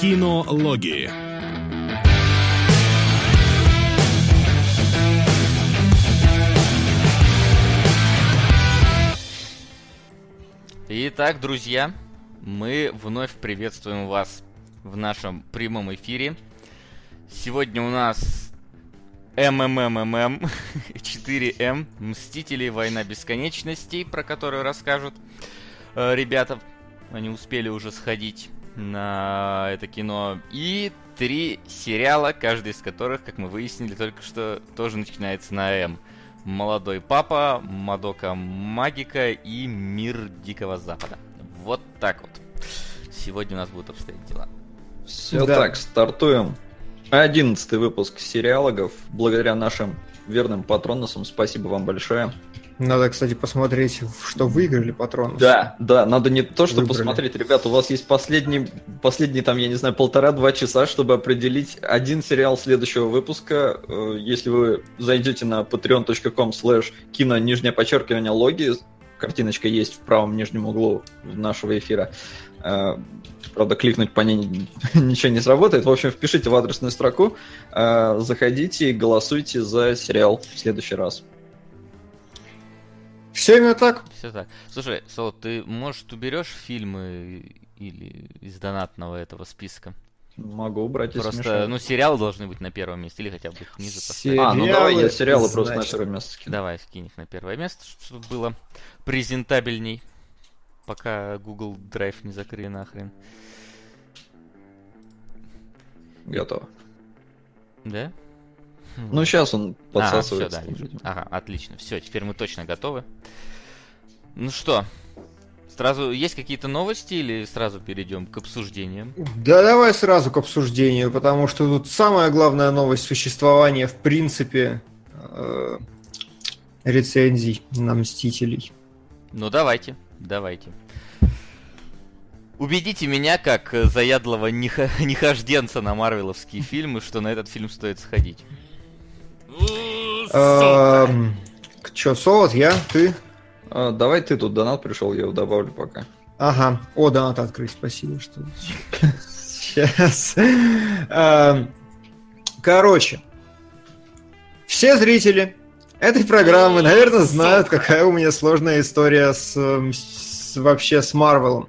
Кинологии. Итак, друзья, мы вновь приветствуем вас в нашем прямом эфире. Сегодня у нас ММММ 4М Мстители Война Бесконечностей, про которую расскажут э, ребята. Они успели уже сходить на это кино. И три сериала, каждый из которых, как мы выяснили только что, тоже начинается на М. Молодой папа, Мадока Магика и Мир Дикого Запада. Вот так вот. Сегодня у нас будут обстоять дела. Все да. так, стартуем. Одиннадцатый выпуск сериалогов. Благодаря нашим верным патронусам. Спасибо вам большое. Надо, кстати, посмотреть, что выиграли патроны. Да, да, надо не то, что Выбрали. посмотреть, ребята, у вас есть последний, последний там, я не знаю, полтора-два часа, чтобы определить один сериал следующего выпуска. Э, если вы зайдете на patreon.com slash кино нижнее подчеркивание логи, картиночка есть в правом нижнем углу нашего эфира. Э, правда, кликнуть по ней ничего не сработает. В общем, впишите в адресную строку, э, заходите и голосуйте за сериал в следующий раз. Все именно так. Все так. Слушай, Соло, ты, может, уберешь фильмы или из донатного этого списка? Могу убрать, Просто, смешать. ну, сериалы должны быть на первом месте, или хотя бы их ниже поставить. А, ну давай я сериалы просто на первое место скину. Давай, скинь их на первое место, чтобы было презентабельней. Пока Google Drive не закрыли нахрен. Готово. Да? Ну, сейчас он подсасывается. А, все, да, ага, отлично. Все, теперь мы точно готовы. Ну что, сразу есть какие-то новости или сразу перейдем к обсуждениям? Да давай сразу к обсуждению, потому что тут самая главная новость существования в принципе э, рецензий на Мстителей. Ну давайте, давайте. Убедите меня, как заядлого нехожденца на марвеловские фильмы, что на этот фильм стоит сходить. Че, Солод, я, ты? А, давай ты тут донат пришел, я его добавлю пока. Ага. О, донат открыть, спасибо, что... Сейчас. Короче. Все зрители этой программы, наверное, знают, какая у меня сложная история с, с вообще с Марвелом.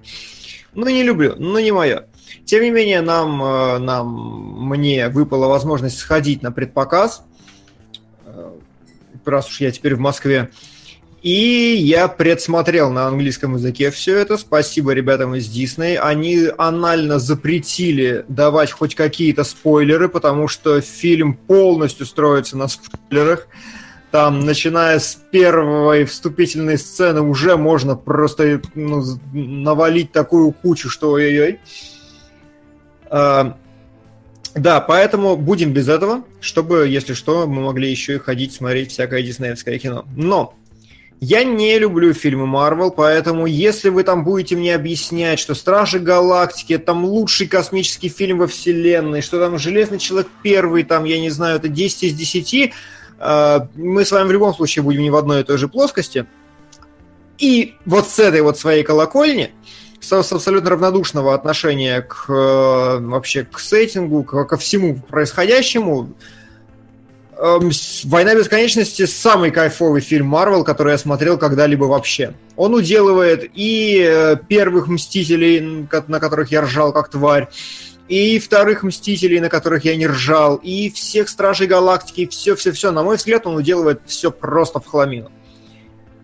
Ну, не люблю, ну, не мое. Тем не менее, нам, э, нам, мне выпала возможность сходить на предпоказ раз уж я теперь в Москве. И я предсмотрел на английском языке все это. Спасибо ребятам из Дисней. Они анально запретили давать хоть какие-то спойлеры, потому что фильм полностью строится на спойлерах. Там, начиная с первой вступительной сцены, уже можно просто ну, навалить такую кучу, что ой-ой-ой. Да, поэтому будем без этого, чтобы, если что, мы могли еще и ходить смотреть всякое диснеевское кино. Но я не люблю фильмы Марвел, поэтому если вы там будете мне объяснять, что Стражи Галактики там лучший космический фильм во вселенной, что там Железный Человек первый, там, я не знаю, это 10 из 10, э, мы с вами в любом случае будем не в одной и той же плоскости. И вот с этой вот своей колокольни с, с абсолютно равнодушного отношения к э, вообще к сеттингу, к, ко всему происходящему. Э, «Война бесконечности» — самый кайфовый фильм Марвел, который я смотрел когда-либо вообще. Он уделывает и э, первых «Мстителей», на которых я ржал как тварь, и вторых «Мстителей», на которых я не ржал, и всех «Стражей Галактики», все-все-все. На мой взгляд, он уделывает все просто в хламину.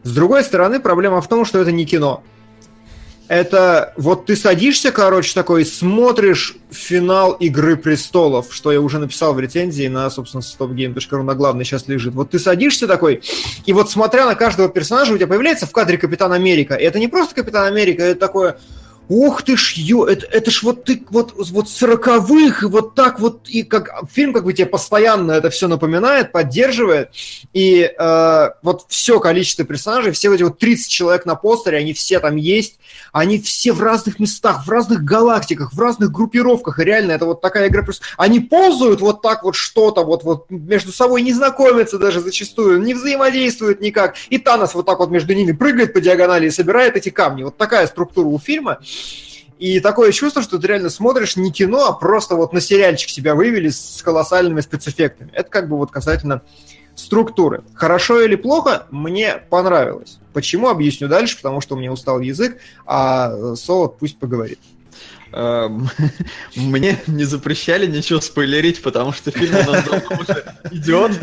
С другой стороны, проблема в том, что это не кино это вот ты садишься, короче, такой, смотришь финал Игры Престолов, что я уже написал в рецензии на, собственно, stopgame.ru на главной сейчас лежит. Вот ты садишься такой, и вот смотря на каждого персонажа, у тебя появляется в кадре Капитан Америка. И это не просто Капитан Америка, это такое Ух ты ж, ё, это, это ж вот ты вот, вот сороковых, и вот так вот, и как фильм как бы тебе постоянно это все напоминает, поддерживает, и э, вот все количество персонажей, все эти вот 30 человек на постере, они все там есть, они все в разных местах, в разных галактиках, в разных группировках, и реально это вот такая игра, просто они ползают вот так вот что-то, вот, вот между собой не знакомятся даже зачастую, не взаимодействуют никак, и Танос вот так вот между ними прыгает по диагонали и собирает эти камни, вот такая структура у фильма, И такое чувство, что ты реально смотришь не кино, а просто вот на сериальчик себя вывели с колоссальными спецэффектами. Это как бы вот касательно структуры. Хорошо или плохо, мне понравилось. Почему, объясню дальше, потому что у меня устал язык, а Солод пусть поговорит. Эм, мне не запрещали ничего спойлерить, потому что фильм у нас давно уже идет.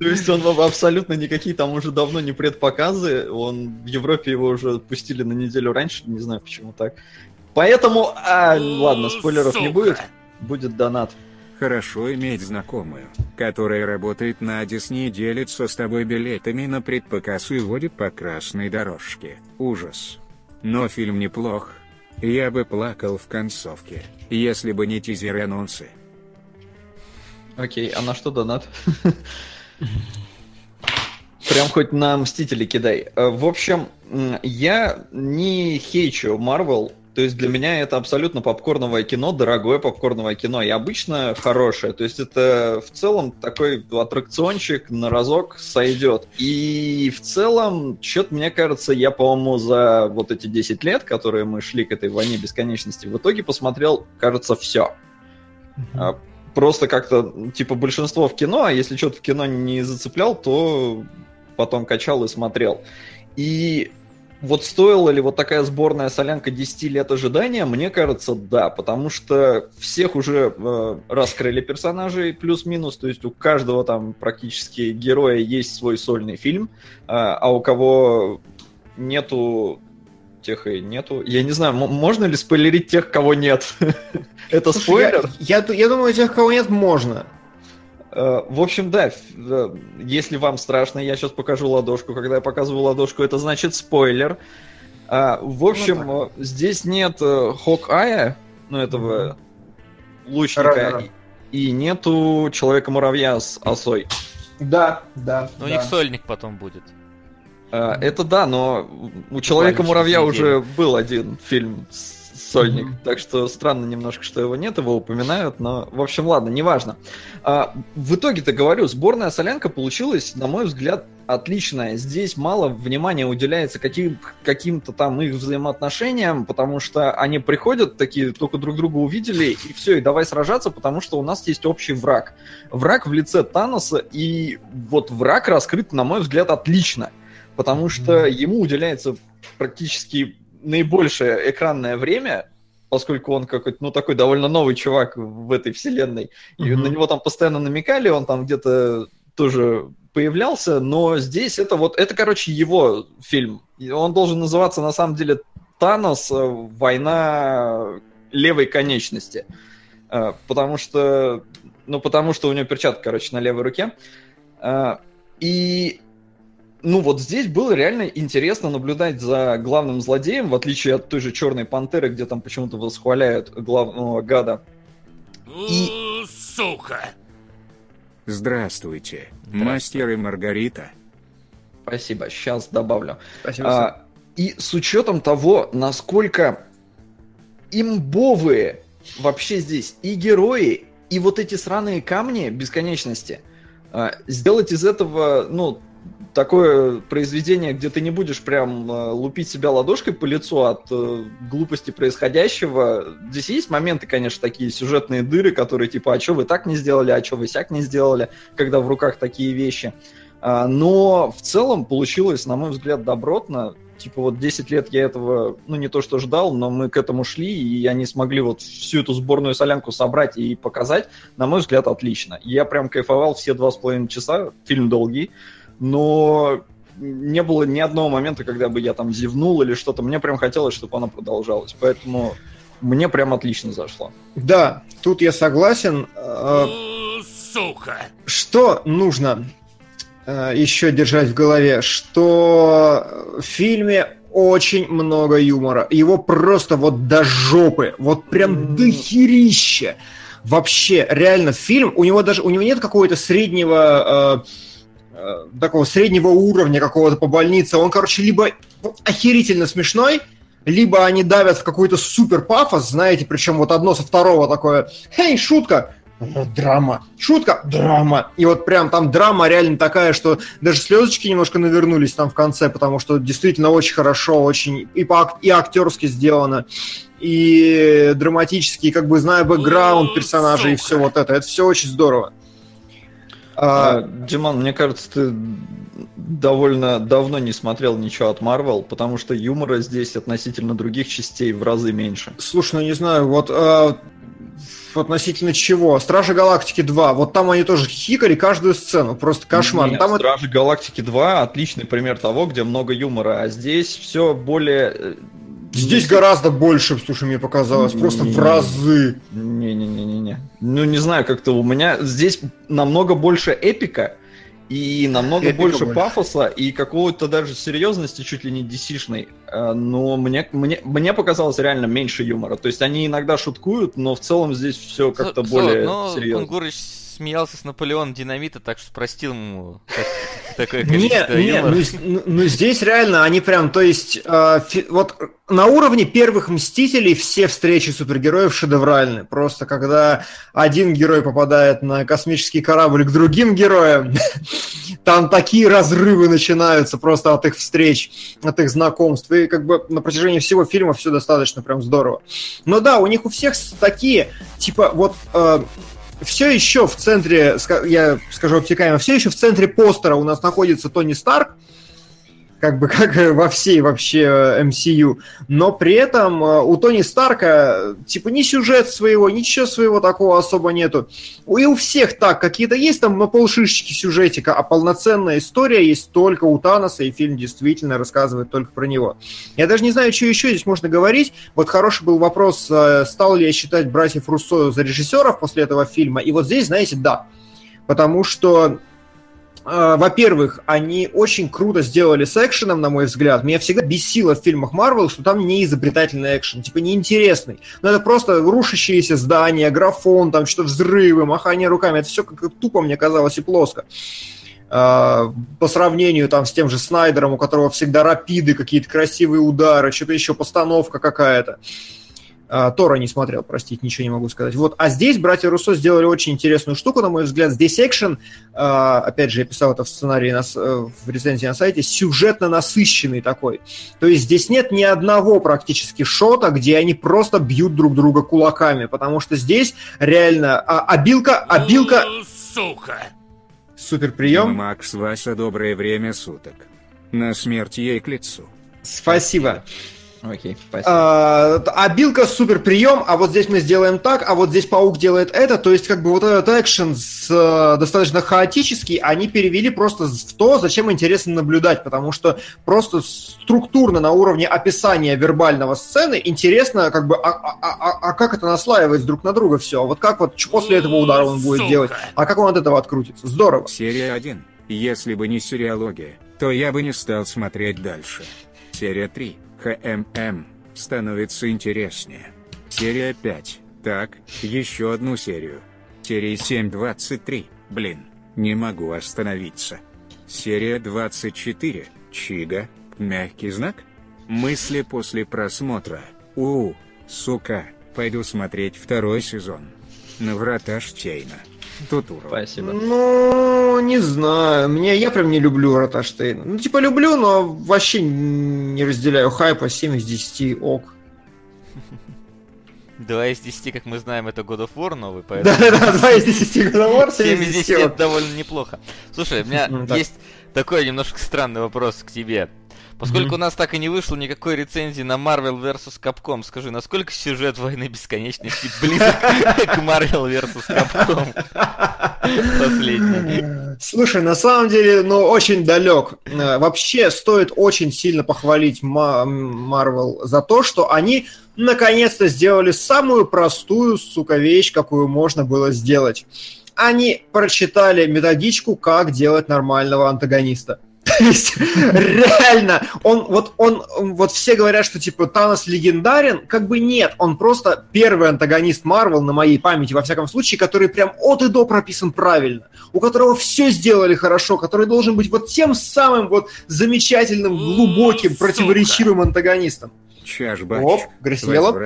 То есть он абсолютно никакие там уже давно не предпоказы. Он в Европе его уже пустили на неделю раньше, не знаю почему так. Поэтому, а, ладно, спойлеров не будет. Будет донат. Хорошо иметь знакомую, которая работает на Disney и делится с тобой билетами на предпоказ и водит по красной дорожке. Ужас. Но фильм неплох, я бы плакал в концовке, если бы не тизер анонсы. Окей, а на что донат? Прям хоть на Мстители кидай. Э, в общем, я не хейчу Марвел, то есть для меня это абсолютно попкорновое кино, дорогое попкорновое кино, и обычно хорошее. То есть это в целом такой аттракциончик на разок сойдет. И в целом, что-то мне кажется, я, по-моему, за вот эти 10 лет, которые мы шли к этой войне бесконечности, в итоге посмотрел, кажется, все. Mm-hmm. Просто как-то, типа, большинство в кино, а если что-то в кино не зацеплял, то потом качал и смотрел. И вот стоила ли вот такая сборная солянка 10 лет ожидания? Мне кажется, да, потому что всех уже э, раскрыли персонажей плюс-минус, то есть у каждого там практически героя есть свой сольный фильм, э, а у кого нету тех и нету. Я не знаю, можно ли спойлерить тех, кого нет? Это спойлер? Я, я, я думаю, тех, кого нет, можно. Э, в общем, да, э, если вам страшно, я сейчас покажу ладошку. Когда я показываю ладошку, это значит спойлер. А, в общем, ну, здесь нет Хок-Ая, ну, этого лучника, и, и нету Человека-муравья с осой. Да, да. Но да. у них сольник потом будет. Это да, но у Человека-муравья уже был один фильм с сольник. Mm-hmm. Так что странно немножко, что его нет, его упоминают, но, в общем, ладно, неважно. А, в итоге-то говорю, сборная солянка получилась, на мой взгляд, отличная. Здесь мало внимания уделяется каким, каким-то там их взаимоотношениям, потому что они приходят такие, только друг друга увидели, и все, и давай сражаться, потому что у нас есть общий враг. Враг в лице Таноса, и вот враг раскрыт, на мой взгляд, отлично. Потому что ему уделяется практически наибольшее экранное время, поскольку он какой-то, ну, такой довольно новый чувак в этой вселенной, и mm-hmm. на него там постоянно намекали, он там где-то тоже появлялся, но здесь это вот, это, короче, его фильм. Он должен называться, на самом деле, Танос «Война левой конечности». Э, потому что, ну, потому что у него перчатка, короче, на левой руке. Э, и ну вот здесь было реально интересно наблюдать за главным злодеем, в отличие от той же Черной Пантеры, где там почему-то восхваляют главного гада. И... Сука! Здравствуйте, Здравствуйте, мастер и Маргарита. Спасибо, сейчас добавлю. Спасибо. А, и с учетом того, насколько имбовые вообще здесь и герои, и вот эти сраные камни бесконечности, а, сделать из этого, ну, такое произведение, где ты не будешь прям э, лупить себя ладошкой по лицу от э, глупости происходящего. Здесь есть моменты, конечно, такие сюжетные дыры, которые типа, а что вы так не сделали, а что вы сяк не сделали, когда в руках такие вещи. А, но в целом получилось, на мой взгляд, добротно. Типа вот 10 лет я этого, ну не то что ждал, но мы к этому шли, и они смогли вот всю эту сборную солянку собрать и показать. На мой взгляд, отлично. Я прям кайфовал все два с половиной часа, фильм долгий но не было ни одного момента, когда бы я там зевнул или что-то. Мне прям хотелось, чтобы она продолжалась. Поэтому мне прям отлично зашло. Да, тут я согласен. Э, сука! Что нужно э, еще держать в голове? Что в фильме очень много юмора. Его просто вот до жопы. Вот прям до херища. Вообще, реально, фильм, у него даже, у него нет какого-то среднего... Э, такого среднего уровня какого-то по больнице, он, короче, либо охерительно смешной, либо они давят в какой-то супер пафос, знаете, причем вот одно со второго такое, «Эй, шутка!» драма. Шутка, драма. И вот прям там драма реально такая, что даже слезочки немножко навернулись там в конце, потому что действительно очень хорошо, очень и, по, и актерски сделано, и драматически, как бы зная бэкграунд персонажей, и все вот это. Это все очень здорово. А, Диман, мне кажется, ты довольно давно не смотрел ничего от Marvel, потому что юмора здесь относительно других частей в разы меньше. Слушай, ну не знаю, вот э, относительно чего? Стражи Галактики 2, вот там они тоже хихикали каждую сцену, просто кошмар. Нет, там Стражи это... Галактики 2 отличный пример того, где много юмора, а здесь все более э, Здесь гораздо больше, слушай, мне показалось, не, просто не, в разы. Не-не-не-не-не. Ну, не знаю, как-то у меня здесь намного больше эпика, и намного Эпика больше, больше пафоса и какого-то даже серьезности, чуть ли не dc э, Но мне, мне, мне показалось реально меньше юмора. То есть они иногда шуткуют, но в целом здесь все как-то более но серьезно. Кунгурыч смеялся с Наполеона Динамита, так что простил ему такое количество нет, ну, ну, ну здесь реально они прям, то есть, э, вот на уровне первых Мстителей все встречи супергероев шедевральны. Просто когда один герой попадает на космический корабль к другим героям, там такие разрывы начинаются просто от их встреч, от их знакомств. И как бы на протяжении всего фильма все достаточно прям здорово. Но да, у них у всех такие, типа, вот э, все еще в центре, я скажу обтекаемо, все еще в центре постера у нас находится Тони Старк, как бы как во всей вообще MCU. Э, Но при этом э, у Тони Старка типа ни сюжет своего, ничего своего такого особо нету. И у всех так, какие-то есть там на полшишечки сюжетика, а полноценная история есть только у Таноса, и фильм действительно рассказывает только про него. Я даже не знаю, что еще здесь можно говорить. Вот хороший был вопрос, э, стал ли я считать братьев Руссо за режиссеров после этого фильма. И вот здесь, знаете, да. Потому что Э, во-первых, они очень круто сделали с экшеном, на мой взгляд. Меня всегда бесило в фильмах Марвел, что там не изобретательный экшен, типа неинтересный. Но это просто рушащиеся здания, графон, там что-то взрывы, махание руками. Это все как тупо мне казалось и плоско э, по сравнению там с тем же Снайдером, у которого всегда рапиды, какие-то красивые удары, что-то еще постановка какая-то. А, Тора не смотрел, простите, ничего не могу сказать. Вот, а здесь братья Руссо сделали очень интересную штуку, на мой взгляд. Здесь экшен, а, опять же, я писал это в сценарии на, э, в рецензии на сайте, сюжетно насыщенный такой. То есть здесь нет ни одного практически шота, где они просто бьют друг друга кулаками, потому что здесь реально а, обилка, обилка... Сука! Супер прием. Макс, Вася, доброе время суток. На смерть ей к лицу. Спасибо. Окей, спасибо. А, обилка супер прием, а вот здесь мы сделаем так, а вот здесь паук делает это. То есть, как бы вот этот экшен с, э, достаточно хаотический, они перевели просто в то, зачем интересно наблюдать, потому что просто структурно на уровне описания вербального сцены интересно, как бы, а, а, а, а как это наслаивается друг на друга все. Вот как вот после этого удара он будет Сука. делать, а как он от этого открутится. Здорово. Серия 1. Если бы не сериалогия, то я бы не стал смотреть дальше. Серия 3. ХММ, становится интереснее. Серия 5. Так, еще одну серию. Серия 7.23. Блин, не могу остановиться. Серия 24. Чига, мягкий знак? Мысли после просмотра. У, сука, пойду смотреть второй сезон. На врата Штейна. Тутуру. Спасибо. Ну, не знаю. Мне, я прям не люблю Роташтейна. Ну, типа, люблю, но вообще не разделяю хайпа. 7 из 10 ок. 2 из 10, как мы знаем, это God of War новый, поэтому... Да-да-да, 2 из 10 God of War, 7 из 10 это довольно неплохо. Слушай, у меня есть такой немножко странный вопрос к тебе. Поскольку mm-hmm. у нас так и не вышло никакой рецензии на Marvel vs. Capcom, скажи, насколько сюжет Войны Бесконечности близок к Marvel vs. Capcom? Последний. Слушай, на самом деле, ну, очень далек. Э, вообще, стоит очень сильно похвалить Marvel за то, что они наконец-то сделали самую простую, сука, вещь, какую можно было сделать. Они прочитали методичку, как делать нормального антагониста. То есть, реально, он, вот он, вот все говорят, что, типа, Танос легендарен, как бы нет, он просто первый антагонист Марвел на моей памяти, во всяком случае, который прям от и до прописан правильно, у которого все сделали хорошо, который должен быть вот тем самым вот замечательным, глубоким, противоречивым антагонистом. Чашбач, Оп, Грасиелов.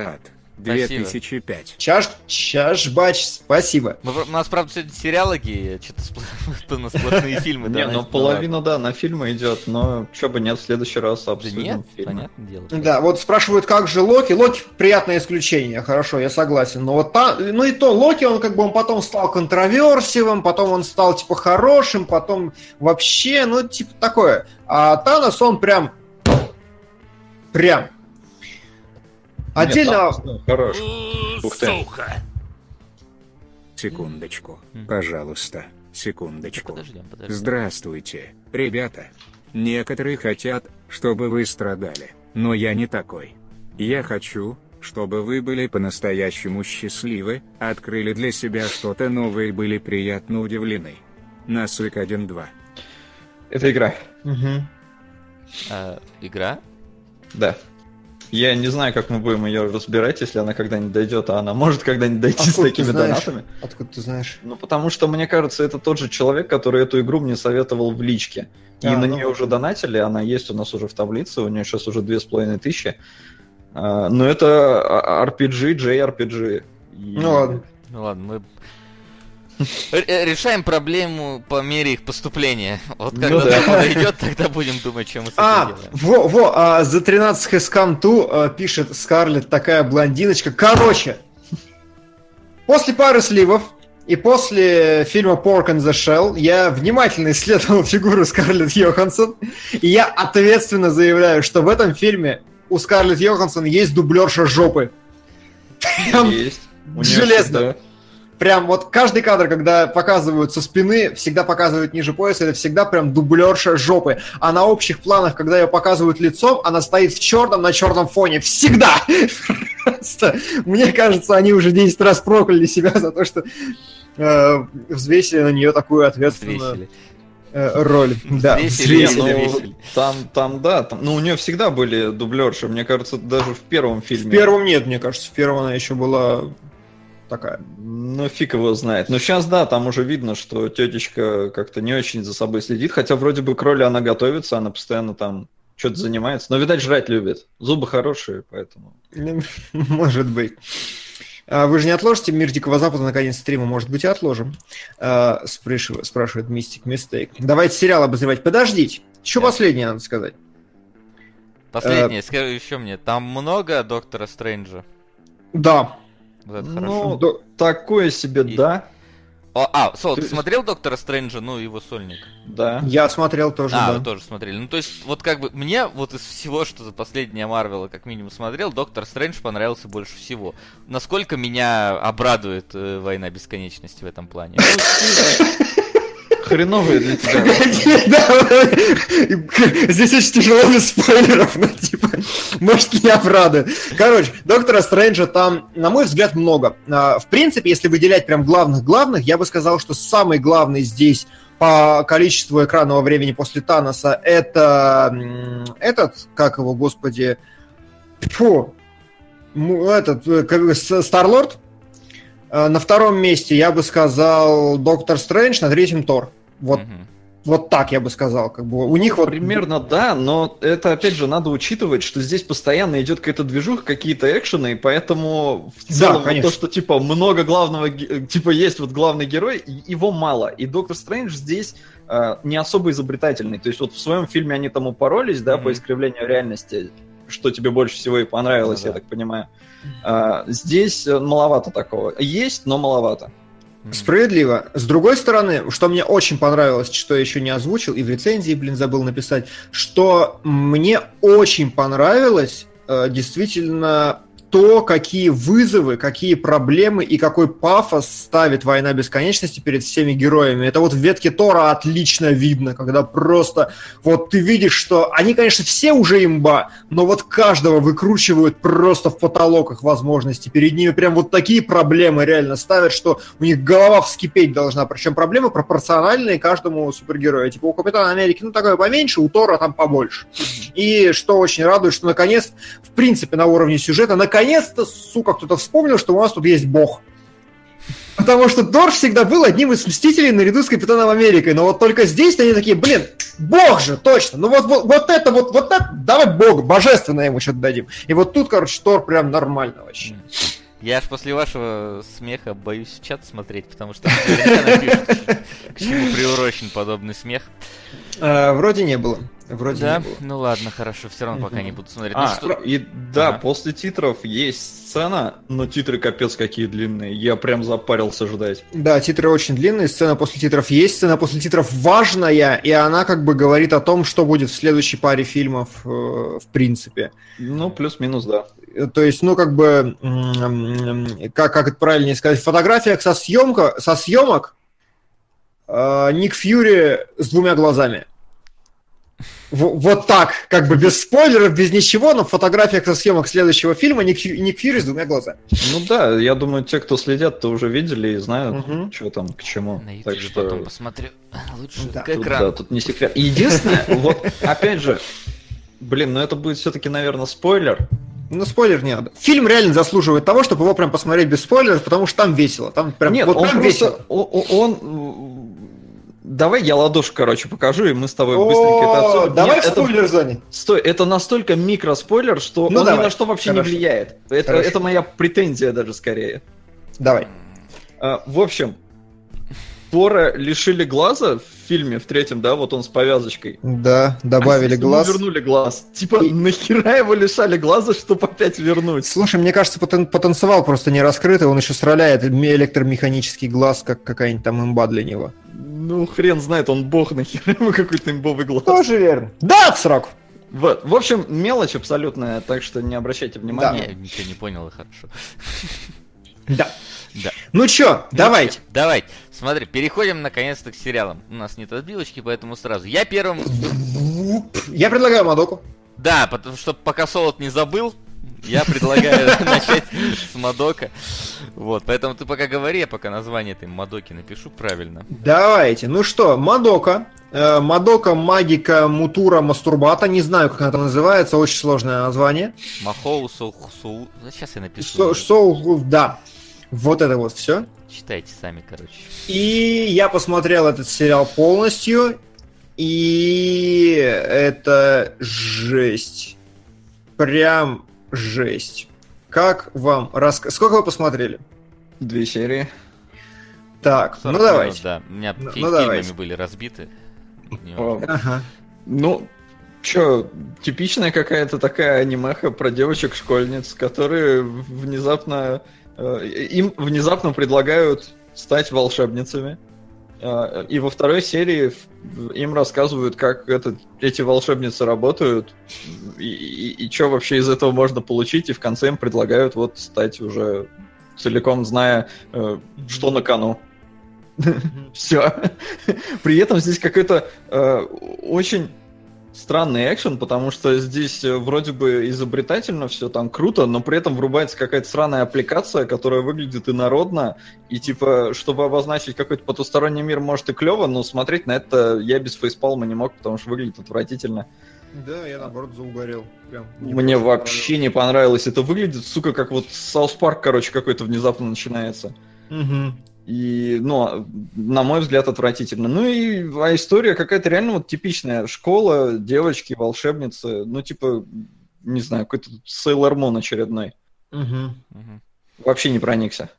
2005. Чаш, чашбач, спасибо. Мы, у нас, правда, сегодня сериалоги, что-то на сплошные фильмы. Не, ну половина, да, на фильмы идет, но что бы нет, в следующий раз обсудим нет, понятное дело. Да, вот спрашивают, как же Локи. Локи приятное исключение, хорошо, я согласен. Но вот та, ну и то, Локи, он как бы он потом стал контроверсивым, потом он стал типа хорошим, потом вообще, ну типа такое. А Танос, он прям прям Отдельно... Нет, хорош. Ух ты. Секундочку, пожалуйста, секундочку. Подождем, подождем. Здравствуйте, ребята. Некоторые хотят, чтобы вы страдали, но я не такой. Я хочу, чтобы вы были по-настоящему счастливы, открыли для себя что-то новое и были приятно удивлены. Насык 1-2. Это игра. Угу. А, игра? Да. Я не знаю, как мы будем ее разбирать, если она когда-нибудь дойдет, а она может когда-нибудь дойти Откуда с такими знаешь? донатами. Откуда ты знаешь? Ну, потому что, мне кажется, это тот же человек, который эту игру мне советовал в личке. И А, на ну нее уже донатили, она есть у нас уже в таблице, у нее сейчас уже две с половиной тысячи. А, Но это а- RPG, JRPG. И- Ну ладно. Ну ладно, мы решаем проблему по мере их поступления. Вот когда Ну да. подойдет, тогда будем думать, что мы с этим А, делаем. во, во, а, за 13 has come to, а, пишет Скарлетт, такая блондиночка. Короче, после пары сливов и после фильма Pork and the Shell я внимательно исследовал фигуру Скарлетт Йоханссон, и я ответственно заявляю, что в этом фильме у Скарлетт Йоханссон есть дублерша жопы. Есть. Железно. всегда- прям вот каждый кадр, когда показывают со спины, всегда показывают ниже пояса, это всегда прям дублерша жопы. А на общих планах, когда ее показывают лицом, она стоит в черном на черном фоне. Всегда! Просто, мне кажется, они уже 10 раз прокляли себя за то, что э, взвесили на нее такую ответственную э, роль. Да, Взвесили, ну, там, там, да, там, ну, у нее всегда были дублерши, мне кажется, даже в первом фильме. В первом нет, мне кажется, в первом она еще была такая. Ну, фиг его знает. Но сейчас, да, там уже видно, что тетечка как-то не очень за собой следит, хотя вроде бы к роли она готовится, она постоянно там что-то занимается. Но, видать, жрать любит. Зубы хорошие, поэтому... Может быть. А Вы же не отложите «Мир Дикого Запада» на конец стрима? Может быть, и отложим? А, спрашивает, спрашивает Мистик Мистейк. Давайте сериал обозревать. Подождите. Еще Да. последнее надо сказать. Последнее, Э, скажи еще мне, там много Доктора Стрэнджа? Да. Вот это Ну, хорошо. Такое себе, И- да, О, а, Сол, ты ты- смотрел Доктора Стрэнджа, ну, его сольник? да. Я смотрел тоже, А, да. вы тоже смотрели. Ну, то есть, вот как бы, мне вот из всего, что за последнее Марвела как минимум смотрел, Доктор Стрэндж понравился больше всего. Насколько меня обрадует э, Война Бесконечности в этом плане? Хреновые для тебя. Здесь очень тяжело без спойлеров, но типа, может, не обрадует. Короче, Доктора Стрэнджа там, на мой взгляд, много. А, В принципе, если выделять прям главных-главных, я бы сказал, что самый главный здесь по количеству экранного времени после Таноса это этот, как его, господи, фу, этот, э, Старлорд. А, На втором месте я бы сказал Доктор Стрэндж, на третьем Тор. Вот, Мгм. вот так я бы сказал. Как бы у них вот Примерно да, но это опять же надо учитывать, что здесь постоянно идет какая-то движуха, какие-то экшены, и поэтому в Да, целом вот конечно. то, что типа много главного, типа есть вот главный герой, его мало. И Доктор Стрэндж здесь э, не особо изобретательный. То есть вот в своем фильме они там упоролись, да, Мгм. по искривлению реальности, что тебе больше всего и понравилось, Ну я да. так понимаю. А, здесь э, маловато такого. Есть, но маловато. Справедливо. С другой стороны, что мне очень понравилось, что я еще не озвучил, и в рецензии, блин, забыл написать, что мне очень понравилось э, действительно то, какие вызовы, какие проблемы и какой пафос ставит «Война бесконечности» перед всеми героями. Это вот в ветке Тора отлично видно, когда просто вот ты видишь, что они, конечно, все уже имба, но вот каждого выкручивают просто в потолок их возможностей. Перед ними прям вот такие проблемы реально ставят, что у них голова вскипеть должна. Причем проблемы пропорциональные каждому супергерою. Типа у Капитана Америки, ну, такое поменьше, у Тора там побольше. И что очень радует, что наконец, в принципе, на уровне сюжета, наконец-то, сука, кто-то вспомнил, что у нас тут есть бог. Потому что Тор всегда был одним из Мстителей наряду с Капитаном Америкой. Но вот только здесь они такие, блин, бог же, точно. Ну вот, вот, вот это, вот, вот это, давай бог, божественно ему что-то дадим. И вот тут, короче, Тор прям нормально вообще. Я аж после вашего смеха боюсь в чат смотреть, потому что напишут, к чему приурочен подобный смех. А, вроде не было. Вроде да? не было. Ну ладно, хорошо, все равно пока не буду смотреть. А, ну, что... и да, Ага. после титров есть сцена, но титры капец какие длинные. Я прям запарился ждать. Да, титры очень длинные, сцена после титров есть, сцена после титров важная, и она как бы говорит о том, что будет в следующей паре фильмов, э, в принципе. Ну, плюс-минус, да. Э, То есть, ну, как бы, как, как это правильнее сказать, в фотографиях со, съемка, со съемок э, Ник Фьюри с двумя глазами. Вот так, как бы без спойлеров, без ничего, но в фотографиях со съемок следующего фильма Ник, Ник Фьюри с двумя глазами. Ну да, я думаю, те, кто следят, то уже видели и знают, Мгм. что там, к чему. На так что... потом посмотрю. Лучше Да. к Тут, экрану. да, тут не секрет. Единственное, вот опять же, блин, ну это будет все-таки, наверное, спойлер. Ну, спойлер не надо. Фильм реально заслуживает того, чтобы его прям посмотреть без спойлеров, потому что там весело. Там прям, Нет, вот он прям просто, весело. о- о- он, Давай я ладошку, короче, покажу, и мы с тобой быстренько это обсудим. Давай Нет, в спойлер-зоне. Стой, это настолько микроспойлер, что Ну, он давай. ни на что вообще Хорошо. не влияет. Это, Хорошо. это моя претензия даже скорее. Давай. А, в общем, Тора лишили глаза в фильме, в третьем, да, вот он с повязочкой. Да, А добавили ему глаз. вернули глаз. Типа, И- нахера его лишали глаза, чтобы опять вернуть? Слушай, мне кажется, потен- потенциал просто не раскрытый, он еще сраляет м- электромеханический глаз, как какая-нибудь там имба для него. Ну, хрен знает, он бог, нахера ему какой-то имбовый глаз. Тоже верно. Да, в срок. Вот. В общем, мелочь абсолютная, так что не обращайте внимания. Я ничего не понял, и хорошо. Да. Да. Ну чё, давайте. Давай, смотри, переходим наконец-то к сериалам. У нас нет отбилочки, поэтому сразу. Я первым... Я предлагаю Мадоку. Да, потому что пока Солод не забыл, я предлагаю начать с Мадока. Вот, поэтому ты пока говори, я пока название этой Мадоки напишу правильно. Давайте. Ну что, Мадока. Э, Мадока, магика, мутура, мастурбата. Не знаю, как она называется. Очень сложное название. Махоу Соу... Соу... Сейчас я напишу. Со- Соул, да. Вот это вот все. Читайте сами, короче. И я посмотрел этот сериал полностью. И это жесть. Прям жесть. Как вам рассказать? Сколько вы посмотрели? Две серии. Так, 40 ну минут, давайте. Да, у меня Ну, ну, фильмами давайте. были разбиты. Ага. Ну, чё, типичная какая-то такая анимеха про девочек-школьниц, которые внезапно... э, им внезапно предлагают стать волшебницами. Э, И во второй серии им рассказывают, как это, эти волшебницы работают, и, что вообще из этого можно получить, и в конце им предлагают вот стать уже целиком зная, э, что на кону. Все. При этом здесь какой-то э, очень странный экшен, потому что здесь э, вроде бы изобретательно все там круто, но при этом врубается какая-то сраная аппликация, которая выглядит инородно, и типа, чтобы обозначить какой-то потусторонний мир, может и клево, но смотреть на это я без фейспалма не мог, потому что выглядит отвратительно. Да, я наоборот заугарал. Прям Мне вообще не понравилось. Это выглядит, сука, как вот South Park, короче, какой-то внезапно начинается. Мгм. И, ну, на мой взгляд, отвратительно. Ну и а история какая-то реально вот типичная. Школа, девочки, волшебницы. Ну, типа, не знаю, какой-то Сейлор Мун очередной. Мгм. Мгм. Вообще не проникся.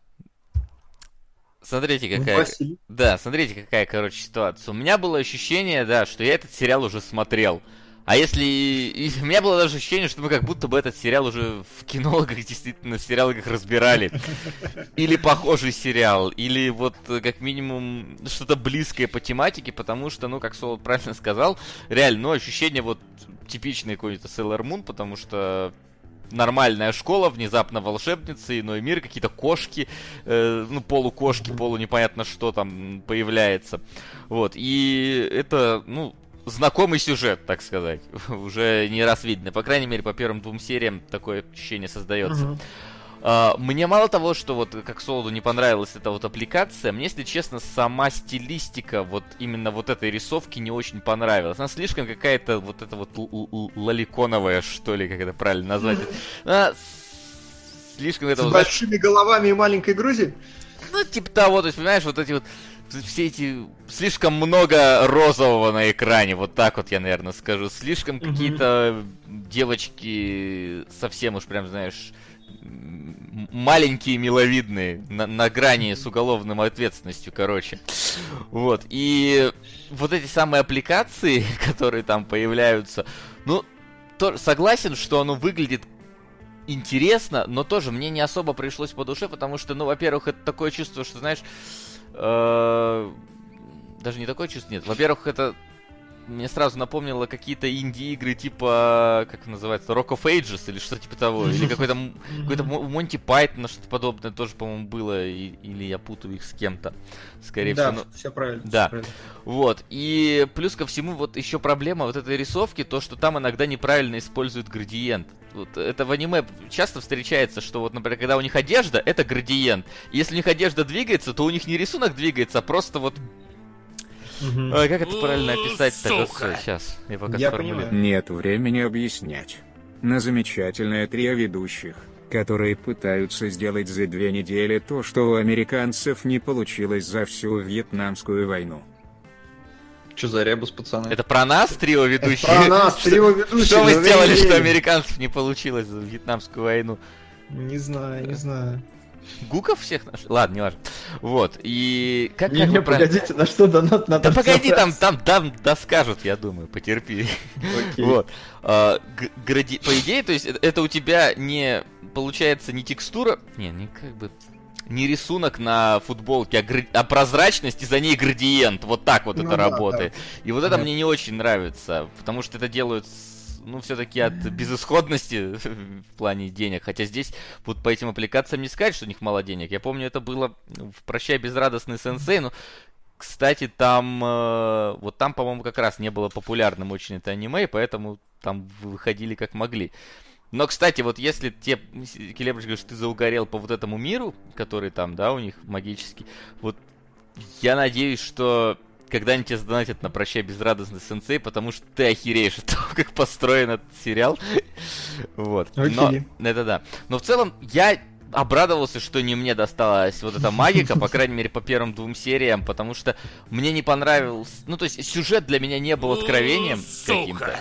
Смотрите, Ну, какая... Василий. Да, смотрите, какая, короче, ситуация. У меня было ощущение, да, что я этот сериал уже смотрел. А если... и у меня было даже ощущение, что мы как будто бы этот сериал уже в кинологах, действительно, в сериалогах разбирали. Или похожий сериал, или вот э, как минимум что-то близкое по тематике, потому что, ну, как Солод правильно сказал, реально, ну, ощущение вот типичное какой-то Sailor Moon, потому что нормальная школа, внезапно волшебницы, иной мир, какие-то кошки, э, ну, полукошки, полу непонятно что там появляется. Вот, и это, ну, знакомый сюжет, так сказать, уже не раз видно. По крайней мере, по первым двум сериям такое ощущение создается. А, Мне мало того, что вот как Солоду не понравилась эта вот аппликация, мне, если честно, сама стилистика вот именно вот этой рисовки не очень понравилась. Она слишком какая-то вот эта вот лоликоновая, что ли, как это правильно назвать. Она слишком это С вот, знаешь, большими головами и маленькой груди? ну, типа того, то есть, понимаешь, вот эти вот все эти слишком много розового на экране, вот так вот я, наверное, скажу. Слишком Мгм. какие-то девочки совсем уж прям, знаешь, маленькие миловидные, на, на грани с уголовным ответственностью, короче. Вот, и вот эти самые аппликации, которые там появляются, ну, то, согласен, что оно выглядит интересно, но тоже мне не особо пришлось по душе, потому что, ну, во-первых, это такое чувство, что, знаешь, даже не такое чувство, нет. Во-первых, это мне сразу напомнило какие-то инди-игры типа, как называется, Rock of Ages или что-то типа того. Или какой-то какой-то Монти Пайтон, что-то подобное тоже, по-моему, было. или я путаю их с кем-то. Скорее да, всего. Ну, все правильно. Да. Все правильно. Вот. И плюс ко всему, вот еще проблема вот этой рисовки, то, что там иногда неправильно используют градиент. Вот это в аниме часто встречается, что вот, например, когда у них одежда, это градиент. Если у них одежда двигается, то у них не рисунок двигается, а просто вот Мгм. Ой, как это правильно описать-то? Сейчас, я пока Я сформулирую. понимаю. Нет времени объяснять. На замечательное трио ведущих, которые пытаются сделать за две недели то, что у американцев не получилось за всю Вьетнамскую войну. Че за ребус, пацаны? Это про нас, трио ведущих? Про нас, Что- трио ведущих. Что вы ну, сделали, что американцев не получилось за Вьетнамскую войну? Не знаю, не знаю. Гуков всех нашли? Ладно, не важно. Вот, и... Как, Не, как не, погодите, на что донат надо Да погоди, там, там, там доскажут, я думаю, потерпи. Окей. Вот. А, гради- По идее, то есть это- это у тебя не получается не текстура, не, не как бы не рисунок на футболке, а, гра- а прозрачность и за ней градиент. Вот так вот Ну это да, работает. И вот это Да. мне не очень нравится, потому что это делают с- ну, все-таки от безысходности в плане денег. Хотя здесь вот по этим аппликациям не сказать, что у них мало денег. Я помню, это было в «Прощай, безрадостный сенсей», ну, кстати, там, э, вот там, по-моему, как раз не было популярным очень это аниме, поэтому там выходили как могли. Но, кстати, вот если те, Келебрич говорит, что ты заугорел по вот этому миру, который там, да, у них магический, вот я надеюсь, что когда-нибудь тебе задонатят на «Прощай, безрадостный сенсей», потому что ты охереешь от того, как построен этот сериал. Вот. Но, Окей. это да. Но в целом, я обрадовался, что не мне досталась вот эта магика, по крайней мере, по первым двум сериям, потому что мне не понравился... Ну, то есть, сюжет для меня не был откровением каким-то.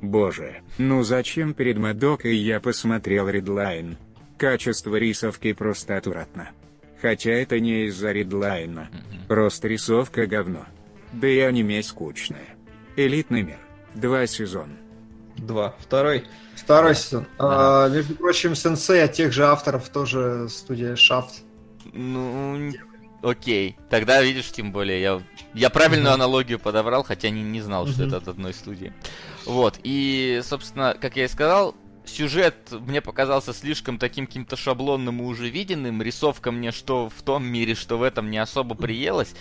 Боже, ну зачем перед Мадокой я посмотрел редлайн? Качество рисовки просто отвратно. Хотя это не из-за редлайна. Просто рисовка говно. Да и аниме скучное. Элитный мир. Два сезона. Два. Второй. Второй сезон. А, между прочим, сенсей от тех же авторов тоже студия Шафт. Ну, окей. Тогда, видишь, тем более, я, я правильную аналогию подобрал, хотя не, не знал, что это от одной студии. Вот, и, собственно, как я и сказал, сюжет мне показался слишком таким каким-то шаблонным и уже виденным. Рисовка мне что в том мире, что в этом не особо приелась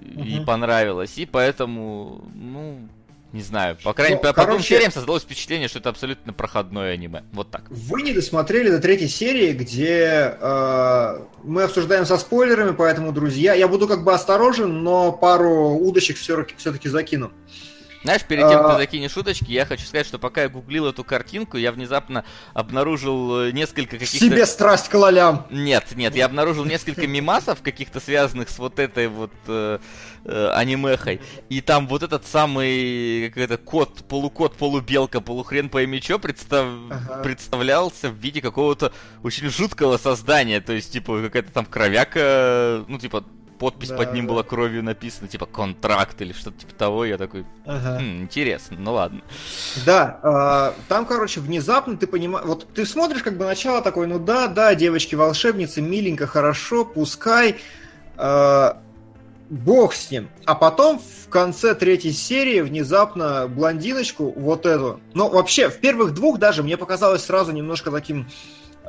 и понравилась. И поэтому, ну, не знаю. По крайней Ну, мере, по короче- сериям создалось впечатление, что это абсолютно проходное аниме. Вот так. Вы не досмотрели до третьей серии, где э, мы обсуждаем со спойлерами, поэтому, друзья, я буду как бы осторожен, но пару удочек все-таки закину. Знаешь, перед тем, как А- ты закинешь шуточки, я хочу сказать, что пока я гуглил эту картинку, я внезапно обнаружил э, несколько каких-то... себе страсть к лолям. Нет, нет, я обнаружил несколько мемасов, каких-то связанных с вот этой вот э, э, анимехой. И там вот этот самый какой-то кот, полукот, полубелка, полухрен пойми чё, представ... Ага. представлялся в виде какого-то очень жуткого создания. То есть, типа, какая-то там кровяка, ну, типа, подпись Да, под ним да. была кровью написана, типа, контракт или что-то типа того. Я такой, Ага. «Хм, интересно, ну ладно. Да, э, там, короче, внезапно ты понимаешь, вот ты смотришь как бы начало такое, ну да, да, девочки-волшебницы, миленько, хорошо, пускай, э, бог с ним. А потом в конце третьей серии внезапно блондиночку, вот эту, ну вообще в первых двух даже мне показалось сразу немножко таким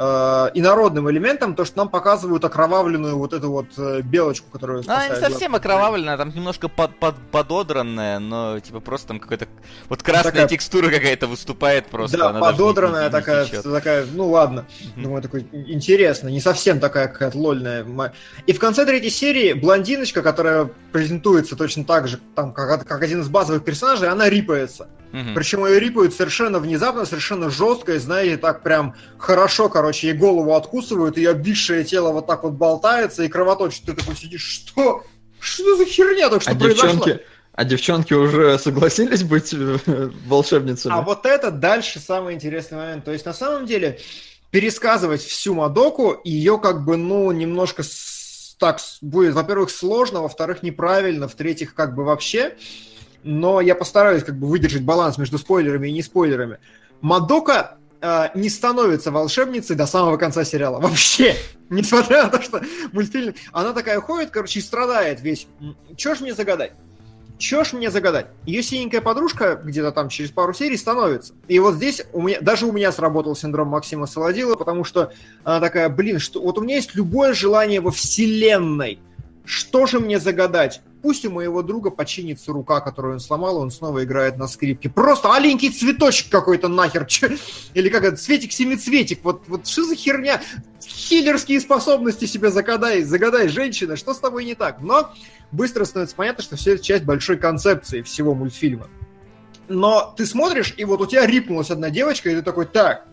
э, инородным элементом, то, что нам показывают окровавленную вот эту вот э, белочку, которую Ну, она не совсем окровавленная, там немножко под, под, пододранная, но типа просто там какая-то вот красная такая- текстура какая-то выступает просто. да, она даже не- пододранная не- не такая, течет. такая, ну ладно. Думаю, такой, интересно, не совсем такая какая-то лольная. И в конце третьей серии блондиночка, которая презентуется точно так же, там, как, как один из базовых персонажей, она рипается. Мгм. Причем ее рипают совершенно внезапно, совершенно жестко, и, знаете, так прям хорошо, короче, ей голову откусывают, ее обвисшее тело вот так вот болтается и кровоточит. Ты такой сидишь, что? Что за херня только что А произошла? девчонки, а девчонки уже согласились быть э, волшебницами? А вот это дальше самый интересный момент. То есть, на самом деле, пересказывать всю Мадоку, ее как бы, ну, немножко так будет, во-первых, сложно, во-вторых, неправильно, в-третьих, как бы вообще. Но я постараюсь как бы выдержать баланс между спойлерами и не спойлерами. Мадока э, не становится волшебницей до самого конца сериала. Вообще. Несмотря на то, что мультфильм... Она такая ходит, короче, и страдает весь. Чего ж мне загадать? Чего ж мне загадать? Ее синенькая подружка где-то там через пару серий становится. И вот здесь у меня, даже у меня сработал синдром Максима Солодила, потому что она такая, блин, что вот у меня есть любое желание во вселенной. Что же мне загадать? Пусть у моего друга починится рука, которую он сломал, и он снова играет на скрипке. Просто аленький цветочек какой-то нахер. Че? Или как это, цветик-семицветик. Вот, вот что за херня? Хиллерские способности себе загадай, загадай, женщина, что с тобой не так? Но быстро становится понятно, что все это часть большой концепции всего мультфильма. Но ты смотришь, и вот у тебя рипнулась одна девочка, и ты такой, так,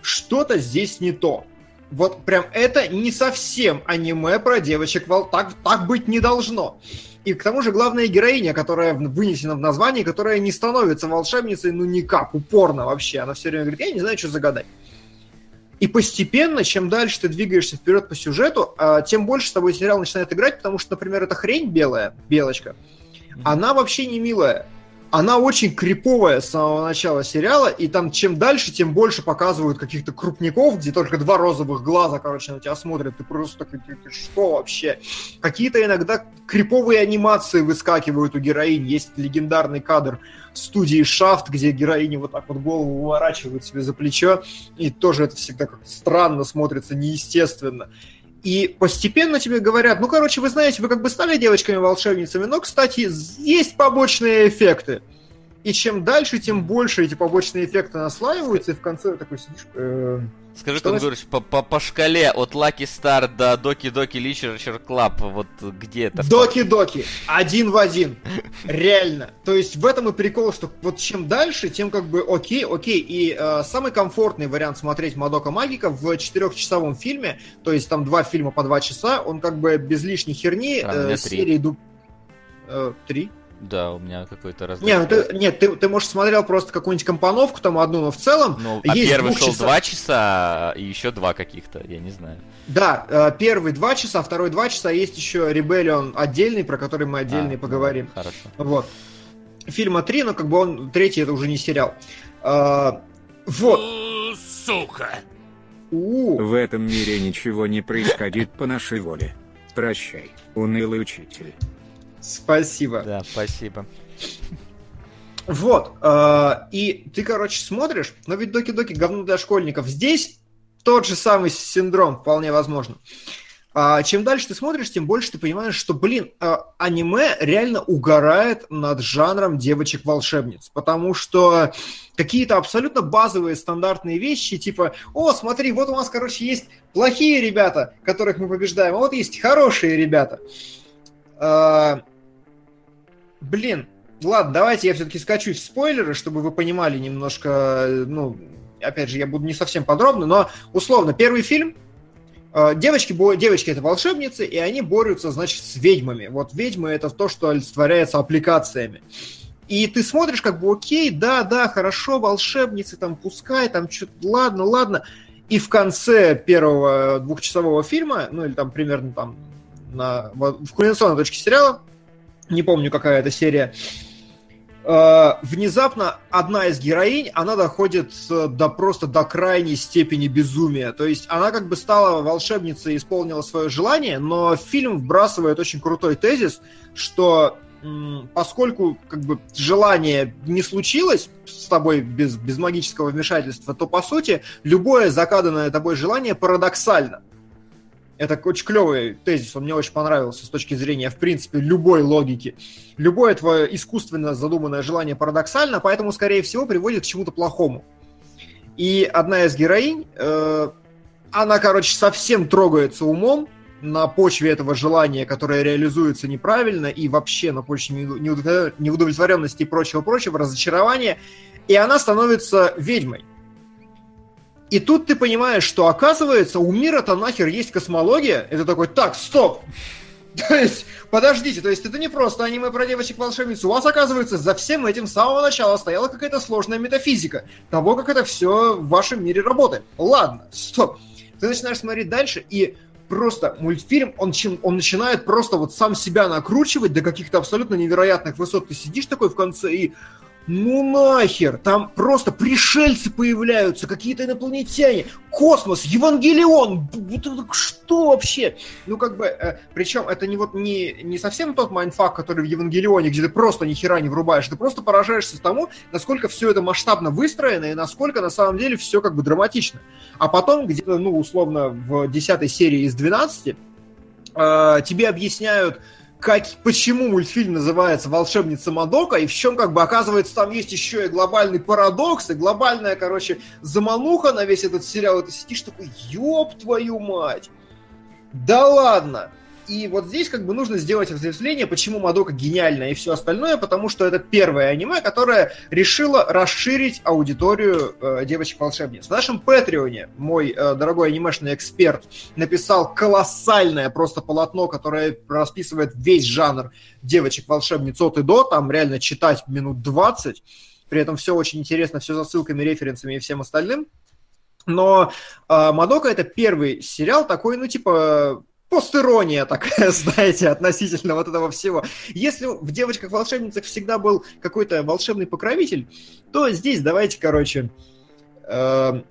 что-то здесь не то. Вот прям это не совсем аниме про девочек. Так, так быть не должно. И к тому же главная героиня, которая вынесена в название, которая не становится волшебницей, ну никак, упорно вообще. Она все время говорит, я не знаю, что загадать. И постепенно, чем дальше ты двигаешься вперед по сюжету, а, тем больше с тобой сериал начинает играть, потому что, например, эта хрень белая, белочка, она вообще не милая она очень криповая с самого начала сериала, и там чем дальше, тем больше показывают каких-то крупников, где только два розовых глаза, короче, на тебя смотрят, ты просто такой, ты, что вообще? Какие-то иногда криповые анимации выскакивают у героинь, есть легендарный кадр студии Шафт, где героини вот так вот голову выворачивают себе за плечо, и тоже это всегда как странно смотрится, неестественно. И постепенно тебе говорят, ну, короче, вы знаете, вы как бы стали девочками-волшебницами, но, кстати, есть побочные эффекты. И чем дальше, тем больше эти побочные эффекты наслаиваются, и в конце такой сидишь... Э, Скажи, что Гурыч, по, по, по шкале от Lucky Star до Доки Доки Literature Club, вот где это? Доки Доки, один в один, реально. То есть в этом и прикол, что вот чем дальше, тем как бы окей, окей. И э, самый комфортный вариант смотреть Мадока Магика в четырехчасовом фильме, то есть там два фильма по два часа, он как бы без лишней херни, э, серии... Ду... Э, три? Да, у меня какой-то раз. Нет, ну ты, нет, ты, ты, может, смотрел просто какую-нибудь компоновку там одну, но в целом... Ну, а первый шел два часа и еще два каких-то, я не знаю. Да, э, первый два часа, второй два часа, есть еще Rebellion отдельный, про который мы отдельно а, поговорим. Ну, хорошо. Вот. Фильма три, но как бы он третий, это уже не сериал. А, вот. Сука! У. В этом мире ничего не происходит по нашей воле. Прощай, унылый учитель. Спасибо. Да, спасибо. Вот, э, и ты, короче, смотришь, но ведь Доки-Доки говно для школьников. Здесь тот же самый синдром, вполне возможно. А чем дальше ты смотришь, тем больше ты понимаешь, что, блин, э, аниме реально угорает над жанром девочек-волшебниц, потому что какие-то абсолютно базовые стандартные вещи, типа, о, смотри, вот у нас, короче, есть плохие ребята, которых мы побеждаем, а вот есть хорошие ребята. Блин, ладно, давайте я все-таки скачусь в спойлеры, чтобы вы понимали немножко, ну, опять же, я буду не совсем подробно, но условно, первый фильм, э, девочки, девочки это волшебницы, и они борются, значит, с ведьмами. Вот ведьмы это то, что олицетворяется аппликациями. И ты смотришь, как бы, окей, да, да, хорошо, волшебницы, там, пускай, там, что-то, ладно, ладно. И в конце первого двухчасового фильма, ну, или там примерно там на, в кульминационной точке сериала, не помню, какая это серия, э, внезапно одна из героинь, она доходит до просто до крайней степени безумия. То есть она как бы стала волшебницей и исполнила свое желание, но фильм вбрасывает очень крутой тезис, что поскольку как бы желание не случилось с тобой без, без магического вмешательства, то по сути любое загаданное тобой желание парадоксально. Это очень клевый тезис, он мне очень понравился с точки зрения, в принципе, любой логики. Любое твое искусственно задуманное желание парадоксально, поэтому, скорее всего, приводит к чему-то плохому. И одна из героинь, э, она, короче, совсем трогается умом на почве этого желания, которое реализуется неправильно, и вообще на почве неудовлетворенности и прочего-прочего, разочарования, и она становится ведьмой. И тут ты понимаешь, что оказывается у мира-то нахер есть космология. Это такой, так, стоп! То есть, подождите, то есть это не просто аниме про девочек-волшебниц. У вас, оказывается, за всем этим с самого начала стояла какая-то сложная метафизика того, как это все в вашем мире работает. Ладно, стоп. Ты начинаешь смотреть дальше, и просто мультфильм, он, он начинает просто вот сам себя накручивать до каких-то абсолютно невероятных высот. Ты сидишь такой в конце и ну нахер, там просто пришельцы появляются, какие-то инопланетяне, космос, Евангелион, что вообще? Ну как бы, э, причем это не вот не, не совсем тот mindfuck, который в Евангелионе, где ты просто ни хера не врубаешь, ты просто поражаешься тому, насколько все это масштабно выстроено и насколько на самом деле все как бы драматично. А потом где-то, ну условно, в десятой серии из 12 э, тебе объясняют, как, почему мультфильм называется «Волшебница Мадока», и в чем, как бы, оказывается, там есть еще и глобальный парадокс, и глобальная, короче, замануха на весь этот сериал, и ты сидишь такой, ёб твою мать! Да ладно! И вот здесь как бы нужно сделать разветвление, почему Мадока гениальна и все остальное, потому что это первое аниме, которое решило расширить аудиторию э, девочек-волшебниц. В нашем Патреоне мой э, дорогой анимешный эксперт написал колоссальное просто полотно, которое расписывает весь жанр девочек-волшебниц от и до, там реально читать минут 20, при этом все очень интересно, все за ссылками, референсами и всем остальным. Но э, Мадока это первый сериал такой, ну, типа, постирония такая, знаете, относительно вот этого всего. Если в девочках-волшебницах всегда был какой-то волшебный покровитель, то здесь давайте, короче, э,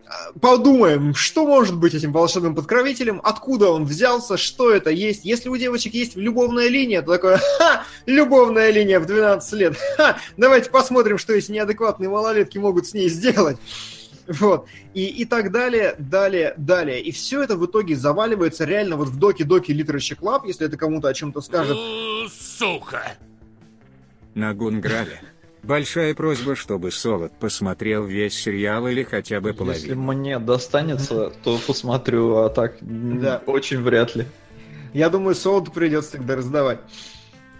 подумаем, что может быть этим волшебным покровителем, откуда он взялся, что это есть. Если у девочек есть любовная линия, то такое, ха, любовная линия в 12 лет, ха, давайте посмотрим, что эти неадекватные малолетки могут с ней сделать. Вот. И, и так далее, далее, далее. И все это в итоге заваливается реально вот в доки-доки Literature Club, если это кому-то о чем-то скажет. Сука! На Гунграве. Большая просьба, чтобы Солод посмотрел весь сериал или хотя бы половину. Если мне достанется, то посмотрю, а так да. очень вряд ли. Я думаю, Солоду придется тогда раздавать.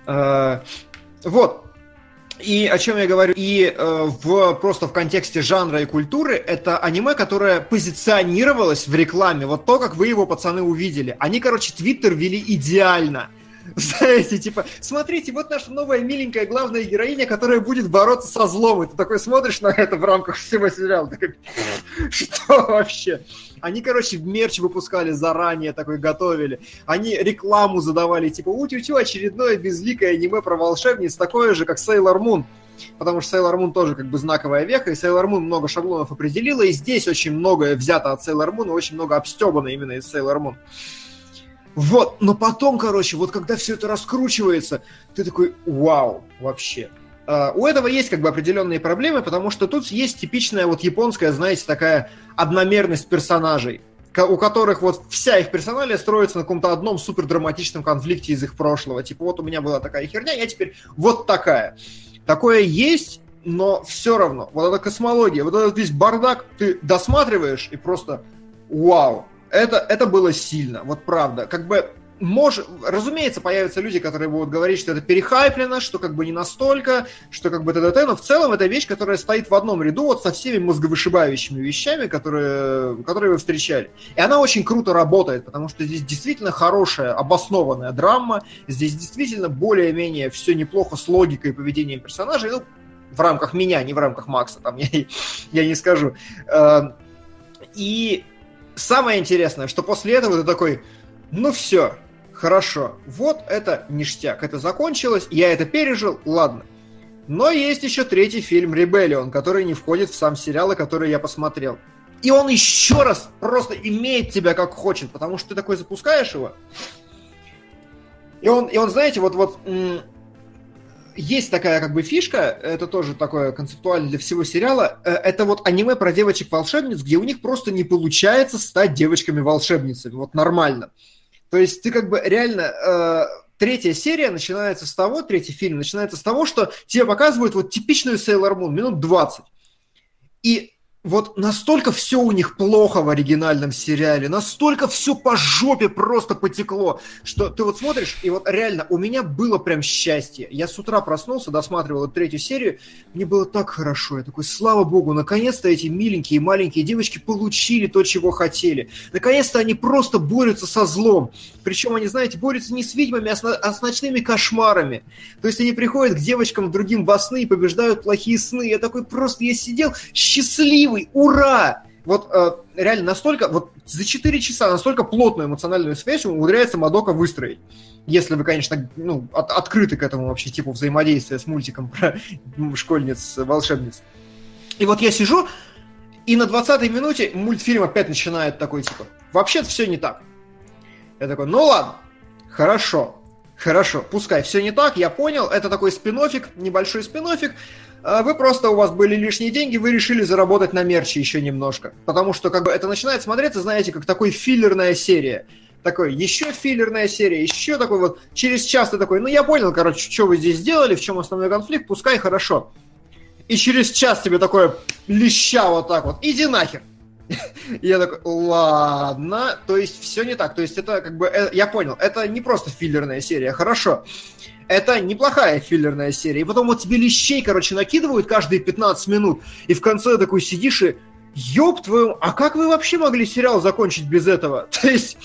А, вот. И о чем я говорю? И э, в, просто в контексте жанра и культуры это аниме, которое позиционировалось в рекламе. Вот то, как вы его, пацаны, увидели. Они, короче, Твиттер вели идеально. Знаете, типа, смотрите, вот наша новая миленькая главная героиня, которая будет бороться со злом. И ты такой смотришь на это в рамках всего сериала. Такой, что вообще? Они, короче, мерч выпускали заранее, такой готовили. Они рекламу задавали, типа, утю-тю, очередное безликое аниме про волшебниц, такое же, как Sailor Moon. Потому что Sailor Moon тоже как бы знаковая веха, и Sailor Moon много шаблонов определила, и здесь очень многое взято от Sailor Moon, и очень много обстебано именно из Sailor Moon. Вот, но потом, короче, вот когда все это раскручивается, ты такой, вау, вообще. Uh, у этого есть как бы определенные проблемы, потому что тут есть типичная вот японская, знаете, такая одномерность персонажей, у которых вот вся их персоналия строится на каком-то одном супер драматичном конфликте из их прошлого. Типа вот у меня была такая херня, я теперь вот такая. Такое есть, но все равно, вот эта космология, вот этот весь бардак, ты досматриваешь и просто вау, это, это было сильно, вот правда. Как бы может, разумеется, появятся люди, которые будут говорить, что это перехайплено, что как бы не настолько, что как бы т.д. но в целом это вещь, которая стоит в одном ряду вот со всеми мозговышибающими вещами, которые, которые вы встречали. И она очень круто работает, потому что здесь действительно хорошая, обоснованная драма, здесь действительно более-менее все неплохо с логикой и поведением персонажей, ну, в рамках меня, не в рамках Макса, там я, я не скажу. Э, и самое интересное, что после этого ты такой, ну все, хорошо, вот это ништяк, это закончилось, я это пережил, ладно. Но есть еще третий фильм «Ребелион», который не входит в сам сериал, который я посмотрел. И он еще раз просто имеет тебя как хочет, потому что ты такой запускаешь его, и он, и он знаете, вот, вот есть такая как бы фишка, это тоже такое концептуально для всего сериала, э, это вот аниме про девочек-волшебниц, где у них просто не получается стать девочками-волшебницами, вот нормально. То есть ты как бы реально... Э, третья серия начинается с того, третий фильм начинается с того, что тебе показывают вот типичную Sailor Moon, минут 20. И вот настолько все у них плохо в оригинальном сериале, настолько все по жопе просто потекло, что ты вот смотришь, и вот реально у меня было прям счастье. Я с утра проснулся, досматривал эту третью серию, мне было так хорошо. Я такой, слава богу, наконец-то эти миленькие маленькие девочки получили то, чего хотели. Наконец-то они просто борются со злом. Причем они, знаете, борются не с ведьмами, а с, а с ночными кошмарами. То есть они приходят к девочкам другим во сны и побеждают плохие сны. Я такой просто, я сидел счастливый, ура! Вот э, реально настолько, вот за 4 часа настолько плотную эмоциональную связь умудряется Мадока выстроить. Если вы, конечно, ну, от, открыты к этому вообще типу взаимодействия с мультиком про школьниц-волшебниц. И вот я сижу, и на 20-й минуте мультфильм опять начинает такой, типа, вообще-то все не так. Я такой, ну ладно, хорошо, хорошо, пускай все не так, я понял, это такой спин небольшой спин а вы просто, у вас были лишние деньги, вы решили заработать на мерче еще немножко. Потому что как бы это начинает смотреться, знаете, как такой филлерная серия. Такой, еще филлерная серия, еще такой вот, через час ты такой, ну я понял, короче, что вы здесь сделали, в чем основной конфликт, пускай хорошо. И через час тебе такое леща вот так вот, иди нахер. я такой, ладно, то есть все не так. То есть это как бы, э, я понял, это не просто филлерная серия, хорошо. Это неплохая филлерная серия. И потом вот тебе лещей, короче, накидывают каждые 15 минут, и в конце такой сидишь и ёб твою, а как вы вообще могли сериал закончить без этого? То есть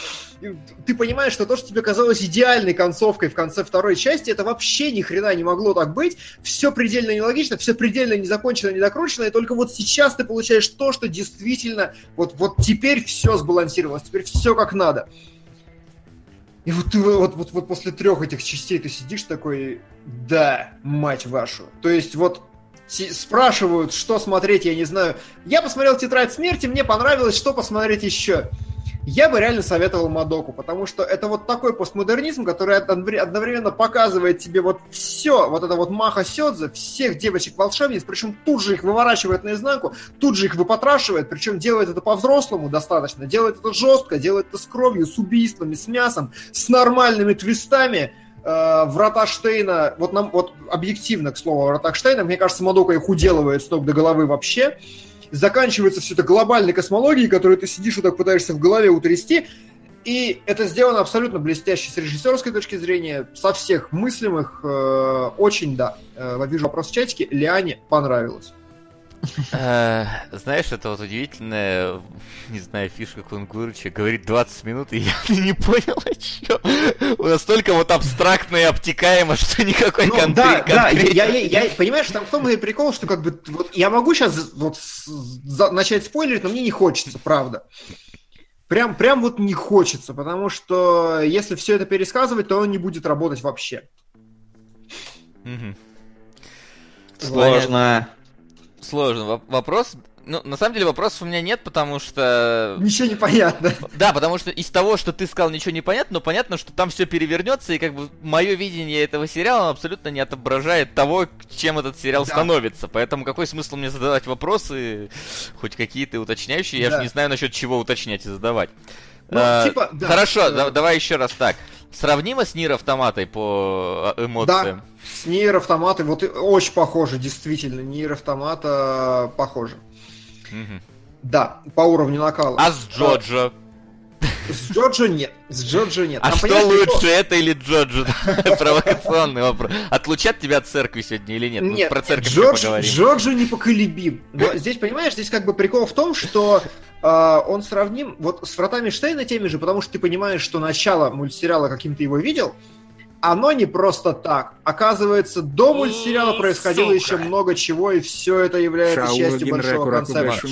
ты понимаешь, что то, что тебе казалось идеальной концовкой в конце второй части, это вообще ни хрена не могло так быть. Все предельно нелогично, все предельно незакончено, недокручено, и только вот сейчас ты получаешь то, что действительно вот, вот теперь все сбалансировалось, теперь все как надо. И вот ты вот, вот, вот после трех этих частей ты сидишь такой, да, мать вашу. То есть вот спрашивают, что смотреть, я не знаю. Я посмотрел «Тетрадь смерти», мне понравилось, что посмотреть еще. Я бы реально советовал Мадоку, потому что это вот такой постмодернизм, который одновременно показывает тебе вот все, вот это вот Маха Сёдзе, всех девочек-волшебниц, причем тут же их выворачивает наизнанку, тут же их выпотрашивает, причем делает это по-взрослому достаточно, делает это жестко, делает это с кровью, с убийствами, с мясом, с нормальными твистами, э, врата Штейна, вот нам, вот объективно, к слову, врата Штейна, мне кажется, Мадока их уделывает с ног до головы вообще заканчивается все это глобальной космологией, которую ты сидишь и так пытаешься в голове утрясти, и это сделано абсолютно блестяще с режиссерской точки зрения, со всех мыслимых. Э, очень, да. Э, вижу вопрос в чатике. Лиане понравилось. Э, знаешь, это вот удивительная, не знаю, фишка Кунгурыча. Говорит 20 минут, и я не понял, о чем. Настолько вот абстрактно и обтекаемо, что никакой ну, Да, да, я, я, я, понимаешь, там в том и прикол, что как бы вот я могу сейчас вот начать спойлерить, но мне не хочется, правда. Прям, прям вот не хочется, потому что если все это пересказывать, то он не будет работать вообще. Сложно. Сложно. Вопрос ну, на самом деле вопросов у меня нет, потому что... Ничего не понятно. Да, потому что из того, что ты сказал, ничего не понятно, но понятно, что там все перевернется, и как бы мое видение этого сериала абсолютно не отображает того, чем этот сериал да. становится. Поэтому какой смысл мне задавать вопросы, хоть какие-то уточняющие, я да. же не знаю насчет чего уточнять и задавать. Ну, а, типа, да. Хорошо, да. давай еще раз так. Сравнимо с Нир Автоматой по а, эмоциям? Да, с Нир Автоматой, вот очень похоже, действительно, Нир Автомата похоже. Угу. Да, по уровню накала. А с Джоджо? С Джоджо нет. С Джоджо нет. А Там, что лучше, что... это или Джоджо? Провокационный вопрос. Отлучат тебя от церкви сегодня или нет? Нет, про церковь Джордж, поговорим. Джоджо непоколебим. Но здесь, понимаешь, здесь как бы прикол в том, что э, он сравним вот с вратами Штейна теми же, потому что ты понимаешь, что начало мультсериала каким-то его видел, оно не просто так. Оказывается, до мультсериала происходило Сука. еще много чего, и все это является Шау частью большого концепта.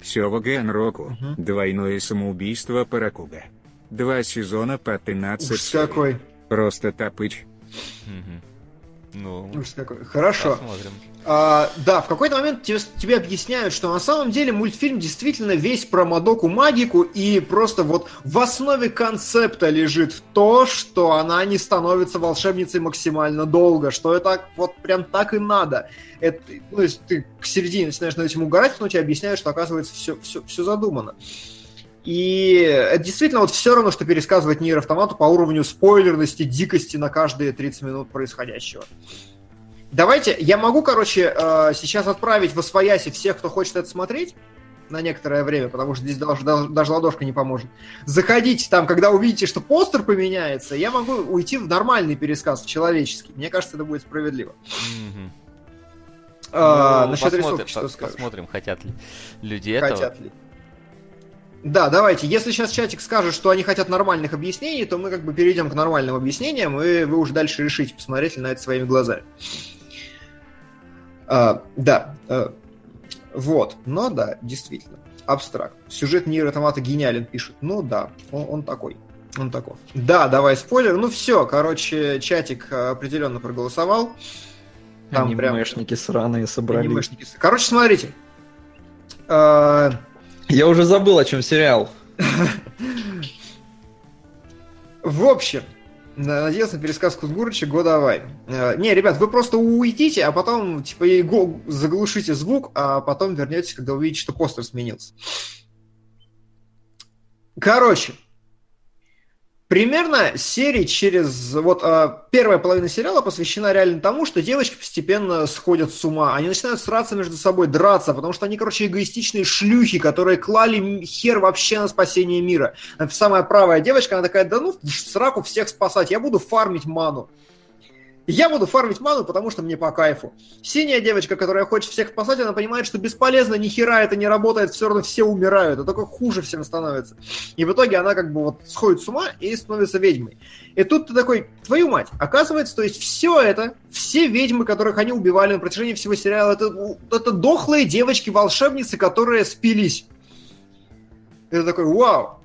Все в Року. Угу. Двойное самоубийство Паракуга. Два сезона по 13 Уж какой. Просто топыч. Угу. Ну, Уж какой. Хорошо. Посмотрим. А, да, в какой-то момент тебе, тебе объясняют, что на самом деле мультфильм действительно весь про Мадоку магику, и просто вот в основе концепта лежит то, что она не становится волшебницей максимально долго, что это вот прям так и надо. Это, ну, есть ты к середине начинаешь над этим угорать, но тебе объясняют, что оказывается все, все, все задумано. И это действительно вот все равно, что пересказывать Нейр Автомату по уровню спойлерности, дикости на каждые 30 минут происходящего. Давайте, я могу, короче, э, сейчас отправить в Освояси всех, кто хочет это смотреть на некоторое время, потому что здесь даже, даже, даже ладошка не поможет. Заходите там, когда увидите, что постер поменяется, я могу уйти в нормальный пересказ, в человеческий. Мне кажется, это будет справедливо. Мгм. А, Ну, насчет посмотрим, рисовки что по- скажешь? Посмотрим, хотят ли люди этого. Хотят ли? Да, давайте. Если сейчас чатик скажет, что они хотят нормальных объяснений, то мы как бы перейдем к нормальным объяснениям, и вы уже дальше решите, посмотреть ли на это своими глазами. А, да. а, вот. Но да, действительно. Абстракт. Сюжет Нир Автомата гениален, пишет. Ну да, он, он такой. Он такой. Да, давай спойлер. Ну все, короче, чатик а, определенно проголосовал. Там прям- Анимешники сраные собрались. Анимешники. Короче, смотрите. А, Я уже забыл, о чем сериал. В общем, на- надеялся на пересказ Кузгурыча «Го давай». Э, Не, ребят, вы просто уйдите, а потом, типа, и заглушите звук, а потом вернетесь, когда увидите, что постер сменился. Короче, примерно серии через... Вот а, первая половина сериала посвящена реально тому, что девочки постепенно сходят с ума. Они начинают сраться между собой, драться, потому что они, короче, эгоистичные шлюхи, которые клали хер вообще на спасение мира. Самая правая девочка, она такая, да ну, сраку всех спасать, я буду фармить ману. Я буду фармить ману, потому что мне по кайфу. Синяя девочка, которая хочет всех спасать, она понимает, что бесполезно, ни хера это не работает, все равно все умирают, это только хуже всем становится. И в итоге она как бы вот сходит с ума и становится ведьмой. И тут ты такой, твою мать, оказывается, то есть все это, все ведьмы, которых они убивали на протяжении всего сериала, это, это дохлые девочки-волшебницы, которые спились. Это такой, вау.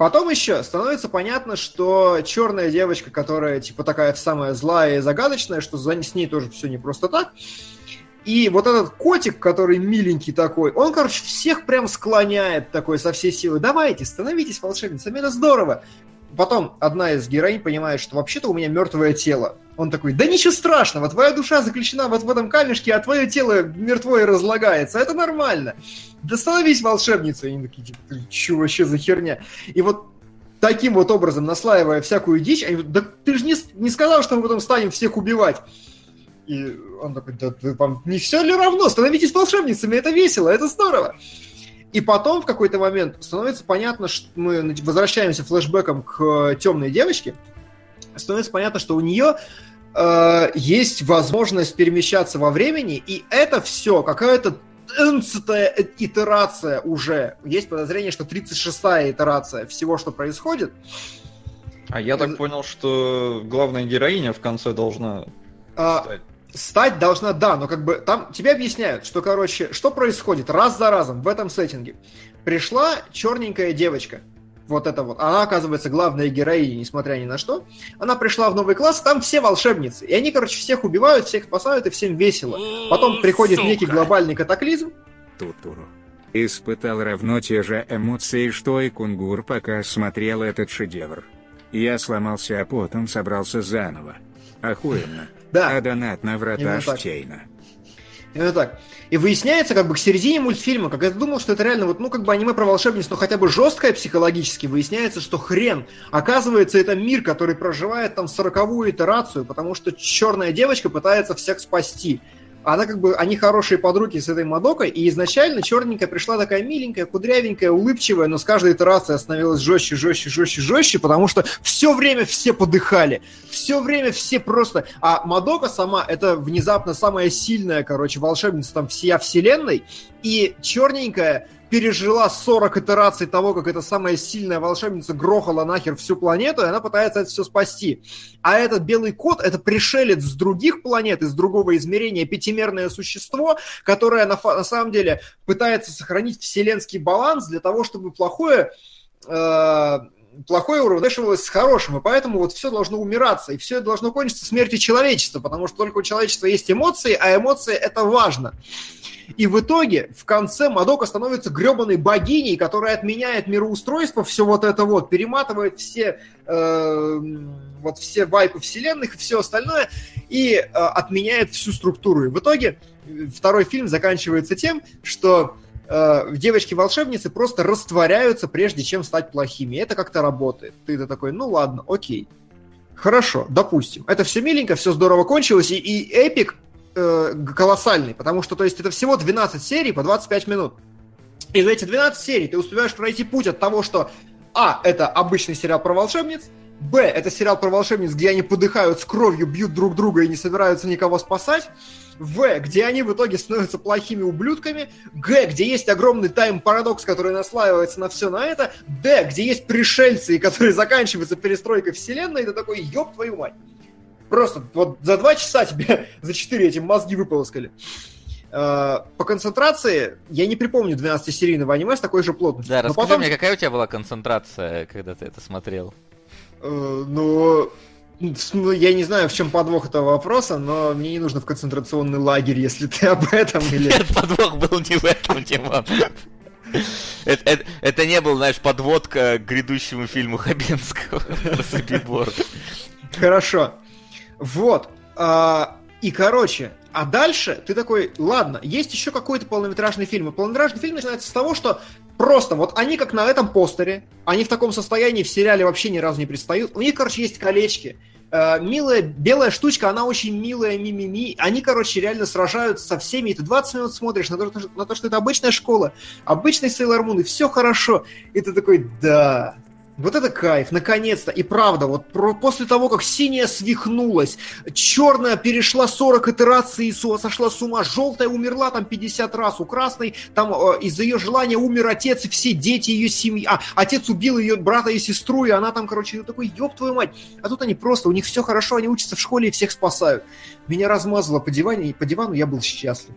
Потом еще становится понятно, что черная девочка, которая типа такая самая злая и загадочная, что за, с ней тоже все не просто так. И вот этот котик, который миленький такой, он, короче, всех прям склоняет такой со всей силы. Давайте, становитесь волшебницами, это здорово. Потом одна из героинь понимает, что вообще-то у меня мертвое тело. Он такой, да ничего страшного, твоя душа заключена вот в этом камешке, а твое тело мертвое разлагается, это нормально. Да становись волшебницей. И они такие, типа, «Ты чё вообще за херня? И вот таким вот образом, наслаивая всякую дичь, они, да ты же не, не сказал, что мы потом станем всех убивать. И он такой, да вы вам не все ли равно? Становитесь волшебницами, это весело, это здорово. И потом в какой-то момент становится понятно, что мы возвращаемся флешбеком к темной девочке. Становится понятно, что у нее э, есть возможность перемещаться во времени, и это все какая-то 11 итерация уже. Есть подозрение, что 36-я итерация всего, что происходит. А я так понял, что главная героиня в конце должна А, стать. Стать должна, да, но как бы там тебе объясняют, что, короче, что происходит раз за разом в этом сеттинге. Пришла черненькая девочка, вот это вот, она оказывается главная героиня, несмотря ни на что. Она пришла в новый класс, там все волшебницы, и они, короче, всех убивают, всех спасают, и всем весело. Потом приходит Сука. некий глобальный катаклизм, Тутуру. Испытал равно те же эмоции, что и Кунгур, пока смотрел этот шедевр. Я сломался, а потом собрался заново. Охуенно. да, А донат на врата. Штейна. Именно так. И выясняется, как бы к середине мультфильма, как я думал, что это реально вот, ну, как бы аниме про волшебниц, но хотя бы жесткое психологически, выясняется, что хрен. Оказывается, это мир, который проживает там сороковую итерацию, потому что черная девочка пытается всех спасти. Она как бы, они хорошие подруги с этой Мадокой, и изначально черненькая пришла такая миленькая, кудрявенькая, улыбчивая, но с каждой итерацией становилась жестче, жестче, жестче, жестче, потому что все время все подыхали. Все время все просто... А Мадока сама, это внезапно самая сильная, короче, волшебница там всея вселенной, и черненькая пережила 40 итераций того, как эта самая сильная волшебница грохала нахер всю планету, и она пытается это все спасти. А этот белый кот — это пришелец с других планет, из другого измерения, пятимерное существо, которое на, на самом деле пытается сохранить вселенский баланс для того, чтобы плохое э, плохое уравновешивалось с хорошим, и поэтому вот все должно умираться, и все должно кончиться смертью человечества, потому что только у человечества есть эмоции, а эмоции это важно. И в итоге, в конце Мадока становится гребаной богиней, которая отменяет мироустройство, все вот это вот, перематывает все, э, вот все вайпы вселенных и все остальное, и э, отменяет всю структуру. И в итоге э, второй фильм заканчивается тем, что девочки-волшебницы просто растворяются, прежде чем стать плохими. Это как-то работает. Ты это такой, ну ладно, окей. Хорошо, допустим. Это все миленько, все здорово кончилось, и, и эпик э, колоссальный, потому что, то есть, это всего 12 серий по 25 минут. И за эти 12 серий ты успеваешь пройти путь от того, что А, это обычный сериал про волшебниц, Б, это сериал про волшебниц, где они подыхают с кровью, бьют друг друга и не собираются никого спасать. В, где они в итоге становятся плохими ублюдками. Г, где есть огромный тайм-парадокс, который наслаивается на все на это. Д, где есть пришельцы, которые заканчиваются перестройкой вселенной. И ты такой, ёб твою мать. Просто вот за два часа тебе, за четыре эти мозги выполоскали. Э, по концентрации я не припомню 12-серийного аниме с такой же плотностью. Да, расскажи потом... мне, какая у тебя была концентрация, когда ты это смотрел? Э, ну, ну, я не знаю, в чем подвох этого вопроса, но мне не нужно в концентрационный лагерь, если ты об этом или... Нет, подвох был не в этом, Димон. Это, это, это не был, знаешь, подводка к грядущему фильму Хабенского про Собибор. Хорошо. Вот. А, и, короче, а дальше ты такой, ладно, есть еще какой-то полнометражный фильм. И полнометражный фильм начинается с того, что просто вот они как на этом постере, они в таком состоянии в сериале вообще ни разу не предстают. У них, короче, есть колечки. Э, милая белая штучка, она очень милая, ми-ми-ми. Они, короче, реально сражаются со всеми, и ты 20 минут смотришь на то, на то что это обычная школа, обычный Sailor Moon, и все хорошо. И ты такой, да, вот это кайф, наконец-то. И правда, вот про, после того, как синяя свихнулась, черная перешла 40 итераций и сошла с ума, желтая умерла там 50 раз, у красной там э, из-за ее желания умер отец и все дети ее семьи. А, отец убил ее брата и сестру, и она там, короче, ну, такой, ёб твою мать. А тут они просто, у них все хорошо, они учатся в школе и всех спасают. Меня размазало по дивану, и по дивану я был счастлив.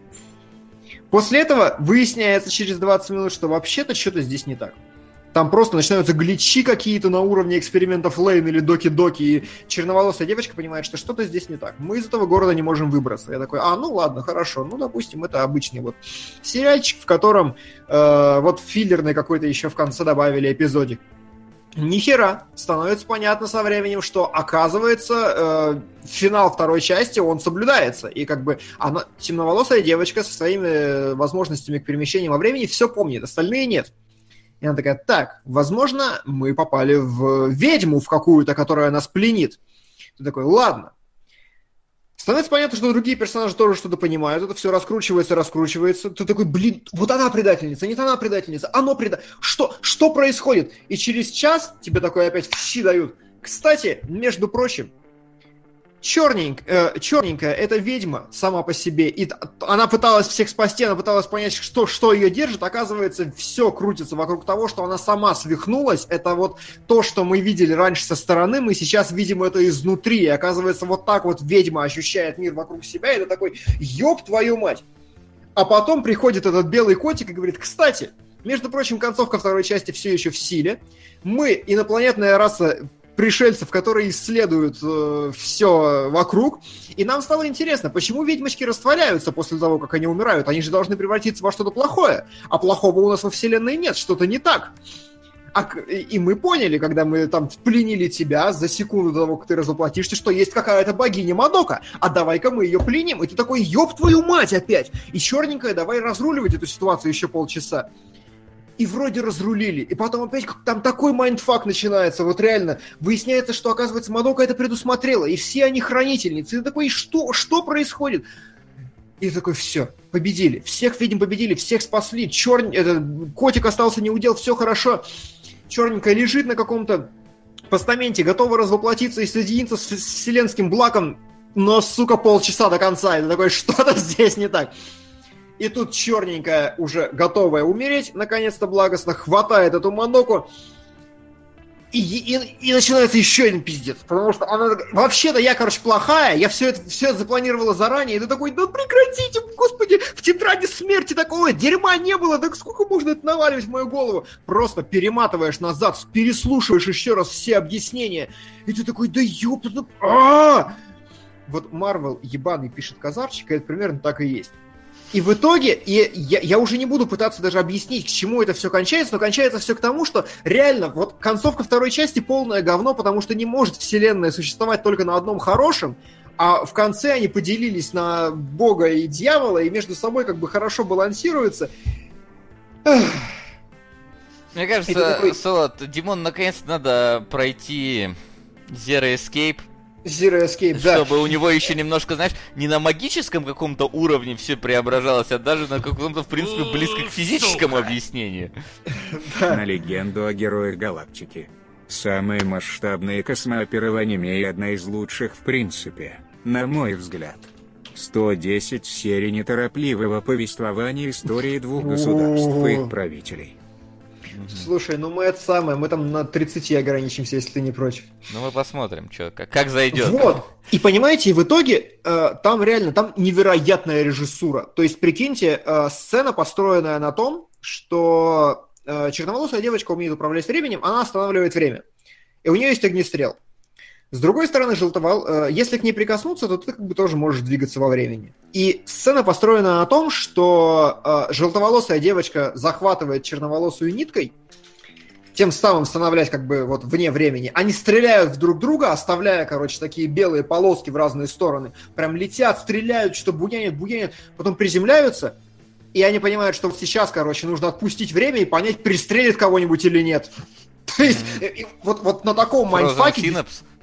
После этого выясняется через 20 минут, что вообще-то что-то здесь не так. Там просто начинаются гличи какие-то на уровне экспериментов Лейн или Доки-Доки, и черноволосая девочка понимает, что что-то здесь не так. Мы из этого города не можем выбраться. Я такой, а, ну ладно, хорошо, ну, допустим, это обычный вот сериальчик, в котором э, вот филлерный какой-то еще в конце добавили эпизодик. Нихера, становится понятно со временем, что оказывается э, финал второй части он соблюдается, и как бы она темноволосая девочка со своими э, возможностями к перемещению во времени все помнит, остальные нет. И она такая, так, возможно, мы попали в ведьму в какую-то, которая нас пленит. Ты такой, ладно. Становится понятно, что другие персонажи тоже что-то понимают, это все раскручивается, раскручивается. Ты такой, блин, вот она предательница, нет она предательница, оно предательница. Что, что происходит? И через час тебе такой опять в щи дают. Кстати, между прочим, черненьк, э, черненькая это ведьма сама по себе. И она пыталась всех спасти, она пыталась понять, что, что ее держит. Оказывается, все крутится вокруг того, что она сама свихнулась. Это вот то, что мы видели раньше со стороны, мы сейчас видим это изнутри. И оказывается, вот так вот ведьма ощущает мир вокруг себя. Это такой, ёб твою мать. А потом приходит этот белый котик и говорит, кстати, между прочим, концовка второй части все еще в силе. Мы, инопланетная раса пришельцев, которые исследуют э, все вокруг. И нам стало интересно, почему ведьмочки растворяются после того, как они умирают? Они же должны превратиться во что-то плохое. А плохого у нас во Вселенной нет, что-то не так. А, и мы поняли, когда мы там пленили тебя за секунду до того, как ты развоплотишься, что есть какая-то богиня Мадока, а давай-ка мы ее пленим. И ты такой, ёб твою мать опять! И черненькая, давай разруливать эту ситуацию еще полчаса и вроде разрулили. И потом опять там такой mindfuck начинается, вот реально. Выясняется, что, оказывается, Мадока это предусмотрела, и все они хранительницы. И такой, что, что происходит? И такой, все, победили. Всех, видим, победили, всех спасли. Черн... Это, котик остался не удел, все хорошо. Черненькая лежит на каком-то постаменте, готова развоплотиться и соединиться с вселенским благом, но, сука, полчаса до конца. Ты такой, что-то здесь не так. И тут черненькая, уже готовая умереть, наконец-то благостно, хватает эту Маноку. И, и, и начинается еще один пиздец. Потому что она вообще-то я, короче, плохая, я все это, все запланировала заранее. И ты такой, да прекратите, господи, в тетради смерти такого дерьма не было, так сколько можно это наваливать в мою голову? Просто перематываешь назад, переслушиваешь еще раз все объяснения. И ты такой, да ёпта, ну... А Вот Марвел ебаный пишет казарчик, и это примерно так и есть. И в итоге, и я, я уже не буду пытаться даже объяснить, к чему это все кончается, но кончается все к тому, что реально, вот концовка второй части полное говно, потому что не может вселенная существовать только на одном хорошем, а в конце они поделились на бога и дьявола, и между собой как бы хорошо балансируются. Мне кажется, такой... Солод, Димон, наконец-то надо пройти Zero Escape, Zero Escape, да. Чтобы у него еще немножко, знаешь, не на магическом каком-то уровне все преображалось, а даже на каком-то, в принципе, близко к физическому объяснению. На легенду о героях галактики. Самое масштабное космооперы в аниме и одна из лучших в принципе, на мой взгляд. 110 серий неторопливого повествования истории двух государств и их правителей. Слушай, ну мы это самое, мы там на 30 ограничимся, если ты не против. Ну мы посмотрим, что, как, как зайдет. Вот. И понимаете, в итоге э, там реально, там невероятная режиссура. То есть, прикиньте, э, сцена, построенная на том, что э, черноволосая девочка умеет управлять временем, она останавливает время. И у нее есть огнестрел. С другой стороны, желтовал, э, если к ней прикоснуться, то ты как бы тоже можешь двигаться во времени. И сцена построена на том, что э, желтоволосая девочка захватывает черноволосую ниткой, тем самым становляясь как бы вот вне времени. Они стреляют в друг друга, оставляя, короче, такие белые полоски в разные стороны. Прям летят, стреляют, что буянят, буянят, потом приземляются, и они понимают, что вот сейчас, короче, нужно отпустить время и понять, пристрелит кого-нибудь или нет. То есть, вот, вот на таком майндфаке...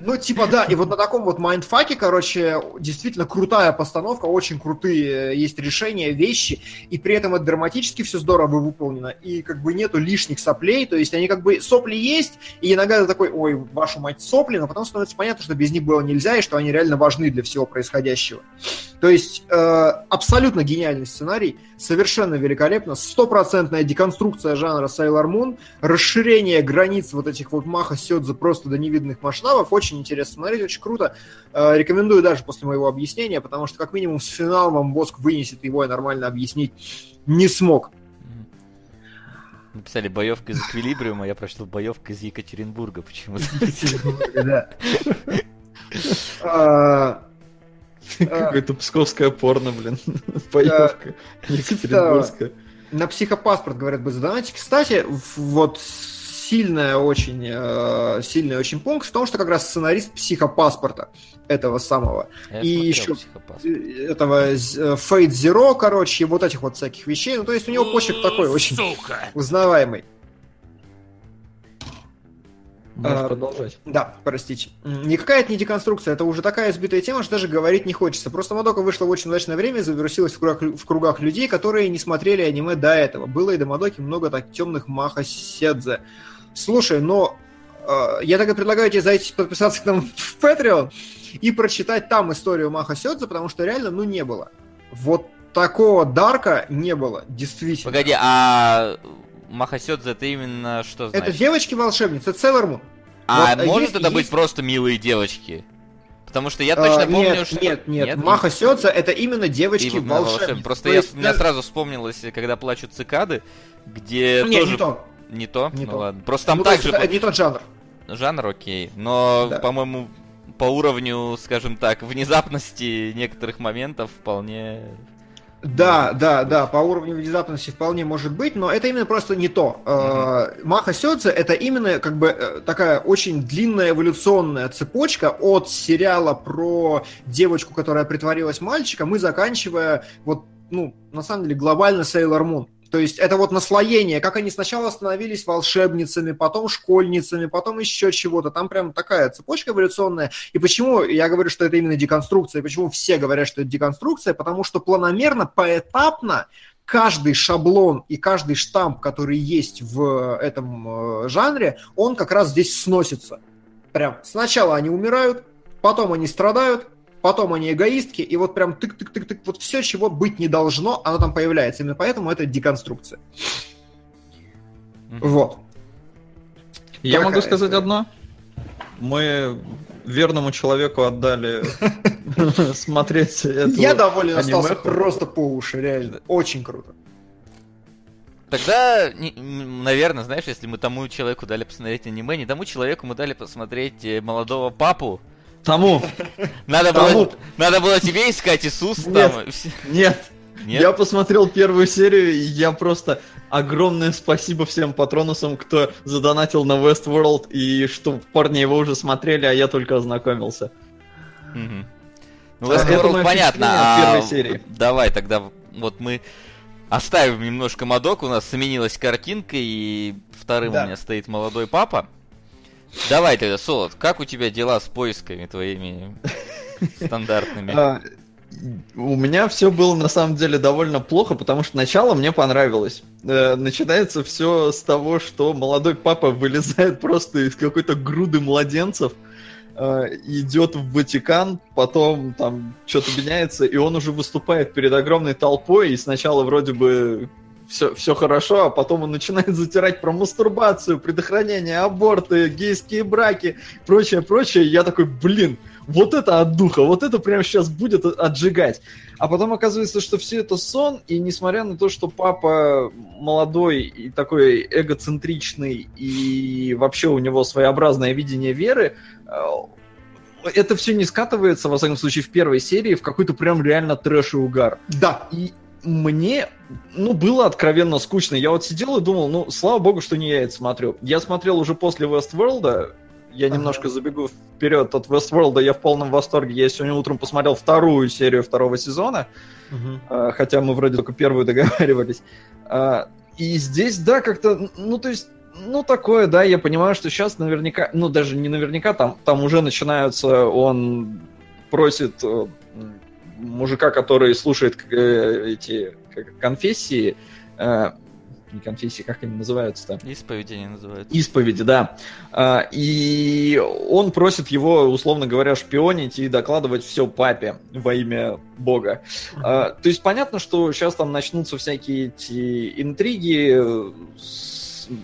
Ну, типа, да, и вот на таком вот майндфаке, короче, действительно крутая постановка, очень крутые есть решения, вещи, и при этом это драматически все здорово выполнено, и как бы нету лишних соплей, то есть они как бы сопли есть, и иногда ты такой, ой, вашу мать сопли, но потом становится понятно, что без них было нельзя, и что они реально важны для всего происходящего. То есть э, абсолютно гениальный сценарий, совершенно великолепно, стопроцентная деконструкция жанра Sailor Moon, расширение границ вот этих вот Маха Сёдзе просто до невиданных масштабов, очень очень интересно смотреть, очень круто. Э, рекомендую даже после моего объяснения, потому что как минимум с финалом вам мозг вынесет его и нормально объяснить не смог. Написали боевка из Эквилибриума, я прочитал боевка из Екатеринбурга почему-то. Да. А, Какое-то псковское порно, блин. Боевка. Екатеринбургская. На психопаспорт, говорят, бы задонатить. Кстати, вот сильная очень, э, сильный очень пункт в том, что как раз сценарист психопаспорта этого самого. Я и еще э, этого э, Fate Zero, короче, вот этих вот всяких вещей. Ну, то есть у него почерк такой очень Сука. узнаваемый. Можешь а, продолжать. Да, простите. Никакая это не деконструкция, это уже такая избитая тема, что даже говорить не хочется. Просто Мадока вышла в очень удачное время, завирусилась в кругах, в кругах людей, которые не смотрели аниме до этого. Было и до Мадоки много так темных маха седзе. Слушай, но э, я тогда предлагаю тебе зайти подписаться к нам в Patreon и прочитать там историю Маха Сёдзе, потому что реально, ну, не было. Вот такого дарка не было, действительно. Погоди, а Маха Сёдзе это именно что значит? Это девочки-волшебницы, Sailor Moon. А вот, может есть, это есть... быть просто милые девочки? Потому что я точно а, помню, нет, что... Нет, нет, нет. Маха Сёдзе это именно девочки-волшебницы. Просто я, есть... меня сразу вспомнилось, когда плачут цикады, где нет, тоже... Не то. Не то? Не ну то. ладно. Просто там ну, также... Это не тот жанр. Жанр окей. Но, да. по-моему, по уровню, скажем так, внезапности некоторых моментов вполне... Да, да, да, по уровню внезапности вполне может быть, но это именно просто не то. Mm-hmm. Маха Сёдзе это именно как бы э, такая очень длинная эволюционная цепочка от сериала про девочку, которая притворилась мальчиком, и заканчивая вот, ну, на самом деле, глобально Sailor Moon. То есть это вот наслоение, как они сначала становились волшебницами, потом школьницами, потом еще чего-то. Там прям такая цепочка эволюционная. И почему я говорю, что это именно деконструкция, почему все говорят, что это деконструкция? Потому что планомерно, поэтапно каждый шаблон и каждый штамп, который есть в этом э, жанре, он как раз здесь сносится. Прям сначала они умирают, потом они страдают, потом они эгоистки, и вот прям тык-тык-тык-тык, вот все, чего быть не должно, оно там появляется. Именно поэтому это деконструкция. Вот. Я Такая могу сказать история. одно. Мы верному человеку отдали смотреть эту Я доволен остался просто по уши, реально. Очень круто. Тогда, наверное, знаешь, если мы тому человеку дали посмотреть аниме, не тому человеку мы дали посмотреть э, молодого папу, Тому. Надо, Тому. Было, надо было тебе искать Иисус нет, там. Нет. Нет. Я посмотрел первую серию, и я просто огромное спасибо всем патронусам, кто задонатил на Westworld, и что парни его уже смотрели, а я только ознакомился. Угу. Ну, Westworld понятно. А, серии. Давай тогда вот мы оставим немножко модок, у нас сменилась картинка, и вторым да. у меня стоит молодой папа. Давай тогда, Солод, как у тебя дела с поисками твоими стандартными? А, у меня все было на самом деле довольно плохо, потому что начало мне понравилось. Э, начинается все с того, что молодой папа вылезает просто из какой-то груды младенцев, э, идет в Ватикан, потом там что-то меняется, и он уже выступает перед огромной толпой, и сначала вроде бы все, все хорошо, а потом он начинает затирать про мастурбацию, предохранение, аборты, гейские браки, прочее, прочее. И я такой, блин, вот это от духа, вот это прямо сейчас будет отжигать. А потом оказывается, что все это сон, и несмотря на то, что папа молодой и такой эгоцентричный, и вообще у него своеобразное видение веры, э, это все не скатывается, во всяком случае, в первой серии в какой-то прям реально трэш и угар. Да. И мне, ну, было откровенно скучно. Я вот сидел и думал, ну, слава богу, что не я это смотрю. Я смотрел уже после Westworld, я ага. немножко забегу вперед от Westworld, я в полном восторге. Я сегодня утром посмотрел вторую серию второго сезона, угу. хотя мы вроде только первую договаривались. А, и здесь, да, как-то, ну, то есть, ну, такое, да, я понимаю, что сейчас наверняка, ну, даже не наверняка, там, там уже начинаются, он просит э, мужика, который слушает э, эти конфессии, э, не конфессии, как они называются там? Исповеди они называются. Исповеди, да. А, и он просит его, условно говоря, шпионить и докладывать все папе во имя Бога. А, то есть понятно, что сейчас там начнутся всякие эти интриги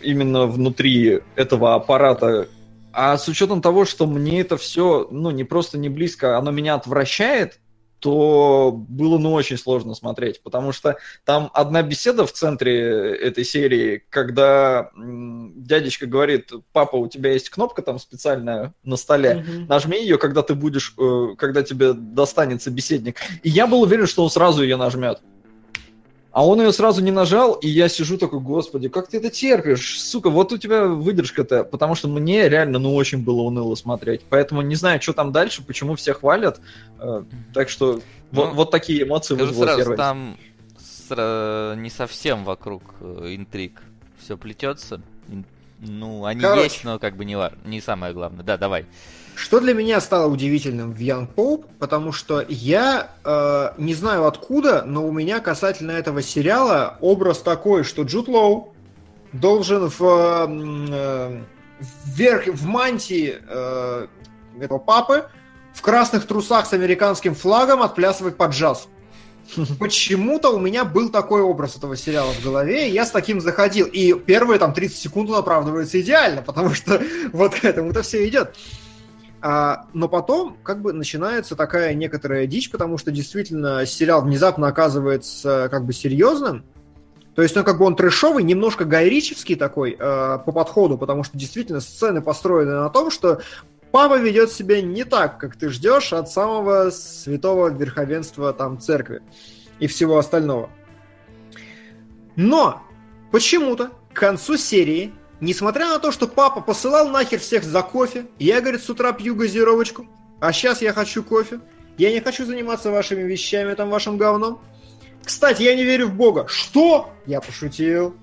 именно внутри этого аппарата а с учетом того, что мне это все, ну, не просто не близко, оно меня отвращает, то было ну очень сложно смотреть, потому что там одна беседа в центре этой серии, когда дядечка говорит, папа, у тебя есть кнопка там специальная на столе, mm-hmm. нажми ее, когда ты будешь, э, когда тебе достанется беседник. И я был уверен, что он сразу ее нажмет. А он ее сразу не нажал, и я сижу такой, господи, как ты это терпишь? Сука, вот у тебя выдержка-то. Потому что мне реально, ну, очень было уныло смотреть. Поэтому не знаю, что там дальше, почему все хвалят. Э, так что ну, вот, вот такие эмоции вызвала сразу, первая. Там сра... не совсем вокруг э, интриг все плетется. Ну, они Короче. есть, но как бы не, не самое главное. Да, давай. Что для меня стало удивительным в Young Pope, потому что я э, не знаю откуда, но у меня касательно этого сериала образ такой, что Джуд Лоу должен в, э, вверх, в мантии э, этого папы в красных трусах с американским флагом отплясывать под джаз. Почему-то у меня был такой образ этого сериала в голове, и я с таким заходил. И первые там 30 секунд он оправдывается идеально, потому что вот к этому-то все идет. А, но потом как бы начинается такая некоторая дичь, потому что действительно сериал внезапно оказывается как бы серьезным. То есть он как бы он трэшовый, немножко гайричевский такой э, по подходу, потому что действительно сцены построены на том, что папа ведет себя не так, как ты ждешь от самого святого верховенства там церкви и всего остального. Но почему-то к концу серии Несмотря на то, что папа посылал нахер всех за кофе, я, говорит, с утра пью газировочку, а сейчас я хочу кофе, я не хочу заниматься вашими вещами, там, вашим говном. Кстати, я не верю в Бога. Что? Я пошутил.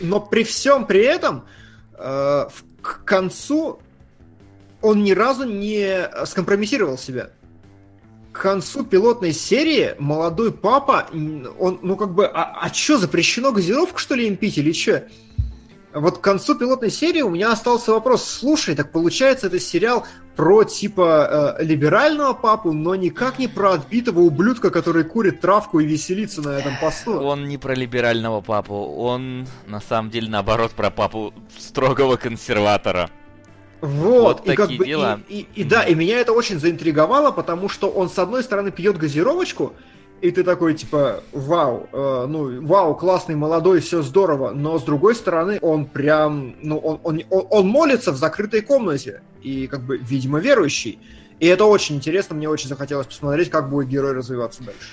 Но при всем при этом, э, к концу он ни разу не скомпрометировал себя. К концу пилотной серии молодой папа, он, ну как бы, а, а что, запрещено газировку, что ли, им пить или что? Вот к концу пилотной серии у меня остался вопрос. Слушай, так получается, это сериал про типа э, либерального папу, но никак не про отбитого ублюдка, который курит травку и веселится на этом посту. Он не про либерального папу, он на самом деле наоборот про папу строгого консерватора. Вот, вот и как бы, дела. И, и, и да, и меня это очень заинтриговало, потому что он с одной стороны пьет газировочку, и ты такой, типа, вау, э, ну, вау, классный, молодой, все здорово, но с другой стороны, он прям, ну, он, он, он, он молится в закрытой комнате, и, как бы, видимо, верующий. И это очень интересно, мне очень захотелось посмотреть, как будет герой развиваться дальше.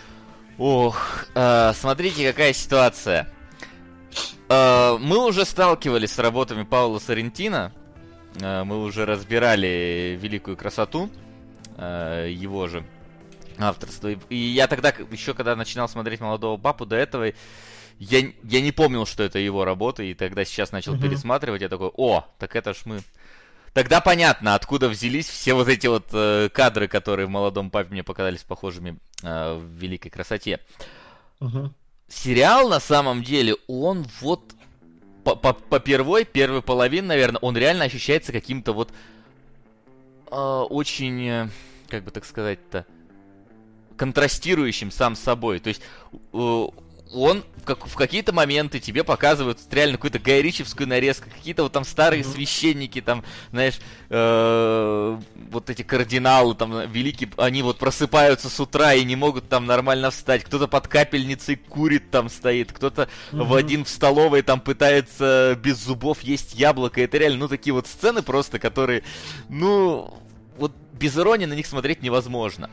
Ох, э, смотрите, какая ситуация. Э, мы уже сталкивались с работами Паула Соррентино, э, мы уже разбирали «Великую красоту», э, его же авторство. И я тогда, еще когда начинал смотреть «Молодого папу», до этого я, я не помнил, что это его работа, и тогда сейчас начал mm-hmm. пересматривать, я такой, о, так это ж мы тогда понятно, откуда взялись все вот эти вот э, кадры, которые в молодом папе мне показались похожими э, в великой красоте. Uh-huh. Сериал на самом деле, он вот по, по, по первой, первой половине, наверное, он реально ощущается каким-то вот э, очень, э, как бы так сказать-то, контрастирующим сам с собой. То есть он как, в какие-то моменты тебе показывают реально какую-то гайричевскую нарезку, какие-то вот там старые mm-hmm. священники, там, знаешь, э, вот эти кардиналы, там, великие, они вот просыпаются с утра и не могут там нормально встать, кто-то под капельницей курит там стоит, кто-то mm-hmm. в один в столовой там пытается без зубов есть яблоко, это реально, ну, такие вот сцены просто, которые, ну, вот без иронии на них смотреть невозможно.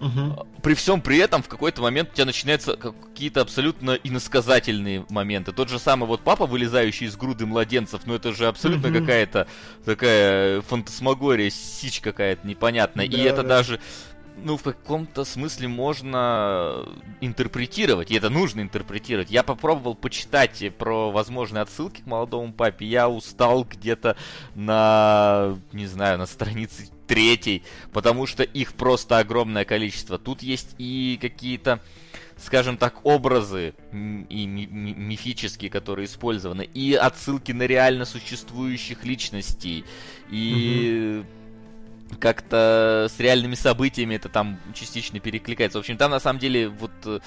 Угу. При всем при этом в какой-то момент у тебя начинаются какие-то абсолютно иносказательные моменты. Тот же самый вот папа, вылезающий из груды младенцев, ну это же абсолютно угу. какая-то такая фантасмагория, сич какая-то непонятная. Да, И это да. даже ну, в каком-то смысле можно интерпретировать, и это нужно интерпретировать. Я попробовал почитать про возможные отсылки к молодому папе, я устал где-то на, не знаю, на странице третий, потому что их просто огромное количество. Тут есть и какие-то, скажем так, образы и ми- ми- мифические, которые использованы, и отсылки на реально существующих личностей, и угу как-то с реальными событиями это там частично перекликается. В общем, там на самом деле вот э,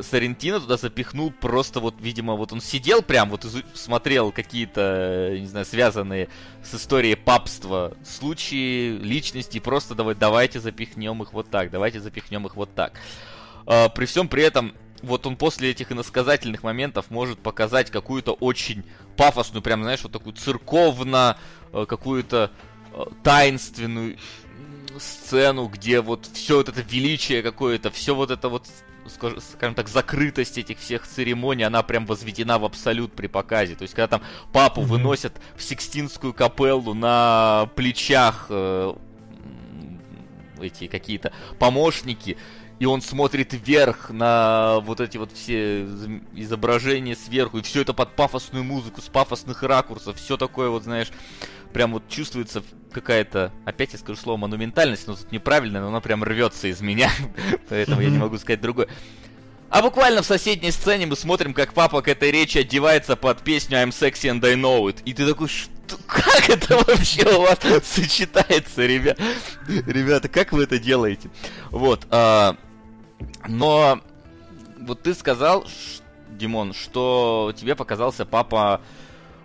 Сарентино туда запихнул просто вот, видимо, вот он сидел прям, вот смотрел какие-то, э, не знаю, связанные с историей папства случаи, личности, просто давай, давайте запихнем их вот так, давайте запихнем их вот так. А, при всем при этом вот он после этих иносказательных моментов может показать какую-то очень пафосную, прям, знаешь, вот такую церковно, э, какую-то таинственную сцену, где вот все вот это величие какое-то, все вот это вот, скажем так, закрытость этих всех церемоний, она прям возведена в абсолют при показе. То есть, когда там папу mm-hmm. выносят в Сикстинскую капеллу на плечах э, эти какие-то помощники, и он смотрит вверх на вот эти вот все изображения сверху, и все это под пафосную музыку, с пафосных ракурсов, все такое вот, знаешь, прям вот чувствуется какая-то, опять я скажу слово монументальность, но тут неправильно, но она прям рвется из меня, поэтому я не могу сказать другое. А буквально в соседней сцене мы смотрим, как папа к этой речи одевается под песню I'm sexy and I know it. И ты такой, что? Как это вообще у вас сочетается, ребят? Ребята, как вы это делаете? Вот. А, но вот ты сказал, Димон, что тебе показался папа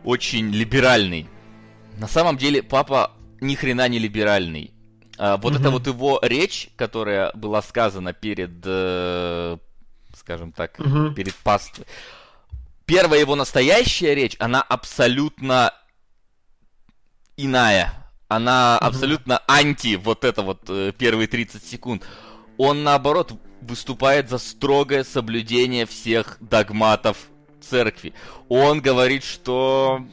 очень либеральный. На самом деле папа ни хрена не либеральный. А, вот угу. это вот его речь, которая была сказана перед, э, скажем так, угу. перед паствой. Первая его настоящая речь, она абсолютно иная. Она угу. абсолютно анти вот это вот э, первые 30 секунд. Он наоборот выступает за строгое соблюдение всех догматов церкви. Он говорит, что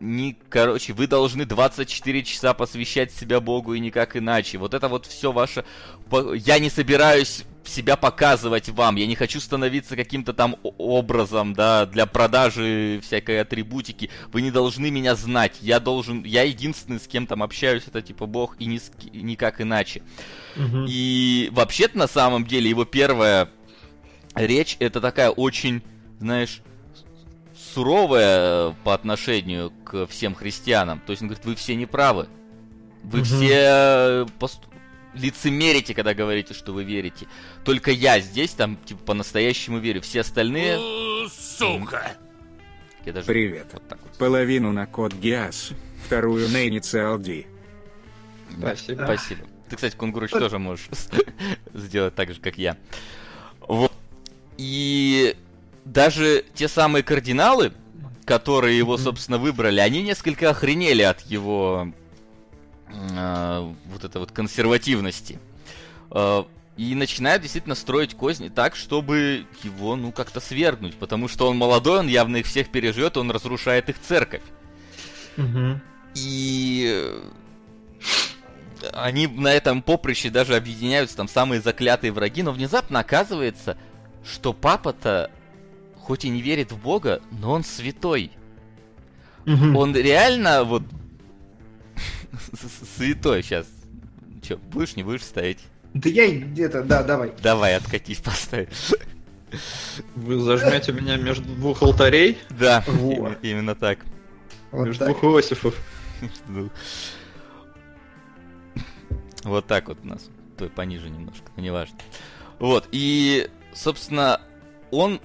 не, короче, вы должны 24 часа посвящать себя Богу и никак иначе. Вот это вот все ваше... Я не собираюсь себя показывать вам. Я не хочу становиться каким-то там образом, да, для продажи всякой атрибутики. Вы не должны меня знать. Я должен, я единственный, с кем там общаюсь, это типа Бог и ни с, никак иначе. Угу. И вообще-то на самом деле его первая речь это такая очень, знаешь, суровая по отношению к всем христианам. То есть он говорит, вы все неправы. Вы угу. все э, пост... лицемерите, когда говорите, что вы верите. Только я здесь там, типа, по-настоящему верю. Все остальные... Сука! Я даже Привет. Вот так вот. Половину на код ГИАС, вторую на инициал D. Спасибо. Спасибо. Ты, кстати, Кунгуруч тоже можешь сделать так же, как я. Вот. И даже те самые кардиналы, которые его, собственно, выбрали, они несколько охренели от его э, вот этой вот консервативности. Э, и начинают действительно строить козни так, чтобы его, ну, как-то свергнуть. Потому что он молодой, он явно их всех переживет, он разрушает их церковь. Угу. И они на этом поприще даже объединяются, там самые заклятые враги, но внезапно оказывается, что папа-то хоть и не верит в Бога, но он святой. Угу. Он реально вот святой сейчас. Че, будешь, не будешь ставить? Да я где-то, да, давай. Давай, откатись, поставь. Вы зажмете меня между двух алтарей? Да, Во. именно так. Вот между так. двух Иосифов. Вот так вот у нас. Той пониже немножко, но неважно. Вот, и, собственно, он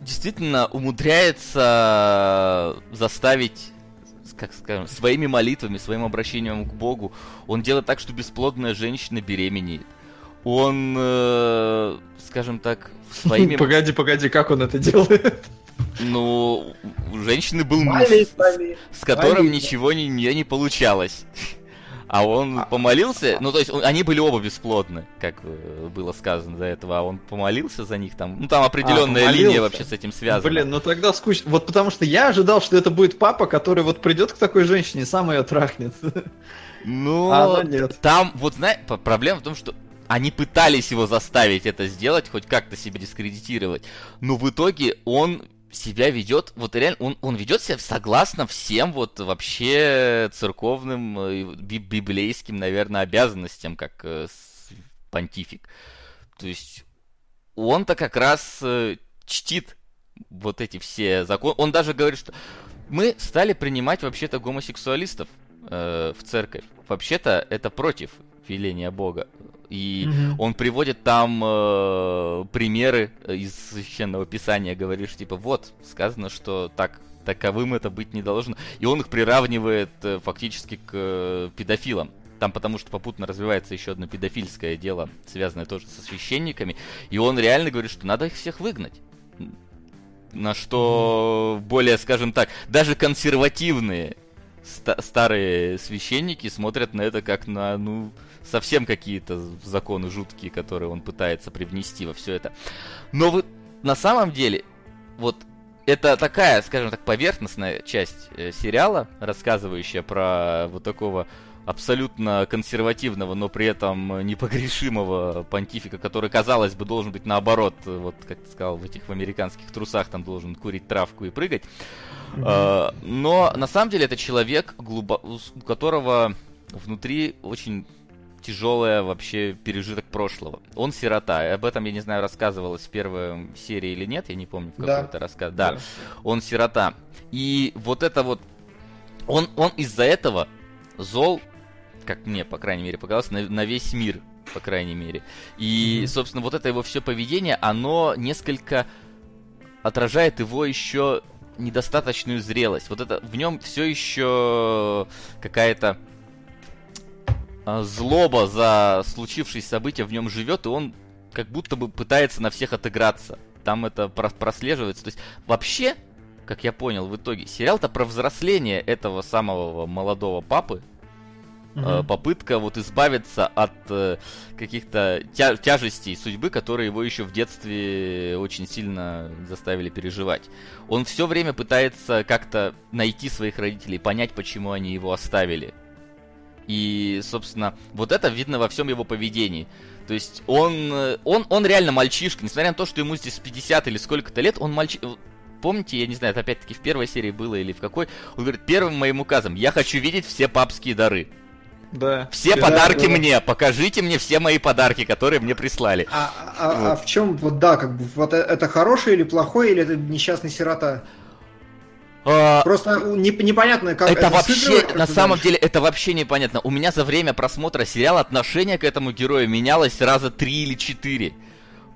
действительно умудряется заставить как скажем, своими молитвами, своим обращением к Богу, он делает так, что бесплодная женщина беременеет. Он, э, скажем так, своими... Погоди, погоди, как он это делает? Ну, у женщины был муж, с, с которым ничего не, не, не получалось. А он а, помолился, а, ну то есть он, они были оба бесплодны, как э, было сказано до этого, а он помолился за них там. Ну там определенная а, линия вообще с этим связана. Блин, ну тогда скучно. Вот потому что я ожидал, что это будет папа, который вот придет к такой женщине и сам ее трахнет. Ну, а нет. там, вот знаешь, проблема в том, что они пытались его заставить это сделать, хоть как-то себя дискредитировать, но в итоге он себя ведет, вот реально, он, он ведет себя согласно всем вот вообще церковным, э, библейским, наверное, обязанностям, как э, понтифик. То есть он-то как раз э, чтит вот эти все законы. Он даже говорит, что мы стали принимать вообще-то гомосексуалистов э, в церковь. Вообще-то это против веления Бога. И угу. он приводит там э, примеры из священного писания, говоришь, типа, вот, сказано, что так таковым это быть не должно. И он их приравнивает э, фактически к э, педофилам. Там потому что попутно развивается еще одно педофильское дело, связанное тоже со священниками. И он реально говорит, что надо их всех выгнать. На что более, скажем так, даже консервативные ста- старые священники смотрят на это как на, ну, совсем какие-то законы жуткие, которые он пытается привнести во все это. Но вы на самом деле, вот это такая, скажем так, поверхностная часть э, сериала, рассказывающая про вот такого абсолютно консервативного, но при этом непогрешимого понтифика, который, казалось бы, должен быть наоборот, вот как ты сказал, в этих в американских трусах там должен курить травку и прыгать. Mm-hmm. но на самом деле это человек, у которого внутри очень тяжелое вообще пережиток прошлого. Он сирота. Об этом, я не знаю, рассказывалось в первой серии или нет, я не помню, в какой-то да. рассказ. Да, да, он сирота. И вот это вот... Он, он из-за этого зол, как мне, по крайней мере, показалось, на, на весь мир, по крайней мере. И, mm-hmm. собственно, вот это его все поведение, оно несколько отражает его еще недостаточную зрелость. Вот это в нем все еще какая-то злоба за случившиеся события в нем живет, и он как будто бы пытается на всех отыграться. Там это прослеживается. То есть вообще, как я понял в итоге, сериал-то про взросление этого самого молодого папы. Угу. Попытка вот избавиться от э, каких-то тя тяжестей судьбы, которые его еще в детстве очень сильно заставили переживать. Он все время пытается как-то найти своих родителей, понять, почему они его оставили. И, собственно, вот это видно во всем его поведении. То есть он, он, он реально мальчишка, несмотря на то, что ему здесь 50 или сколько-то лет, он мальчишка. Помните, я не знаю, это опять-таки в первой серии было или в какой, он говорит, первым моим указом, я хочу видеть все папские дары. Да. Все да, подарки да. мне, покажите мне все мои подарки, которые мне прислали. А, а, вот. а в чем, вот да, как бы, вот э, это хороший или плохой, или это несчастный сирота? А, Просто не, непонятно, как это, это вообще, на самом деле, это вообще непонятно. У меня за время просмотра сериала отношение к этому герою менялось раза три или четыре.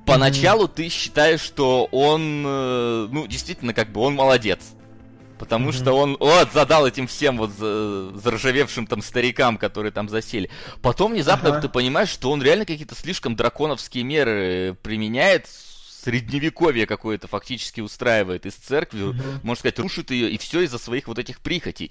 Поначалу mm-hmm. ты считаешь, что он, э, ну, действительно, как бы он молодец. Потому mm-hmm. что он, вот, задал этим всем вот заржавевшим там старикам, которые там засели. Потом внезапно ага. ты понимаешь, что он реально какие-то слишком драконовские меры применяет, средневековье какое-то фактически устраивает из церкви, угу. можно сказать, рушит ее, и все из-за своих вот этих прихотей.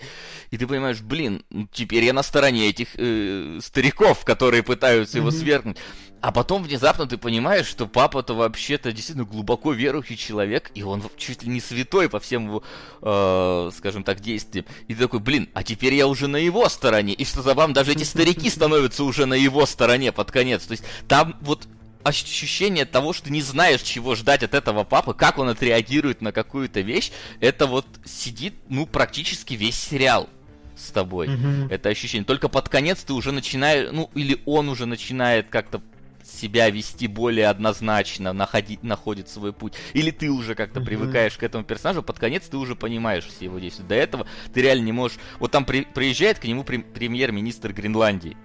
И ты понимаешь, блин, ну, теперь я на стороне этих э, стариков, которые пытаются угу. его свергнуть. А потом внезапно ты понимаешь, что папа-то вообще-то действительно глубоко верующий человек, и он чуть ли не святой по всем его, э, скажем так, действиям. И ты такой, блин, а теперь я уже на его стороне. И что за вам, даже эти старики становятся уже на его стороне под конец. То есть там вот ощущение того, что не знаешь, чего ждать от этого папы, как он отреагирует на какую-то вещь, это вот сидит, ну, практически весь сериал. с тобой. Mm-hmm. Это ощущение. Только под конец ты уже начинаешь, ну, или он уже начинает как-то себя вести более однозначно, находить, находит свой путь. Или ты уже как-то mm-hmm. привыкаешь к этому персонажу, под конец ты уже понимаешь все его действия. До этого ты реально не можешь... Вот там при, приезжает к нему премьер-министр Гренландии.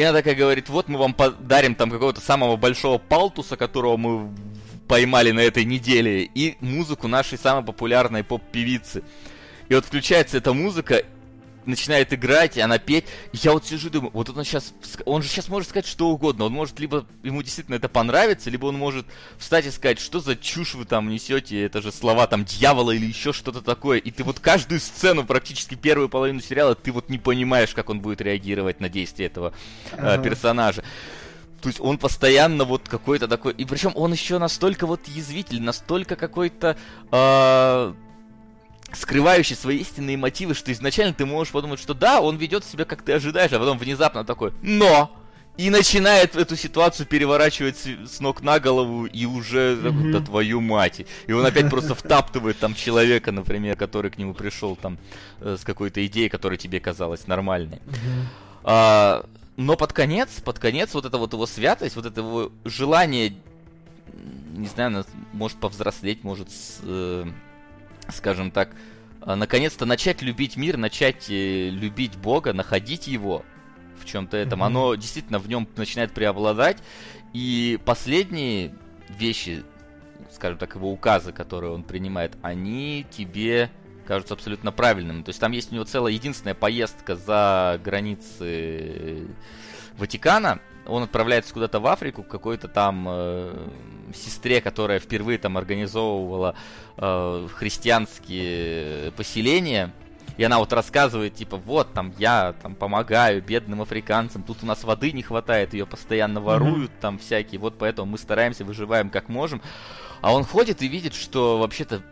И она такая говорит, вот мы вам подарим там какого-то самого большого палтуса, которого мы поймали на этой неделе, и музыку нашей самой популярной поп-певицы. И вот включается эта музыка, начинает играть, и она петь. И я вот сижу и думаю, вот он сейчас, он же сейчас может сказать что угодно. Он может либо ему действительно это понравится, либо он может встать и сказать, что за чушь вы там несете, это же слова там дьявола или еще что-то такое. И ты вот каждую сцену, практически первую половину сериала, ты вот не понимаешь, как он будет реагировать на действия этого э, ага. э, персонажа. То есть он постоянно вот какой-то такой... И причем он еще настолько вот язвительный, настолько какой-то... Э, скрывающий свои истинные мотивы, что изначально ты можешь подумать, что да, он ведет себя как ты ожидаешь, а потом внезапно такой «но!» И начинает эту ситуацию переворачивать с ног на голову и уже mm-hmm. да твою мать. И он опять просто втаптывает там человека, например, который к нему пришел там э, с какой-то идеей, которая тебе казалась нормальной. Mm-hmm. А, но под конец, под конец вот это вот его святость, вот это его желание, не знаю, может повзрослеть, может э, скажем так, а, наконец-то начать любить мир, начать э, любить Бога, находить его в чем-то этом, mm-hmm. оно действительно в нем начинает преобладать. И последние вещи, скажем так, его указы, которые он принимает, они тебе кажутся абсолютно правильными. То есть там есть у него целая единственная поездка за границы Ватикана, он отправляется куда-то в Африку, к какой-то там э, сестре, которая впервые там организовывала э, христианские поселения. И она вот рассказывает, типа, вот, там, я там помогаю бедным африканцам, тут у нас воды не хватает, ее постоянно воруют, mm-hmm. там, всякие, вот поэтому мы стараемся, выживаем как можем. А он ходит и видит, что вообще-то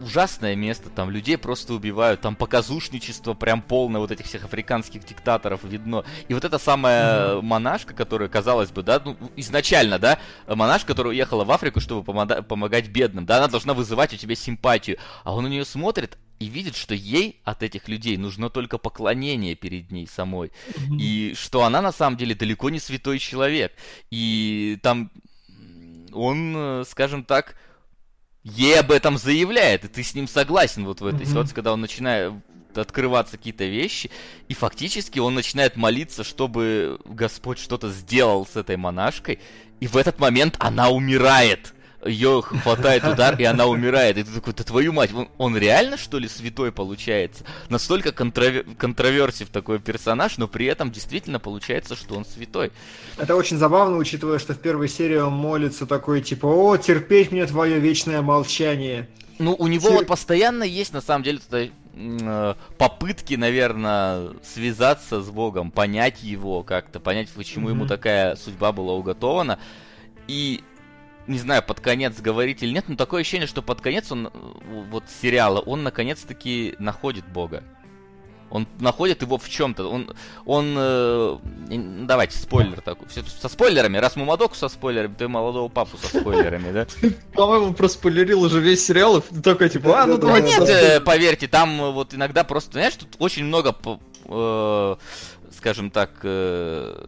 ужасное место, там людей просто убивают, там показушничество прям полное вот этих всех африканских диктаторов видно. И вот эта самая mm-hmm. монашка, которая, казалось бы, да, ну, изначально, да, монашка, которая уехала в Африку, чтобы помода- помогать бедным, да, она должна вызывать у тебя симпатию. А он на нее смотрит и видит, что ей от этих людей нужно только поклонение перед ней самой. Mm-hmm. И что она на самом деле далеко не святой человек. И там он, э, скажем так, ей об этом заявляет, и ты с ним согласен вот в этой mm-hmm. ситуации, когда он начинает открываться какие-то вещи, и фактически он начинает молиться, чтобы Господь что-то сделал с этой монашкой, и в этот момент она умирает ее хватает удар, и она умирает. И ты такой, да твою мать, он, он реально, что ли, святой получается? Настолько контровер... контроверсив такой персонаж, но при этом действительно получается, что он святой. Это очень забавно, учитывая, что в первой серии он молится такой, типа, о, терпеть мне твое вечное молчание. Ну, у него Тер... вот постоянно есть, на самом деле, э, попытки, наверное, связаться с Богом, понять его как-то, понять, почему mm-hmm. ему такая судьба была уготована. И не знаю, под конец говорить или нет, но такое ощущение, что под конец он, вот сериала, он наконец-таки находит Бога. Он находит его в чем-то. Он, он, э, давайте спойлер такой. Все, со спойлерами. Раз мы Мадоку со спойлерами, то и молодого папу со спойлерами, да? По-моему, проспойлерил уже весь сериал, и такой типа, а, ну давай. Нет, э, поверьте, там вот иногда просто, знаешь, тут очень много, э, скажем так, э,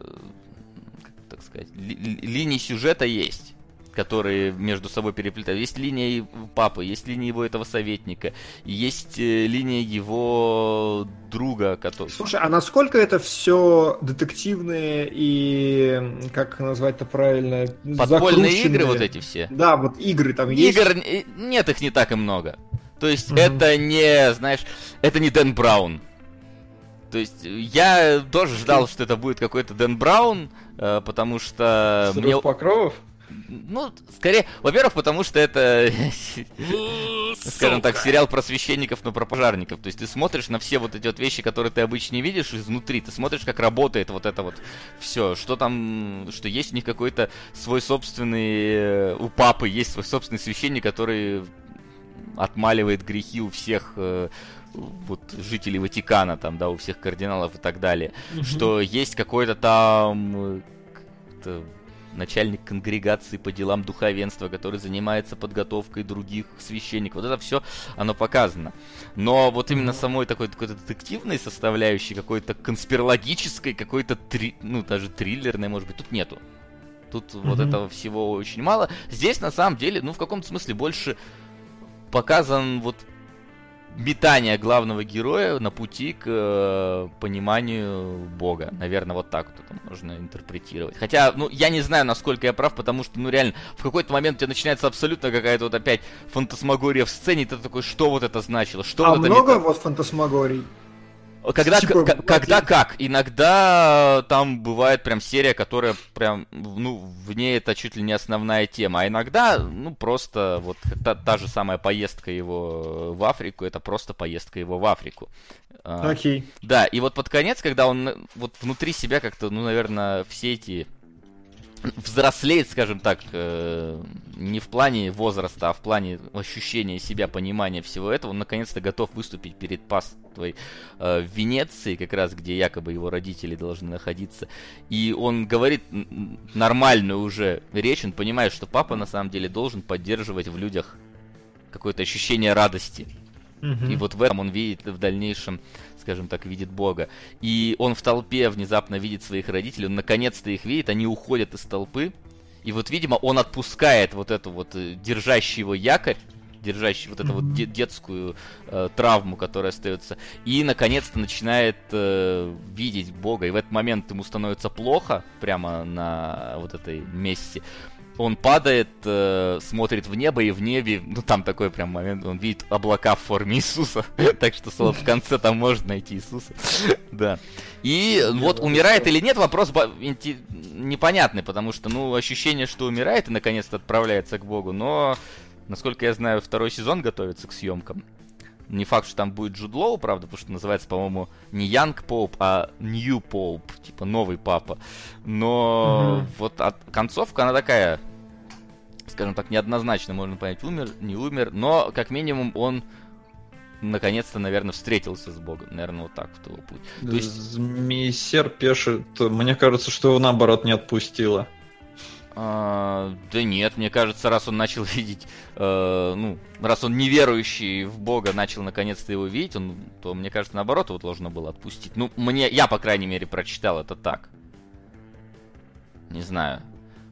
как так сказать, линий сюжета есть которые между собой переплетают. Есть линия папы, есть линия его этого советника, есть э, линия его друга, который... Слушай, а насколько это все детективные и, как назвать-то правильно, Подпольные игры вот эти все? Да, вот игры там есть. Игр, нет их не так и много. То есть mm-hmm. это не, знаешь, это не Дэн Браун. То есть я тоже ждал, что это будет какой-то Дэн Браун, э, потому что... Срыв мне... покровов? Ну, скорее, во-первых, потому что это, скажем так, сериал про священников, но про пожарников. То есть ты смотришь на все вот эти вот вещи, которые ты обычно не видишь изнутри. Ты смотришь, как работает вот это вот все. Что там, что есть у них какой-то свой собственный, э, у папы есть свой собственный священник, который отмаливает грехи у всех э, вот жителей Ватикана, там, да, у всех кардиналов и так далее. Что есть какой-то там э, начальник конгрегации по делам духовенства, который занимается подготовкой других священников. Вот это все, оно показано. Но вот именно самой такой какой-то детективной составляющей, какой-то конспирологической, какой-то, три, ну, даже триллерной, может быть, тут нету. Тут mm-hmm. вот этого всего очень мало. Здесь, на самом деле, ну, в каком-то смысле больше показан вот метание главного героя на пути к э, пониманию Бога. Наверное, вот так вот это можно интерпретировать. Хотя, ну, я не знаю, насколько я прав, потому что, ну, реально, в какой-то момент у тебя начинается абсолютно какая-то вот опять фантасмагория в сцене, и ты такой, что вот это значило? Что а вот много это... вот фантасмагорий? Когда, типа, когда как? Иногда там бывает прям серия, которая прям, ну, в ней это чуть ли не основная тема. А иногда, ну, просто вот та, та же самая поездка его в Африку, это просто поездка его в Африку. А, Окей. Okay. Да, и вот под конец, когда он вот внутри себя как-то, ну, наверное, все эти взрослеет, скажем так, э, не в плане возраста, а в плане ощущения себя, понимания всего этого, он наконец-то готов выступить перед паствой э, в Венеции, как раз где якобы его родители должны находиться. И он говорит нормальную уже речь, он понимает, что папа на самом деле должен поддерживать в людях какое-то ощущение радости. И вот в этом он видит в дальнейшем скажем так, видит Бога. И он в толпе внезапно видит своих родителей, он наконец-то их видит, они уходят из толпы. И вот, видимо, он отпускает вот эту вот э, держащий его якорь, держащий вот эту вот де- детскую э, травму, которая остается, и наконец-то начинает э, видеть Бога. И в этот момент ему становится плохо прямо на вот этой месте он падает, э, смотрит в небо, и в небе, ну там такой прям момент, он видит облака в форме Иисуса. так что, слово, в конце там можно найти Иисуса. да. И вот умирает или нет, вопрос непонятный, потому что, ну, ощущение, что умирает и наконец-то отправляется к Богу, но, насколько я знаю, второй сезон готовится к съемкам. Не факт, что там будет Джуд Лоу, правда, потому что называется, по-моему, не Янг Поуп, а Нью Поуп, типа новый папа. Но mm-hmm. вот от, концовка, она такая скажем так, неоднозначно можно понять, умер, не умер, но как минимум он наконец-то, наверное, встретился с Богом. Наверное, вот так вот его путь. То есть... Змейсер пишет, мне кажется, что его наоборот не отпустило. А, да нет, мне кажется, раз он начал видеть, э, ну, раз он неверующий в Бога начал наконец-то его видеть, он, то мне кажется, наоборот, его должно было отпустить. Ну, мне, я, по крайней мере, прочитал это так. Не знаю.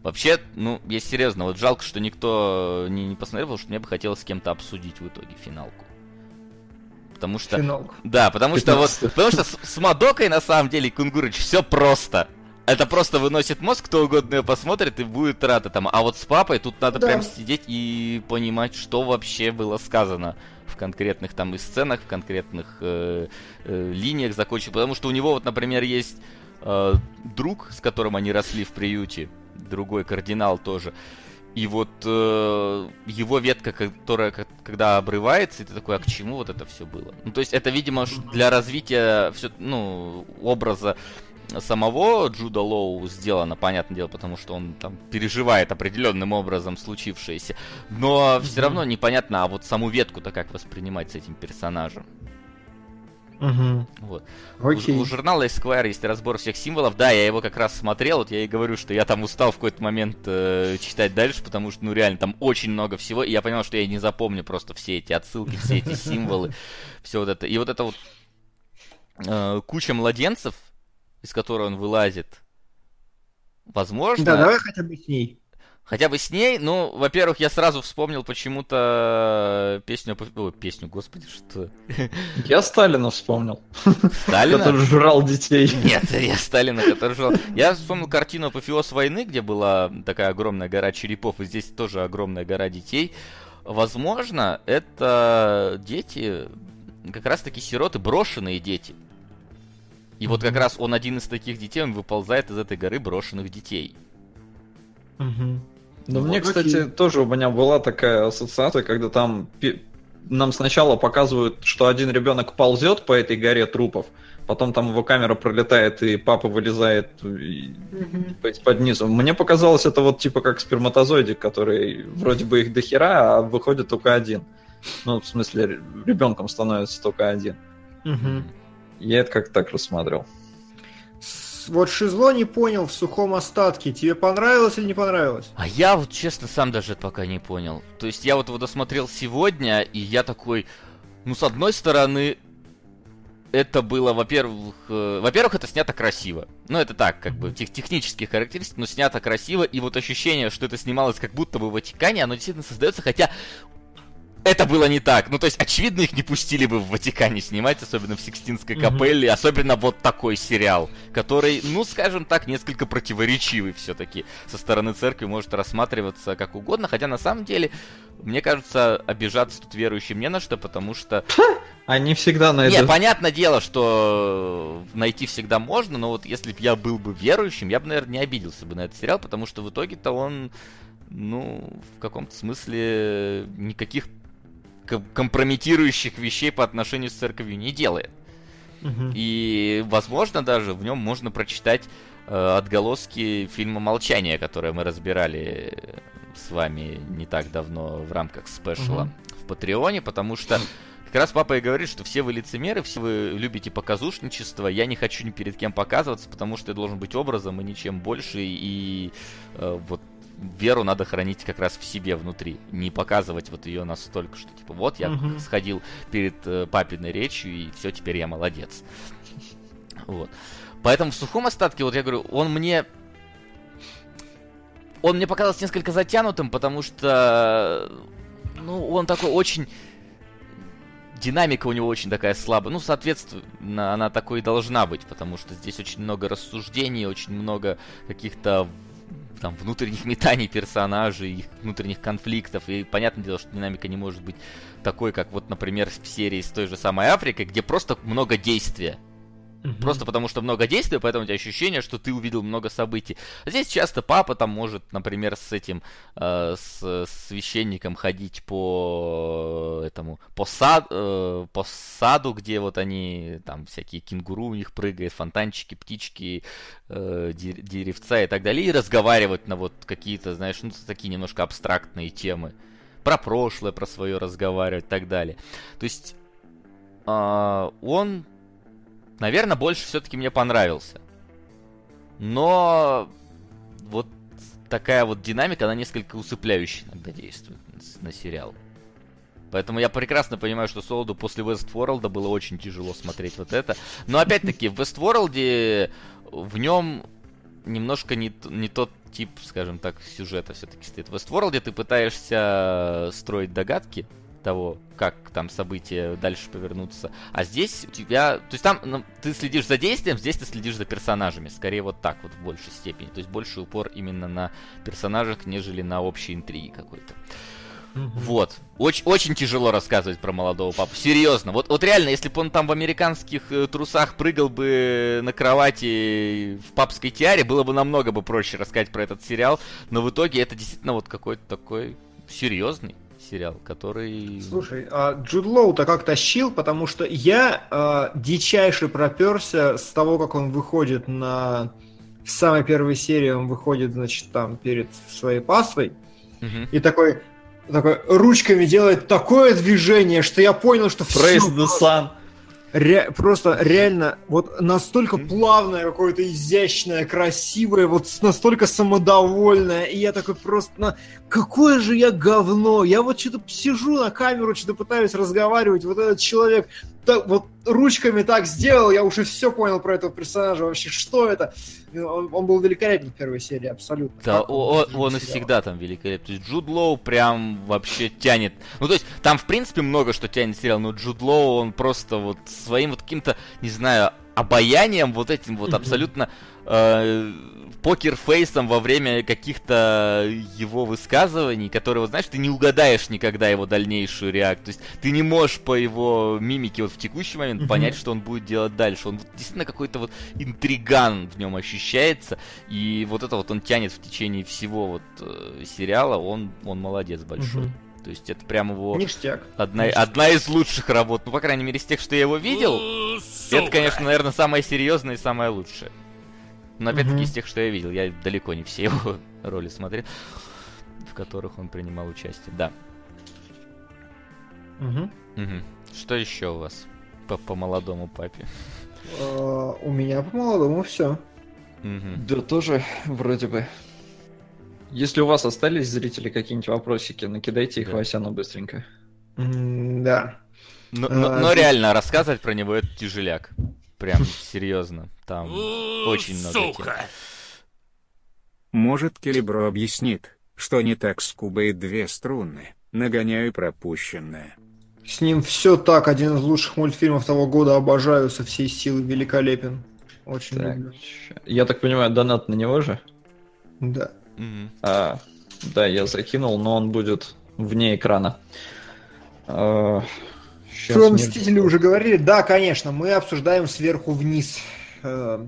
Вообще, ну, я серьезно, вот жалко, что никто не, не посмотрел, потому что мне бы хотелось с кем-то обсудить в итоге финалку. Потому что... Финалку. Да, потому 15. что вот... Потому что с, с Мадокой, на самом деле, Кунгурыч, все просто. Это просто выносит мозг, кто угодно ее посмотрит и будет рад этому. А вот с папой тут надо да. прям сидеть и понимать, что вообще было сказано в конкретных там и сценах, в конкретных э, э, линиях закончить. Потому что у него вот, например, есть э, друг, с которым они росли в приюте другой кардинал тоже. И вот э, его ветка, которая когда обрывается, и ты такой, а к чему вот это все было? Ну, то есть это, видимо, для развития все, ну, образа самого Джуда Лоу сделано, понятное дело, потому что он там переживает определенным образом случившееся. Но все равно непонятно, а вот саму ветку-то как воспринимать с этим персонажем. Угу. Вот. Окей. У, у журнала Esquire есть разбор всех символов. Да, я его как раз смотрел. Вот я и говорю, что я там устал в какой-то момент э, читать дальше, потому что, ну, реально, там очень много всего. И я понял, что я не запомню просто все эти отсылки, все эти символы, все вот это. И вот это вот э, куча младенцев, из которой он вылазит. Возможно. Да, давай хотя бы с ней. Хотя бы с ней, ну, во-первых, я сразу вспомнил почему-то песню... О, песню, господи, что... Я Сталина вспомнил. Сталина? Который жрал детей. Нет, я Сталина, который жрал... Я вспомнил картину «Апофеоз войны», где была такая огромная гора черепов, и здесь тоже огромная гора детей. Возможно, это дети, как раз-таки сироты, брошенные дети. И вот как раз он один из таких детей, он выползает из этой горы брошенных детей. Угу. Ну, вот мне, кстати, окей. тоже у меня была такая ассоциация, когда там нам сначала показывают, что один ребенок ползет по этой горе трупов, потом там его камера пролетает, и папа вылезает mm-hmm. из-под низу. Мне показалось, это вот типа как сперматозоидик, который вроде бы их дохера, а выходит только один. Ну, в смысле, ребенком становится только один. Mm-hmm. Я это как так рассматривал. вот Шизло не понял в сухом остатке. Тебе понравилось или не понравилось? А я вот, честно, сам даже пока не понял. То есть я вот его досмотрел сегодня, и я такой... Ну, с одной стороны, это было, во-первых, э, во-первых, это снято красиво. Ну, это так, как бы, тех, технические характеристики, но снято красиво, и вот ощущение, что это снималось как будто бы в Ватикане, оно действительно создается, хотя это было не так. Ну, то есть, очевидно, их не пустили бы в Ватикане снимать, особенно в Сикстинской капелле, mm-hmm. особенно вот такой сериал, который, ну, скажем так, несколько противоречивый все-таки со стороны церкви может рассматриваться как угодно, хотя на самом деле, мне кажется, обижаться тут верующим не на что, потому что... Они всегда найдут. Не, понятное дело, что найти всегда можно, но вот если бы я был бы верующим, я бы, наверное, не обиделся бы на этот сериал, потому что в итоге-то он ну, в каком-то смысле никаких компрометирующих вещей по отношению с церковью не делает. Угу. И, возможно, даже в нем можно прочитать э, отголоски фильма «Молчание», которое мы разбирали с вами не так давно в рамках спешла угу. в Патреоне, потому что как раз папа и говорит, что все вы лицемеры, все вы любите показушничество, я не хочу ни перед кем показываться, потому что я должен быть образом и ничем больше, и э, вот веру надо хранить как раз в себе внутри, не показывать вот ее настолько, что типа вот я угу. сходил перед э, папиной речью и все, теперь я молодец. Вот. Поэтому в сухом остатке, вот я говорю, он мне он мне показался несколько затянутым, потому что ну, он такой очень динамика у него очень такая слабая. Ну, соответственно, она такой и должна быть, потому что здесь очень много рассуждений, очень много каких-то там, внутренних метаний персонажей, их внутренних конфликтов. И понятное дело, что динамика не может быть такой, как вот, например, в серии с той же самой Африкой, где просто много действия. Угу. Просто потому что много действий, поэтому у тебя ощущение, что ты увидел много событий. А здесь часто папа там может, например, с этим, э, с, с священником ходить по этому, по, сад, э, по саду, где вот они, там всякие кенгуру у них прыгают, фонтанчики, птички, э, деревца и так далее, и разговаривать на вот какие-то, знаешь, ну, такие немножко абстрактные темы. Про прошлое, про свое разговаривать и так далее. То есть э, он наверное, больше все-таки мне понравился. Но вот такая вот динамика, она несколько усыпляющая иногда действует на сериал. Поэтому я прекрасно понимаю, что Солоду после Westworld было очень тяжело смотреть вот это. Но опять-таки, в Westworld в нем немножко не, не тот тип, скажем так, сюжета все-таки стоит. В Westworld ты пытаешься строить догадки, того, как там события дальше повернутся. А здесь у тебя... То есть там ну, ты следишь за действием, здесь ты следишь за персонажами. Скорее вот так вот в большей степени. То есть больше упор именно на персонажах, нежели на общей интриги какой-то. Вот. Очень, очень тяжело рассказывать про молодого папу. Серьезно. Вот, вот реально, если бы он там в американских э, трусах прыгал бы на кровати в папской тиаре, было бы намного бы проще рассказать про этот сериал. Но в итоге это действительно вот какой-то такой серьезный сериал, который... Слушай, а Джуд Лоу-то как тащил, потому что я э, дичайше проперся с того, как он выходит на... В самой первой серии он выходит, значит, там перед своей паствой, угу. и такой, такой ручками делает такое движение, что я понял, что Praise все... the sun. Ре- просто реально вот настолько плавное, какое-то изящное, красивое, вот настолько самодовольное. И я такой просто, на какое же я говно. Я вот что-то сижу на камеру, что-то пытаюсь разговаривать. Вот этот человек так, вот ручками так сделал, я уже все понял про этого персонажа. Вообще, что это? Он, он был великолепен в первой серии, абсолютно. Да, он, он, он и всегда там великолепен. То есть Джуд Лоу прям вообще тянет. Ну, то есть, там, в принципе, много что тянет сериал, но Джуд Лоу, он просто вот своим вот каким-то, не знаю, обаянием вот этим вот абсолютно э, покерфейсом во время каких-то его высказываний, которые, вот, знаешь, ты не угадаешь никогда его дальнейшую реакцию. То есть ты не можешь по его мимике вот в текущий момент mm-hmm. понять, что он будет делать дальше. Он действительно какой-то вот интриган в нем ощущается, и вот это вот он тянет в течение всего вот э, сериала, он, он молодец большой. Mm-hmm. То есть это прям его Ништяк. Одна, Ништяк. одна из лучших работ. Ну, по крайней мере, из тех, что я его видел. Сука. Это, конечно, наверное, самая серьезная и самая лучшая. Но опять-таки из тех, что я видел, я далеко не все его роли смотрел, в которых он принимал участие. Да. Угу. Угу. Что еще у вас по, по молодому папе? Uh, у меня по молодому все. Угу. Да, тоже вроде бы. Если у вас остались зрители какие-нибудь вопросики, накидайте их да. Васяну быстренько. Mm, да. Но, но, а, но реально рассказывать про него это тяжеляк. Прям серьезно. Там очень много. Сука! Может, Келебро объяснит, что не так с Кубой две струны. Нагоняю пропущенное. С ним все так, один из лучших мультфильмов того года, обожаю, со всей силы великолепен. Очень так. люблю. Я так понимаю, донат на него же? Да. Угу. А, да, я закинул, но он будет вне экрана. А, Про Мстители уже говорили? Да, конечно, мы обсуждаем сверху вниз э,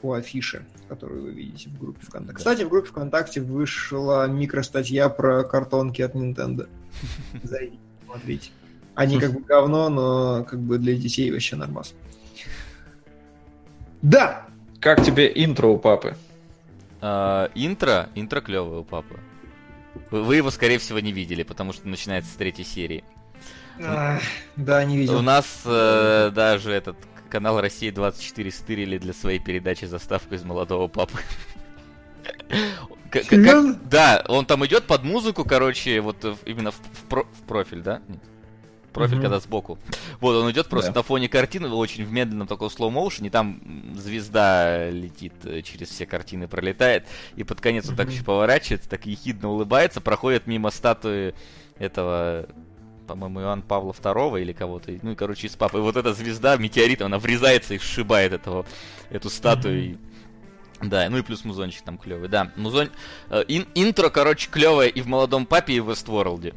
по афише, которую вы видите в группе ВКонтакте. Кстати, в группе ВКонтакте вышла микростатья про картонки от Nintendo. Зайдите, смотрите. Они как бы говно, но как бы для детей вообще нормас. Да! Как тебе интро у папы? А, интро? Интро клевое у папы. Вы его, скорее всего, не видели, потому что начинается с третьей серии. А, да, не видел. У нас э, даже этот канал России 24 стырили для своей передачи заставку из молодого папы. Как, да, он там идет под музыку, короче, вот именно в, в, про, в профиль, да? Нет профиль, mm-hmm. когда сбоку. Вот, он идет просто да. на фоне картины, очень в медленном таком и там звезда летит э, через все картины, пролетает, и под конец mm-hmm. он так еще поворачивается, так ехидно улыбается, проходит мимо статуи этого по-моему, Иоанн Павла II или кого-то, ну и, короче, из папы. И вот эта звезда, метеорит, она врезается и сшибает этого, эту статую. Mm-hmm. Да, ну и плюс музончик там клевый, да. Музон... Э, ин- интро, короче, клевое и в «Молодом папе», и в «Вестворлде».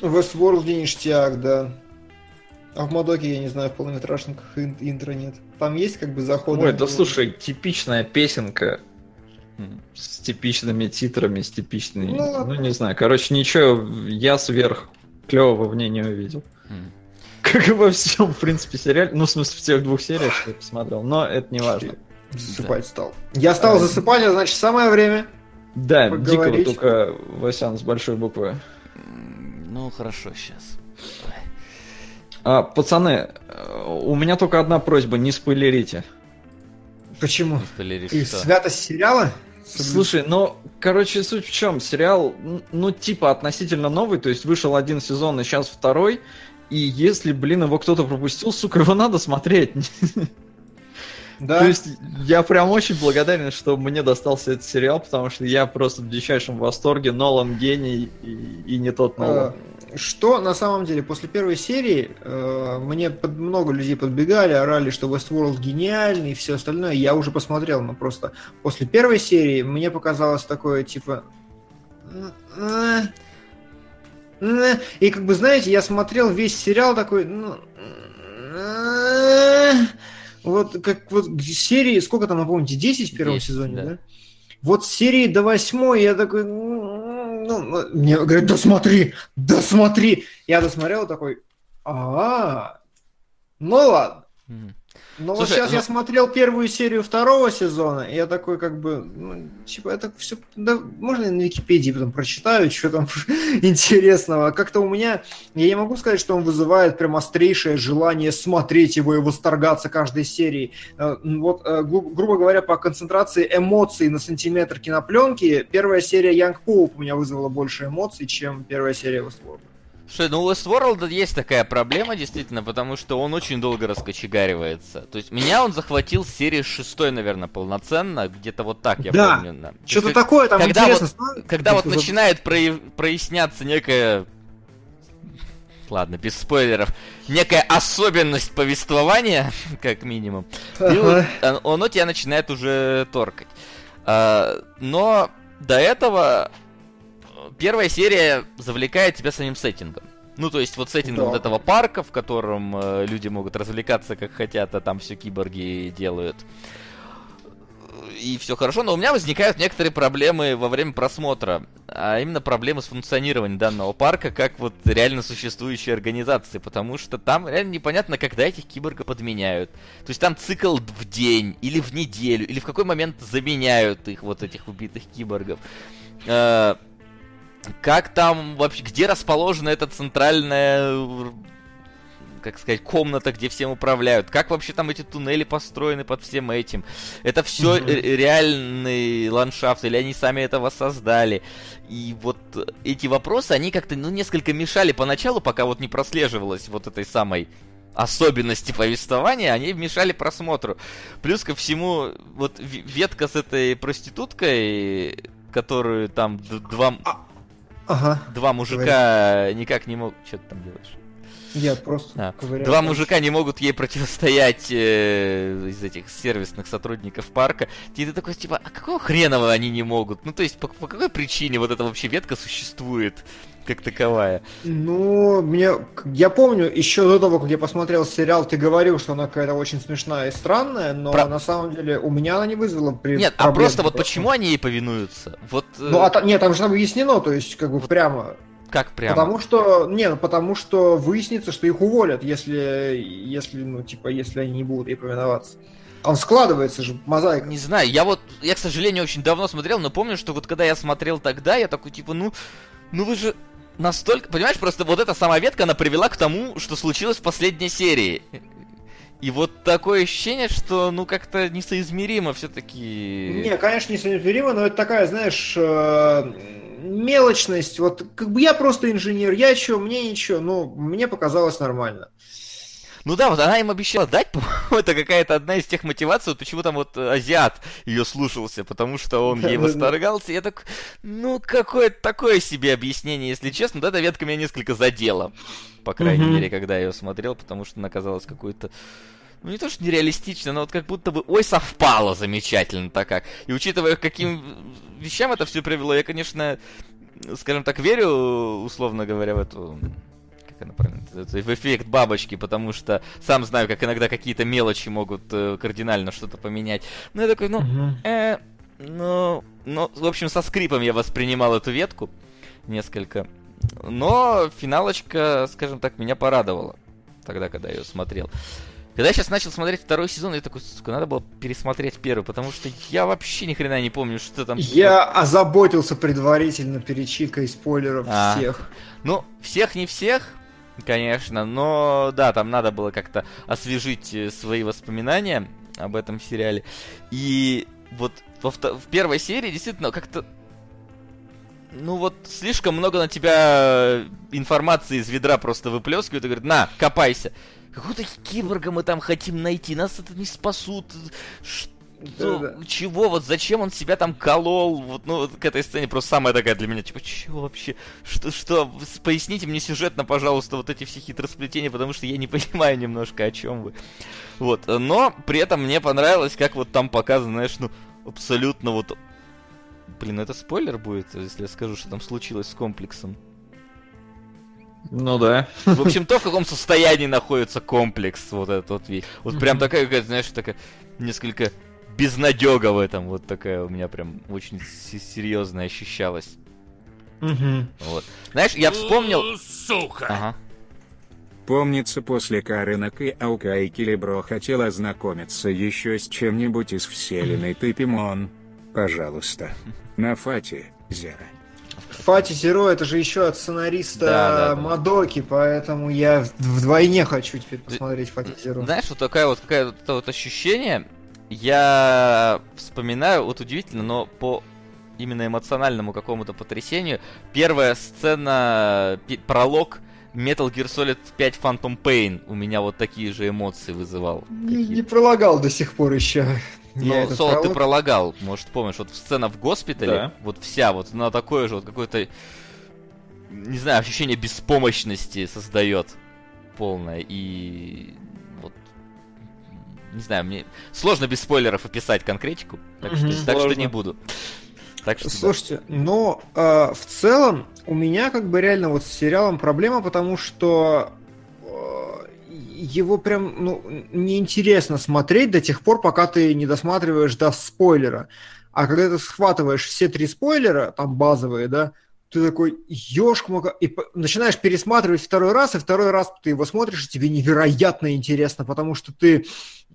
В Westworld ништяк, да. А в Мадоке, я не знаю, в полнометражниках ин- интро нет. Там есть как бы заход. Ой, да слушай, типичная песенка с типичными титрами, с типичной... Ну, ну не знаю, короче, ничего я сверх клевого в ней не увидел. Как и во всем, в принципе, сериале. Ну, в смысле, в тех двух сериях, что я посмотрел. Но это не важно. Засыпать да. стал. Я стал а, засыпать, а значит, самое время Да, поговорить. дикого только Васян с большой буквы. Ну, хорошо, сейчас. А, пацаны, у меня только одна просьба, не спойлерите. Почему? Не спойлерите Ты что? святость сериала? Слушай, ну, короче, суть в чем? Сериал, ну, типа, относительно новый, то есть вышел один сезон, и сейчас второй, и если, блин, его кто-то пропустил, сука, его надо смотреть. Да. То есть я прям очень благодарен, что мне достался этот сериал, потому что я просто в дичайшем восторге. Нолан гений и, и не тот Нолан. А, что на самом деле после первой серии э, мне под, много людей подбегали, орали, что Westworld гениальный и все остальное. Я уже посмотрел, но просто после первой серии мне показалось такое типа. И как бы знаете, я смотрел весь сериал такой. Ну, вот как вот серии, сколько там, напомните, 10 в первом 10, сезоне, да? да? Вот с серии до восьмой я такой, ну, ну, мне говорят, досмотри, досмотри. Я досмотрел такой, а, ну ладно. Mm. Ну вот сейчас ну... я смотрел первую серию второго сезона, и я такой как бы, ну, типа, это все, да, можно я на Википедии потом прочитаю, что там интересного. Как-то у меня, я не могу сказать, что он вызывает прям острейшее желание смотреть его и восторгаться каждой серией. Э, вот, э, гру- грубо говоря, по концентрации эмоций на сантиметр кинопленки, первая серия Young Pope у меня вызвала больше эмоций, чем первая серия Westworld. Слушай, ну у Westworld есть такая проблема, действительно, потому что он очень долго раскочегаривается. То есть меня он захватил с серии шестой, наверное, полноценно, где-то вот так, я да. помню. Да. Что-то есть, такое там когда интересно. Вот, когда вот начинает про... проясняться некая ладно, без спойлеров, некая особенность повествования, как минимум, ага. и он, оно тебя начинает уже торкать. А, но до этого первая серия завлекает тебя самим сеттингом. Ну, то есть вот сеттингом да. вот этого парка, в котором э, люди могут развлекаться как хотят, а там все киборги делают. И все хорошо, но у меня возникают некоторые проблемы во время просмотра, а именно проблемы с функционированием данного парка как вот реально существующей организации, потому что там реально непонятно, когда этих киборгов подменяют. То есть там цикл в день, или в неделю, или в какой момент заменяют их, вот этих убитых киборгов. Э, как там вообще, где расположена эта центральная как сказать, комната, где всем управляют, как вообще там эти туннели построены под всем этим. Это все mm-hmm. реальный ландшафт, или они сами этого создали. И вот эти вопросы, они как-то, ну, несколько мешали поначалу, пока вот не прослеживалось вот этой самой особенности повествования, они мешали просмотру. Плюс ко всему, вот ветка с этой проституткой, которую там два... А, ага, два мужика говори. никак не могут... Что ты там делаешь? Я просто а. Ковыряю, Два мужика не могут ей противостоять э, из этих сервисных сотрудников парка. И ты такой, типа, а какого хрена они не могут? Ну, то есть, по, по какой причине вот эта вообще ветка существует? как таковая. Ну, мне, я помню, еще до того, как я посмотрел сериал, ты говорил, что она какая-то очень смешная и странная, но Про... на самом деле у меня она не вызвала при... Нет, а просто вот почему они ей повинуются? Вот, э, ну, а та... нет, там же объяснено, то есть, как бы прямо... Как прямо? Потому что, не, ну, потому что выяснится, что их уволят, если, если, ну, типа, если они не будут ей повиноваться. Он складывается же, мозаика. Не знаю, я вот, я, к сожалению, очень давно смотрел, но помню, что вот когда я смотрел тогда, я такой, типа, ну, ну вы же настолько... Понимаешь, просто вот эта сама ветка, она привела к тому, что случилось в последней серии. И вот такое ощущение, что, ну, как-то несоизмеримо все-таки... Не, конечно, несоизмеримо, но это такая, знаешь, э, мелочность. Вот как бы я просто инженер, я что, мне ничего, ну, мне показалось нормально. Ну да, вот она им обещала дать, по-моему, это какая-то одна из тех мотиваций, вот почему там вот азиат ее слушался, потому что он ей восторгался. Я так, ну, какое-то такое себе объяснение, если честно. Да, эта ветка меня несколько задела, по крайней мере, когда я ее смотрел, потому что она казалась какой-то ну не то, что нереалистично, но вот как будто бы, ой, совпало замечательно-то как. И учитывая, к каким вещам это все привело, я, конечно, скажем так, верю, условно говоря, в эту как она правильно, в эффект бабочки, потому что сам знаю, как иногда какие-то мелочи могут э, кардинально что-то поменять. Ну, я такой, ну, э, ну, ну, в общем, со скрипом я воспринимал эту ветку несколько. Но финалочка, скажем так, меня порадовала тогда, когда я ее смотрел. Когда я сейчас начал смотреть второй сезон, я такой, сука, надо было пересмотреть первый, потому что я вообще ни хрена не помню, что там... Я озаботился предварительно перечиткой спойлеров а. всех. Ну, всех не всех, конечно, но да, там надо было как-то освежить э, свои воспоминания об этом сериале. И вот во в первой серии действительно как-то ну вот слишком много на тебя информации из ведра просто выплескивают и говорят, на, копайся. Какого-то киборга мы там хотим найти, нас это не спасут. Что ну, да, да. чего, вот зачем он себя там колол, вот, ну, к этой сцене просто самая такая для меня, типа, чего вообще, что, что, поясните мне сюжетно, пожалуйста, вот эти все хитросплетения, потому что я не понимаю немножко, о чем вы. Вот, но при этом мне понравилось, как вот там показано, знаешь, ну, абсолютно вот... Блин, это спойлер будет, если я скажу, что там случилось с комплексом. Ну да. В общем, то, в каком состоянии находится комплекс, вот этот вот весь. Вот прям такая, какая знаешь, такая несколько безнадега в этом. Вот такая у меня прям очень серьезная ощущалась. Угу. Вот. Знаешь, я вспомнил... Сука! Ага. Помнится, после Карена и Аука и Килибро хотел ознакомиться еще с чем-нибудь из вселенной Ты Пимон. Пожалуйста. На Фати, Зера. Фати Зеро это же еще от сценариста да, да, да. Мадоки, поэтому я вдвойне хочу теперь посмотреть Фати Зеро. Знаешь, вот такая вот какая вот, вот ощущение, я вспоминаю, вот удивительно, но по именно эмоциональному какому-то потрясению, первая сцена, пролог Metal Gear Solid 5 Phantom Pain у меня вот такие же эмоции вызывал. Не, не пролагал до сих пор еще. Ну, Соло, ты пролагал, может, помнишь, вот сцена в госпитале, да. вот вся вот на такое же вот какое-то, не знаю, ощущение беспомощности создает полное. И не знаю, мне сложно без спойлеров описать конкретику, так, что, так что не буду. Так что, Слушайте, да. но э, в целом у меня как бы реально вот с сериалом проблема, потому что э, его прям ну, неинтересно смотреть до тех пор, пока ты не досматриваешь до спойлера. А когда ты схватываешь все три спойлера, там базовые, да, ты такой, ёшкмака, и начинаешь пересматривать второй раз, и второй раз ты его смотришь, и тебе невероятно интересно, потому что ты,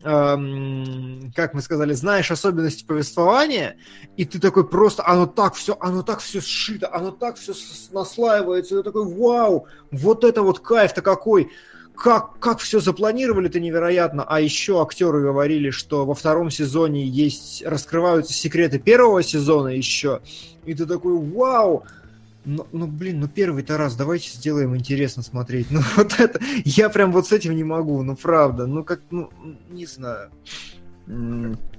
эм, как мы сказали, знаешь особенности повествования, и ты такой просто, оно так все, оно так все сшито, оно так все наслаивается, и ты такой, вау, вот это вот кайф-то какой, как, как все запланировали, это невероятно. А еще актеры говорили, что во втором сезоне есть раскрываются секреты первого сезона еще. И ты такой, вау! Ну, ну блин, ну первый-то раз, давайте сделаем интересно смотреть. Ну вот это, я прям вот с этим не могу, ну правда, ну как, ну не знаю.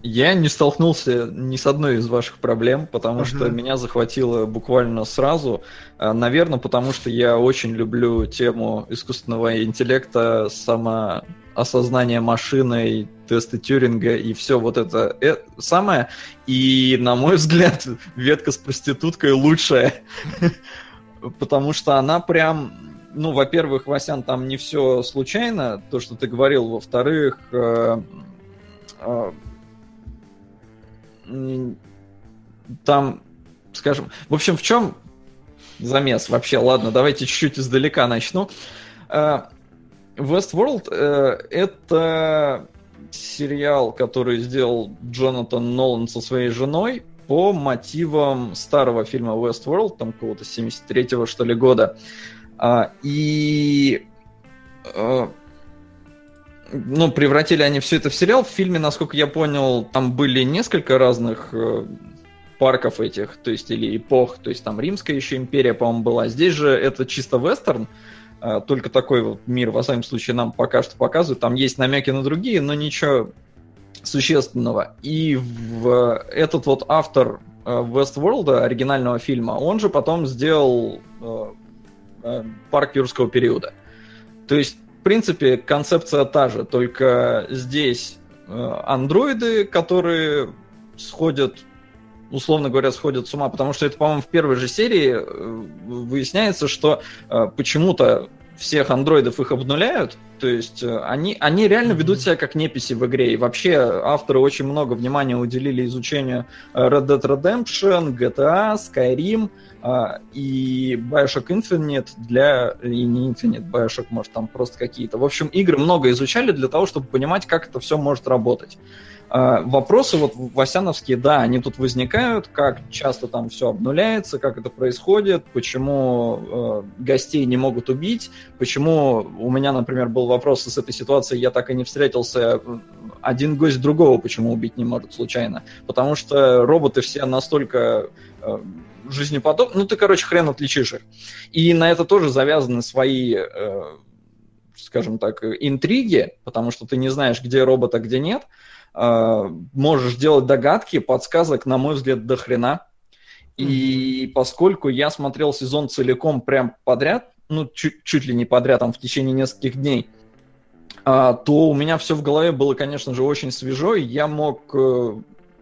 Я не столкнулся ни с одной из ваших проблем, потому uh-huh. что меня захватило буквально сразу. А, Наверное, потому что я очень люблю тему искусственного интеллекта, самоосознание машиной, тесты Тюринга и все вот это э, самое. И, на мой взгляд, ветка с проституткой лучшая. Потому что она прям ну, во-первых, Васян, там не все случайно, то, что ты говорил. Во-вторых, э, там, скажем, в общем, в чем замес вообще? Ладно, давайте чуть-чуть издалека начну. А, Westworld э, это сериал, который сделал Джонатан Нолан со своей женой по мотивам старого фильма Westworld, там какого-то 73-го, что ли, года. А, и э, ну, превратили они все это в сериал. В фильме, насколько я понял, там были несколько разных э, парков этих, то есть или эпох, то есть там Римская еще империя, по-моему, была. Здесь же это чисто вестерн, э, только такой вот мир, во всяком случае, нам пока что показывают. Там есть намеки на другие, но ничего существенного. И в этот вот автор э, Westworld, оригинального фильма, он же потом сделал э, э, парк юрского периода. То есть принципе, концепция та же, только здесь э, андроиды, которые сходят, условно говоря, сходят с ума, потому что это, по-моему, в первой же серии э, выясняется, что э, почему-то всех андроидов их обнуляют, то есть они, они реально ведут себя как неписи в игре, и вообще авторы очень много внимания уделили изучению Red Dead Redemption, GTA, Skyrim, а, и Bioshock Infinite для... И не Infinite, Bioshock, может, там просто какие-то. В общем, игры много изучали для того, чтобы понимать, как это все может работать. А, вопросы вот васяновские, да, они тут возникают, как часто там все обнуляется, как это происходит, почему э, гостей не могут убить, почему у меня, например, был вопрос с этой ситуацией, я так и не встретился, один гость другого почему убить не может случайно, потому что роботы все настолько э, жизнеподобные, ну ты, короче, хрен отличишь их. И на это тоже завязаны свои, э, скажем так, интриги, потому что ты не знаешь, где робот, а где нет. Можешь делать догадки, подсказок, на мой взгляд, до хрена. И поскольку я смотрел сезон целиком прям подряд, ну, чуть, чуть ли не подряд, там, в течение нескольких дней, а, то у меня все в голове было, конечно же, очень свежо, и я мог э,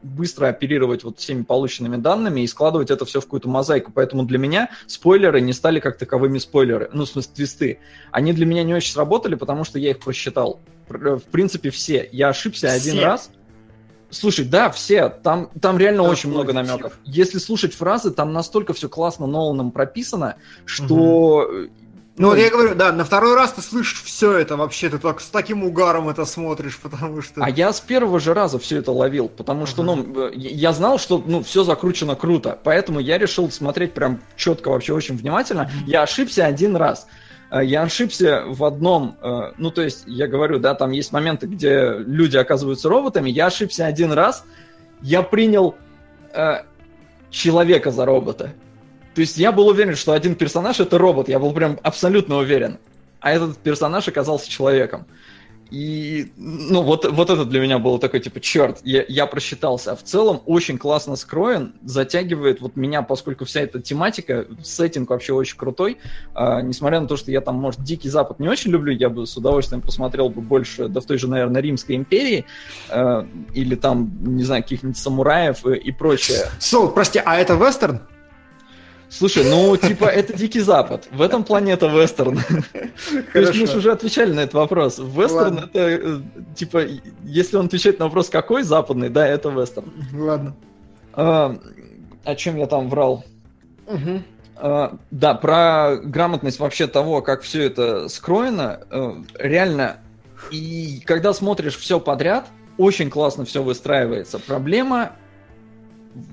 быстро оперировать вот всеми полученными данными и складывать это все в какую-то мозаику. Поэтому для меня спойлеры не стали как таковыми спойлеры. Ну, в смысле, твисты. Они для меня не очень сработали, потому что я их просчитал. В принципе, все. Я ошибся все. один раз. Слушай, да, все. Там, там реально да, очень много намеков. Если слушать фразы, там настолько все классно Ноланом прописано, что угу. Ну, вот я говорю, да, на второй раз ты слышишь все это вообще, ты так с таким угаром это смотришь, потому что... А я с первого же раза все это ловил, потому что, ну, я знал, что, ну, все закручено круто, поэтому я решил смотреть прям четко, вообще очень внимательно. Я ошибся один раз. Э, я ошибся в одном, э, ну, то есть, я говорю, да, там есть моменты, где люди оказываются роботами, я ошибся один раз, я принял э, человека за робота. То есть я был уверен, что один персонаж это робот, я был прям абсолютно уверен. А этот персонаж оказался человеком. И, ну, вот, вот это для меня было такой, типа, черт, я, я просчитался. А в целом очень классно скроен, затягивает вот меня, поскольку вся эта тематика, сеттинг вообще очень крутой. А, несмотря на то, что я там, может, Дикий Запад не очень люблю, я бы с удовольствием посмотрел бы больше, да в той же, наверное, Римской империи, а, или там, не знаю, каких-нибудь самураев и, и прочее. Сол, прости, а это вестерн? Слушай, ну, типа, это Дикий Запад. В этом плане это вестерн. То есть мы же уже отвечали на этот вопрос. Вестерн это, э, типа, если он отвечает на вопрос, какой западный, да, это вестерн. Ладно. А, о чем я там врал? Угу. А, да, про грамотность вообще того, как все это скроено, э, реально, и когда смотришь все подряд, очень классно все выстраивается. Проблема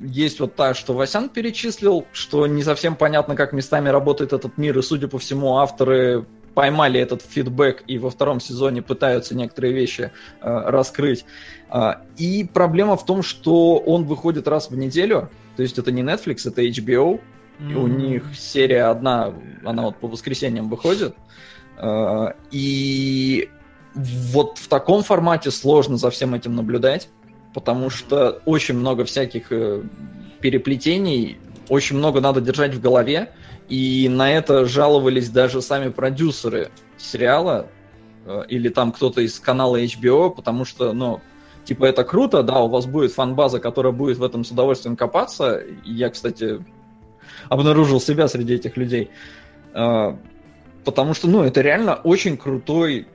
есть вот та, что Васян перечислил, что не совсем понятно, как местами работает этот мир, и, судя по всему, авторы поймали этот фидбэк и во втором сезоне пытаются некоторые вещи э, раскрыть. Э, и проблема в том, что он выходит раз в неделю, то есть это не Netflix, это HBO, mm-hmm. и у них серия одна, она вот по воскресеньям выходит, э, и вот в таком формате сложно за всем этим наблюдать, потому что очень много всяких э, переплетений, очень много надо держать в голове, и на это жаловались даже сами продюсеры сериала э, или там кто-то из канала HBO, потому что, ну, типа, это круто, да, у вас будет фан-база, которая будет в этом с удовольствием копаться. Я, кстати, обнаружил себя среди этих людей. Э, потому что, ну, это реально очень крутой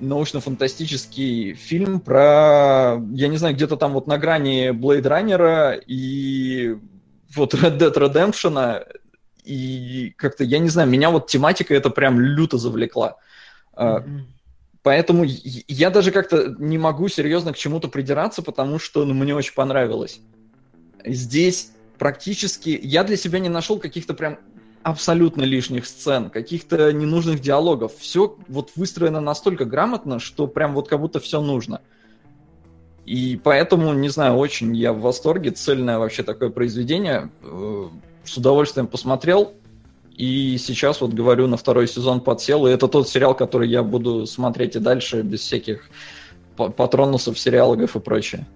научно-фантастический фильм про, я не знаю, где-то там вот на грани Blade Runner и вот Red Dead Redemption и как-то, я не знаю, меня вот тематика это прям люто завлекла. Mm-hmm. Поэтому я даже как-то не могу серьезно к чему-то придираться, потому что ну, мне очень понравилось. Здесь практически я для себя не нашел каких-то прям абсолютно лишних сцен, каких-то ненужных диалогов. Все вот выстроено настолько грамотно, что прям вот как будто все нужно. И поэтому, не знаю, очень я в восторге. Цельное вообще такое произведение. Э, с удовольствием посмотрел. И сейчас вот говорю, на второй сезон подсел. И это тот сериал, который я буду смотреть и дальше, без всяких патронусов, сериалогов и прочее.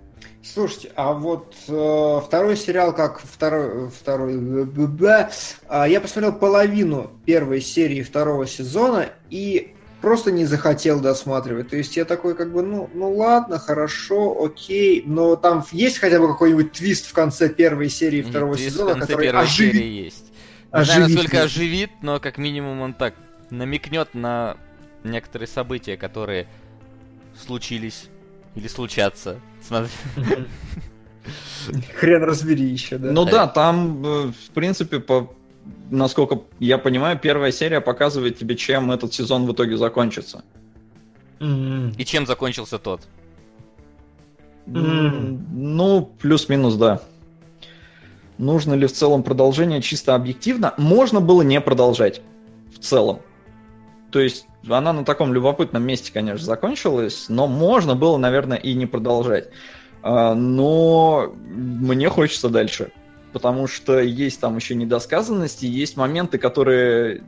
Слушайте, а вот э, второй сериал, как второй, второй, э, я посмотрел половину первой серии второго сезона и просто не захотел досматривать. То есть я такой, как бы, ну, ну ладно, хорошо, окей, но там есть хотя бы какой-нибудь твист в конце первой серии второго твист сезона, в конце который первой оживит. серии есть. Не оживит. знаю, насколько оживит, но как минимум он так намекнет на некоторые события, которые случились или случатся. Смотри. Хрен разбери еще, да. Ну да, там, э, в принципе, по насколько я понимаю, первая серия показывает тебе, чем этот сезон в итоге закончится. Mm-hmm. И чем закончился тот? Mm-hmm. Ну, плюс-минус, да. Нужно ли в целом продолжение чисто объективно? Можно было не продолжать в целом. То есть она на таком любопытном месте, конечно, закончилась, но можно было, наверное, и не продолжать. А, но мне хочется дальше потому что есть там еще недосказанности, есть моменты, которые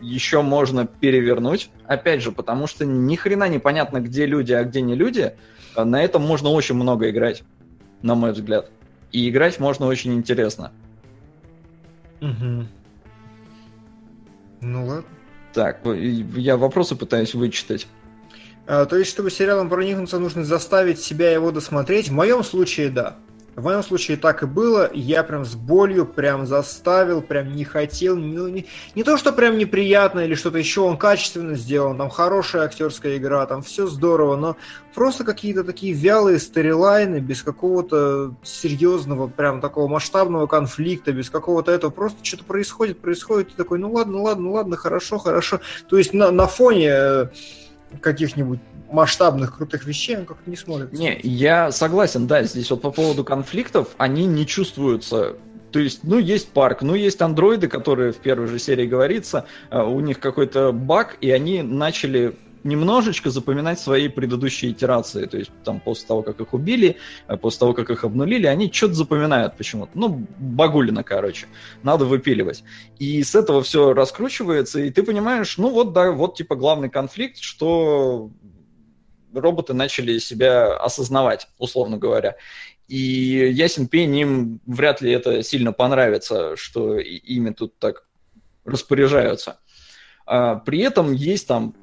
еще можно перевернуть. Опять же, потому что ни хрена непонятно, где люди, а где не люди. На этом можно очень много играть, на мой взгляд. И играть можно очень интересно. Угу. Ну ладно. Так, я вопросы пытаюсь вычитать. А, то есть, чтобы сериалом проникнуться, нужно заставить себя его досмотреть. В моем случае, да. В моем случае так и было. Я прям с болью, прям заставил, прям не хотел. Не, не, не то, что прям неприятно или что-то еще, он качественно сделан, там хорошая актерская игра, там все здорово, но просто какие-то такие вялые сторилайны, без какого-то серьезного, прям такого масштабного конфликта, без какого-то этого. Просто что-то происходит, происходит, и такой, ну ладно, ладно, ладно, хорошо, хорошо. То есть на, на фоне э, каких-нибудь масштабных крутых вещей он как-то не смотрится. Не, я согласен, да, здесь вот по поводу конфликтов, они не чувствуются то есть, ну, есть парк, ну, есть андроиды, которые в первой же серии говорится, а, у них какой-то баг, и они начали немножечко запоминать свои предыдущие итерации. То есть там после того, как их убили, а, после того, как их обнулили, они что-то запоминают почему-то. Ну, багулина, короче. Надо выпиливать. И с этого все раскручивается, и ты понимаешь, ну вот, да, вот типа главный конфликт, что роботы начали себя осознавать, условно говоря. И ясен пень им вряд ли это сильно понравится, что ими тут так распоряжаются. А при этом есть там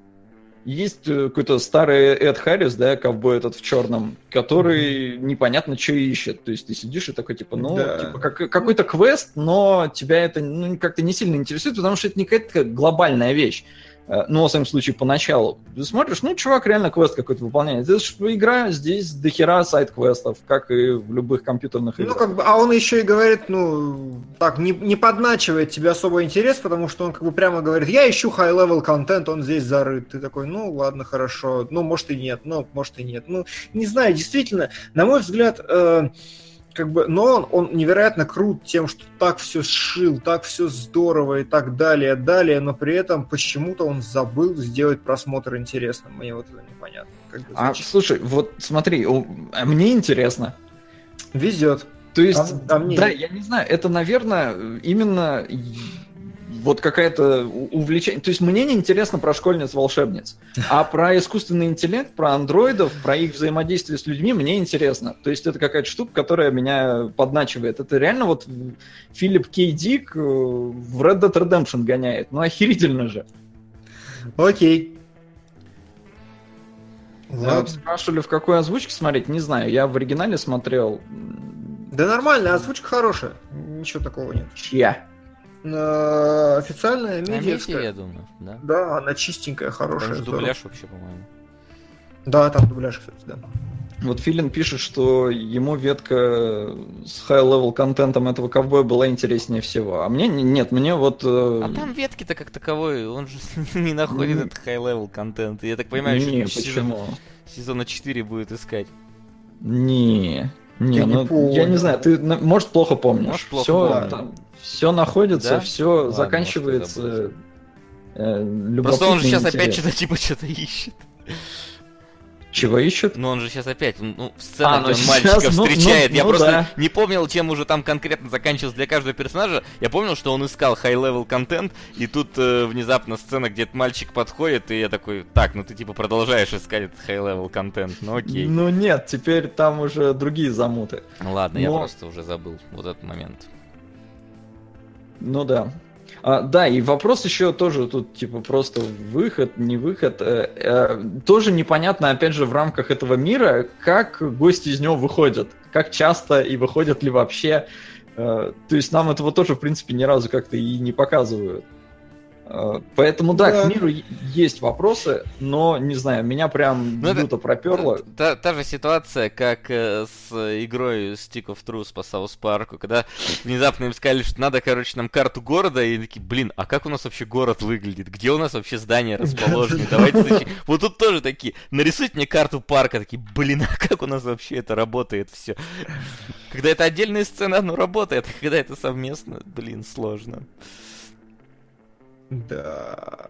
есть э, какой-то старый Эд Харрис, да, ковбой этот в черном, который непонятно, что ищет. То есть ты сидишь и такой, типа, ну, да. типа, как, какой-то квест, но тебя это ну, как-то не сильно интересует, потому что это не какая-то глобальная вещь. Э, ну, во всяком случае, поначалу. Ты смотришь, ну, чувак реально квест какой-то выполняет. Это же игра, здесь дохера сайт-квестов, как и в любых компьютерных играх. Ну, как бы, а он еще и говорит, ну, так, не, не подначивает тебе особо интерес, потому что он как бы прямо говорит, я ищу high-level контент, он здесь зарыт. Ты такой, ну, ладно, хорошо, ну, может и нет, ну, может и нет. Ну, не знаю, действительно, на мой взгляд, э, как бы, но он, он невероятно крут тем, что так все сшил, так все здорово и так далее, далее, но при этом почему-то он забыл сделать просмотр интересным. Мне вот это непонятно. Как бы, а, слушай, вот смотри, а мне интересно. Везет. То есть, а, а мне... да, я не знаю, это, наверное, именно вот какая-то увлечение. То есть мне не интересно про школьниц-волшебниц, а про искусственный интеллект, про андроидов, про их взаимодействие с людьми мне интересно. То есть это какая-то штука, которая меня подначивает. Это реально вот Филипп Кей Дик э, в Red Dead Redemption гоняет. Ну охерительно же. Окей. Ладно. Спрашивали, в какой озвучке смотреть, не знаю. Я в оригинале смотрел. Да нормально, озвучка хорошая. Ничего такого нет. Чья? На официальная медиевская. я думаю, да? Да, она чистенькая, хорошая. Там дубляж вообще, по-моему. Да, там дубляж, кстати, да. Вот Филин пишет, что ему ветка с high-level контентом этого ковбоя была интереснее всего. А мне нет, мне вот... Э... А там ветки-то как таковой, он же не находит mm. этот high-level контент. Я так понимаю, не, что почему? Сезон, сезона 4 будет искать. Не, не, я ну, не я не знаю, ты, может, плохо помнишь. Может, плохо все, там, все находится, да? все Ладно, заканчивается. Э, Просто он же сейчас интерес. опять что-то типа что-то ищет. Чего ищет? Ну он же сейчас опять, ну, сцена, а, где ну, он мальчика сейчас, ну, встречает. Ну, я ну, просто да. не помнил, чем уже там конкретно заканчивалось для каждого персонажа. Я помнил, что он искал high-level контент, и тут э, внезапно сцена, где этот мальчик подходит, и я такой, так, ну ты типа продолжаешь искать этот high-level контент, ну окей. Ну нет, теперь там уже другие замуты. Ну ладно, Но... я просто уже забыл вот этот момент. Ну да. А, да, и вопрос еще тоже тут, типа, просто выход, не выход. Э, э, тоже непонятно, опять же, в рамках этого мира, как гости из него выходят. Как часто и выходят ли вообще. Э, то есть нам этого тоже, в принципе, ни разу как-то и не показывают. Э, поэтому, да, да, к миру есть вопросы, но, не знаю, меня прям ну, люто проперло. Та, та, та же ситуация, как э, с игрой Stick of Truth по Саус Парку, когда внезапно им сказали, что надо, короче, нам карту города, и такие, блин, а как у нас вообще город выглядит? Где у нас вообще здания расположены? Давайте Вот тут тоже такие, нарисуйте мне карту парка, такие, блин, а как у нас вообще это работает все? Когда это отдельная сцена, оно работает, а когда это совместно, блин, сложно. Да.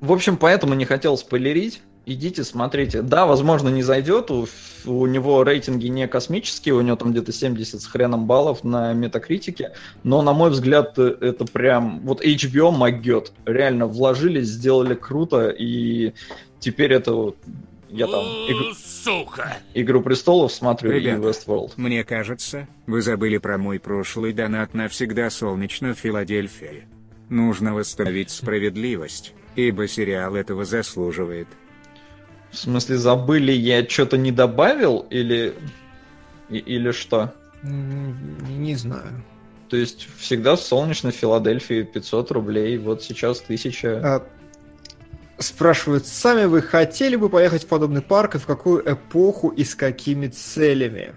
В общем, поэтому не хотел спойлерить. Идите, смотрите. Да, возможно, не зайдет. У, у него рейтинги не космические, у него там где-то 70 с хреном баллов на метакритике. Но, на мой взгляд, это прям... Вот HBO могет. Реально вложились, сделали круто, и теперь это вот я там игру... Сука! Игру престолов смотрю Ребята, и Westworld. Мне кажется, вы забыли про мой прошлый донат навсегда солнечно в Филадельфии. Нужно восстановить справедливость, ибо сериал этого заслуживает. В смысле, забыли, я что-то не добавил или... И, или что? Не, не знаю. То есть всегда в солнечной Филадельфии 500 рублей, вот сейчас 1000. А, спрашивают, сами вы хотели бы поехать в подобный парк и в какую эпоху и с какими целями?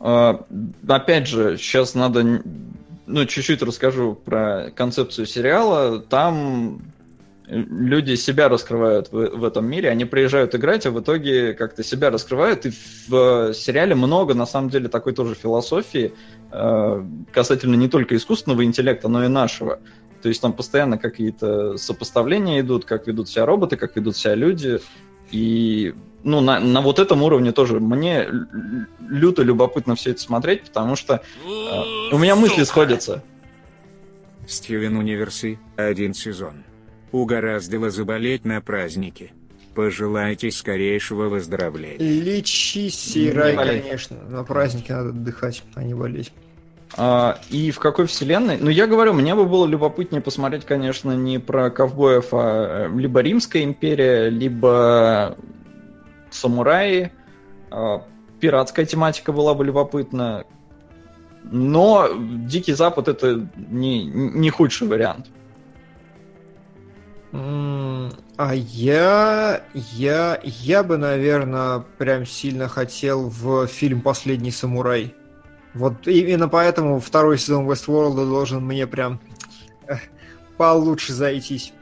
А, опять же, сейчас надо ну, чуть-чуть расскажу про концепцию сериала. Там люди себя раскрывают в, в этом мире, они приезжают играть, а в итоге как-то себя раскрывают. И в сериале много, на самом деле, такой тоже философии э, касательно не только искусственного интеллекта, но и нашего. То есть там постоянно какие-то сопоставления идут, как ведут себя роботы, как ведут себя люди. И ну, на, на вот этом уровне тоже мне люто любопытно все это смотреть, потому что э, у меня мысли сходятся. Стивен Универси, один сезон. Угораздило заболеть на празднике. Пожелайте скорейшего выздоровления. Лечись, Сирай, конечно. На празднике надо отдыхать, а не болеть. А, и в какой вселенной? Ну, я говорю, мне бы было любопытнее посмотреть, конечно, не про ковбоев, а э, либо Римская империя, либо самураи, а, пиратская тематика была бы любопытна. Но Дикий Запад это не, не худший вариант. А я, я, я бы, наверное, прям сильно хотел в фильм «Последний самурай». Вот именно поэтому второй сезон Westworld должен мне прям получше зайтись.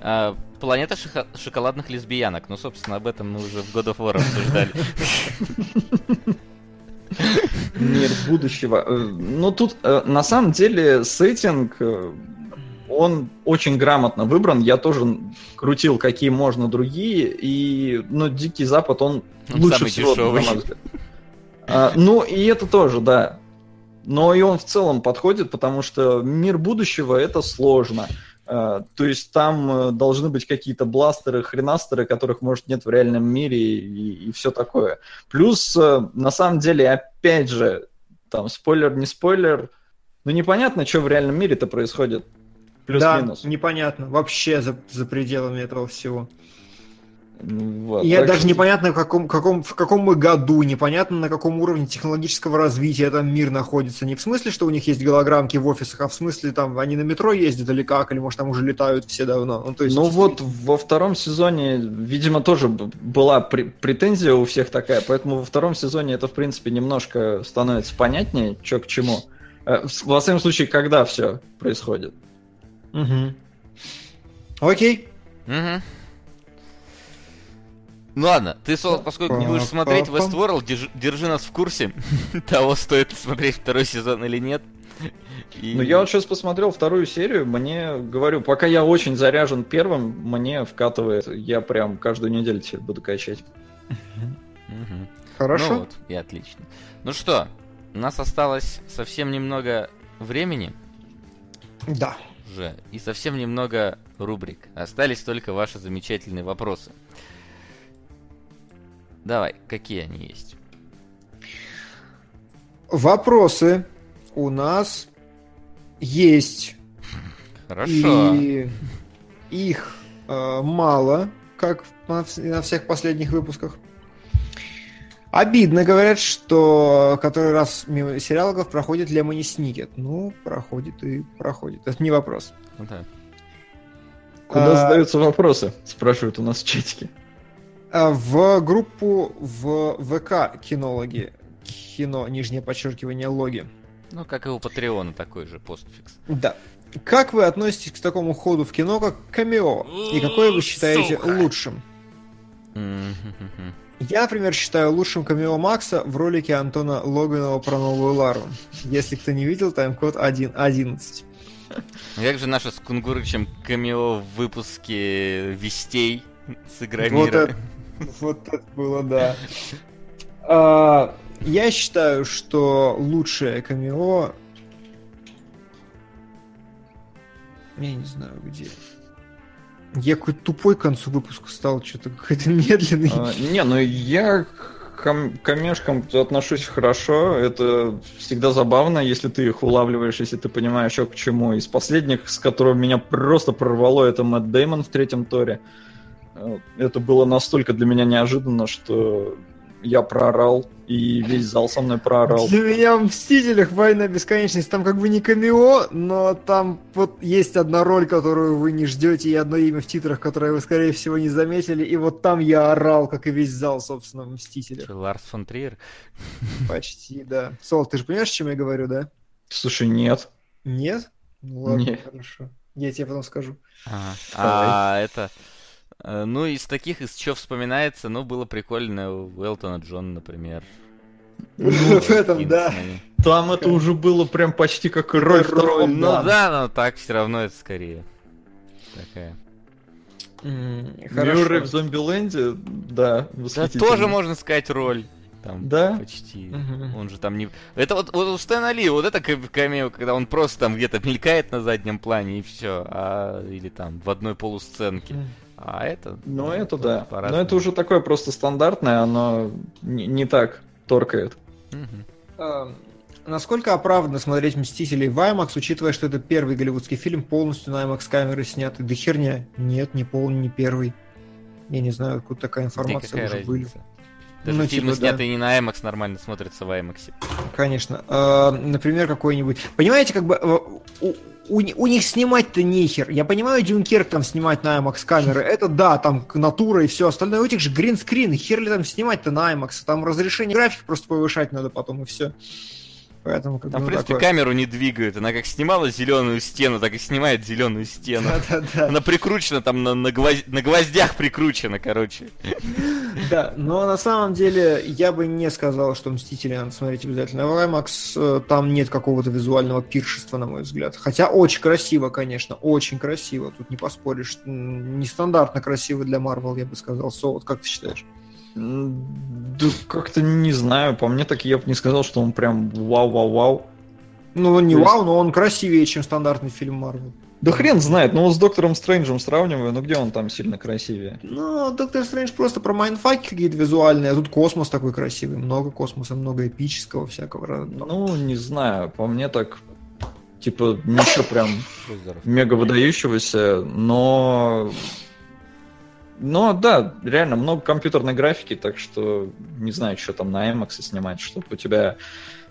А, планета шока- шоколадных лесбиянок. Ну, собственно, об этом мы уже в God of War обсуждали. Мир будущего. Э, Ну, тут, э, на самом деле, сеттинг, э, он очень грамотно выбран. Я тоже крутил, какие можно другие. И, ну, Дикий Запад, он, Он лучше самый всего, на дешевый. мой взгляд. А, ну, и это тоже, да. Но и он в целом подходит, потому что мир будущего это сложно. А, То есть там э, должны быть какие-то бластеры, хренастеры, которых, может, нет в реальном мире и, все такое. Плюс, э, на самом деле, опять же, там, спойлер, не спойлер, ну непонятно, что в реальном мире-то происходит. Плюс-минус. Да, непонятно. Вообще за, за пределами этого всего. Вот, Я даже что- непонятно, в каком, каком, в каком мы году, непонятно, на каком уровне технологического развития этот мир находится. Не в смысле, что у них есть голограммки в офисах, а в смысле, там, они на метро ездят или как, или, может, там уже летают все давно. Ну, то есть, Ну вот во втором сезоне, видимо, тоже была пр- претензия у всех такая, поэтому во втором сезоне это, в принципе, немножко становится понятнее, что к чему. Э, Во всяком случае, когда все происходит. Мгм. Окей. Мгм. Ну ладно, ты, Сол, поскольку не будешь смотреть. Westworld, держи, держи нас в курсе того, стоит смотреть второй сезон или нет. И- Ну, я вот сейчас посмотрел вторую серию, мне, говорю, пока я очень заряжен первым, мне вкатывает, я прям каждую неделю теперь буду качать. Хорошо. Ну вот, и отлично. Ну что, у нас осталось совсем немного времени Да. уже, и совсем немного рубрик. Остались только ваши замечательные вопросы. Давай, какие они есть? Вопросы у нас есть. Хорошо. И их э, мало, как на, на всех последних выпусках. Обидно, говорят, что который раз мимо сериалов проходит Лемони Сникет. Ну, проходит и проходит. Это не вопрос. Да. Куда А, задаются вопросы? Спрашивают у нас в чатике. А В группу в ВК кинологи, кино, нижнее подчеркивание, логи. Ну, как и у Патреона такой же постфикс. Да. Как вы относитесь к такому ходу в кино, как камео? И какое вы считаете Сука. лучшим? Я, например, считаю лучшим камео Макса в ролике Антона Логанова про новую Лару. Если кто не видел, тайм-код 1.11. А Как же наше с Кунгурычем камео в выпуске Вестей с Вот Игромира? это, вот это было, да. А, я считаю, что лучшее камео... Я не знаю, где. Я какой-то тупой к концу выпуска стал, что-то какой-то медленный. А, Не, ну я к кам- камешкам отношусь хорошо. Это всегда забавно, если ты их улавливаешь, если ты понимаешь, что к чему. Из последних, с которого меня просто прорвало, это Мэтт Деймон в третьем торе. Это было настолько для меня неожиданно, что я проорал, и весь зал со мной проорал. Для меня в «Мстителях. Война бесконечности» там как бы не камео, но там вот есть одна роль, которую вы не ждете, и одно имя в титрах, которое вы, скорее всего, не заметили, и вот там я орал, как и весь зал, собственно, в «Мстителях». Ларс фон Триер? Почти, да. Сол, ты же понимаешь, о чем я говорю, да? Слушай, нет. Нет? Ну ладно, Нет. хорошо. Я тебе потом скажу. Ага. А это... э, Ну, из таких, из чего вспоминается, ну, было прикольно у Элтона Джона, например. В этом, да. Там это уже было прям почти как роль второго Ну да, но так все равно это скорее. Такая. Мюррей в. Зомбиленде, да, Да тоже можно сказать роль. Там Да? почти. Мгм. Он же там не... Это вот, вот у Стэна Ли, вот это кам- камео, когда он просто там где-то мелькает на заднем плане и все. А... Или там в одной полусценке. А это... Ну, это да. Но это уже такое просто стандартное, оно не, не так торкает. А, Насколько оправданно смотреть «Мстителей» в IMAX, учитывая, что это первый голливудский фильм, полностью на IMAX камеры снятый? Да херня. Нет, не полный, не первый. Я не знаю, откуда такая Да информация уже были. разница? Даже Ну, фильмы, типа, да. снятые не на IMAX, нормально смотрятся в IMAX. Конечно. А, например, какой-нибудь... Понимаете, как бы... У, у, них снимать-то нехер. Я понимаю, Дюнкерк там снимать на IMAX камеры. Это да, там натура и все остальное. У этих же гринскрин. Хер ли там снимать-то на IMAX? Там разрешение график просто повышать надо потом и все. Поэтому, как Там, бы, в принципе, такое. камеру не двигают. Она как снимала зеленую стену, так и снимает зеленую стену. Да-да-да. Она прикручена там на, на, гвоз- на гвоздях прикручена, короче. Да, но на самом деле я бы не сказал, что Мстители надо смотреть обязательно в IMAX. Э, Там нет какого-то визуального пиршества, на мой взгляд. Хотя очень красиво, конечно, очень красиво. Тут не поспоришь. Нестандартно красиво для Marvel, я бы сказал. Соут, как ты считаешь? Да как-то не знаю, по мне так я бы не сказал, что он прям вау-вау-вау. Ну, он не То есть- вау, но он красивее, чем стандартный фильм Marvel. Да хрен знает, ну вот с Доктором Стрэнджем сравниваю, ну где он там сильно красивее? Ну, Доктор Стрэндж просто про mindfuck и какие-то визуальные, а тут космос такой красивый. Много космоса, много эпического всякого. Ну, не знаю, по мне так, типа, ничего прям мега выдающегося, но... Но да, реально много компьютерной графики, так что не знаю, что там на IMAX снимать, чтобы у тебя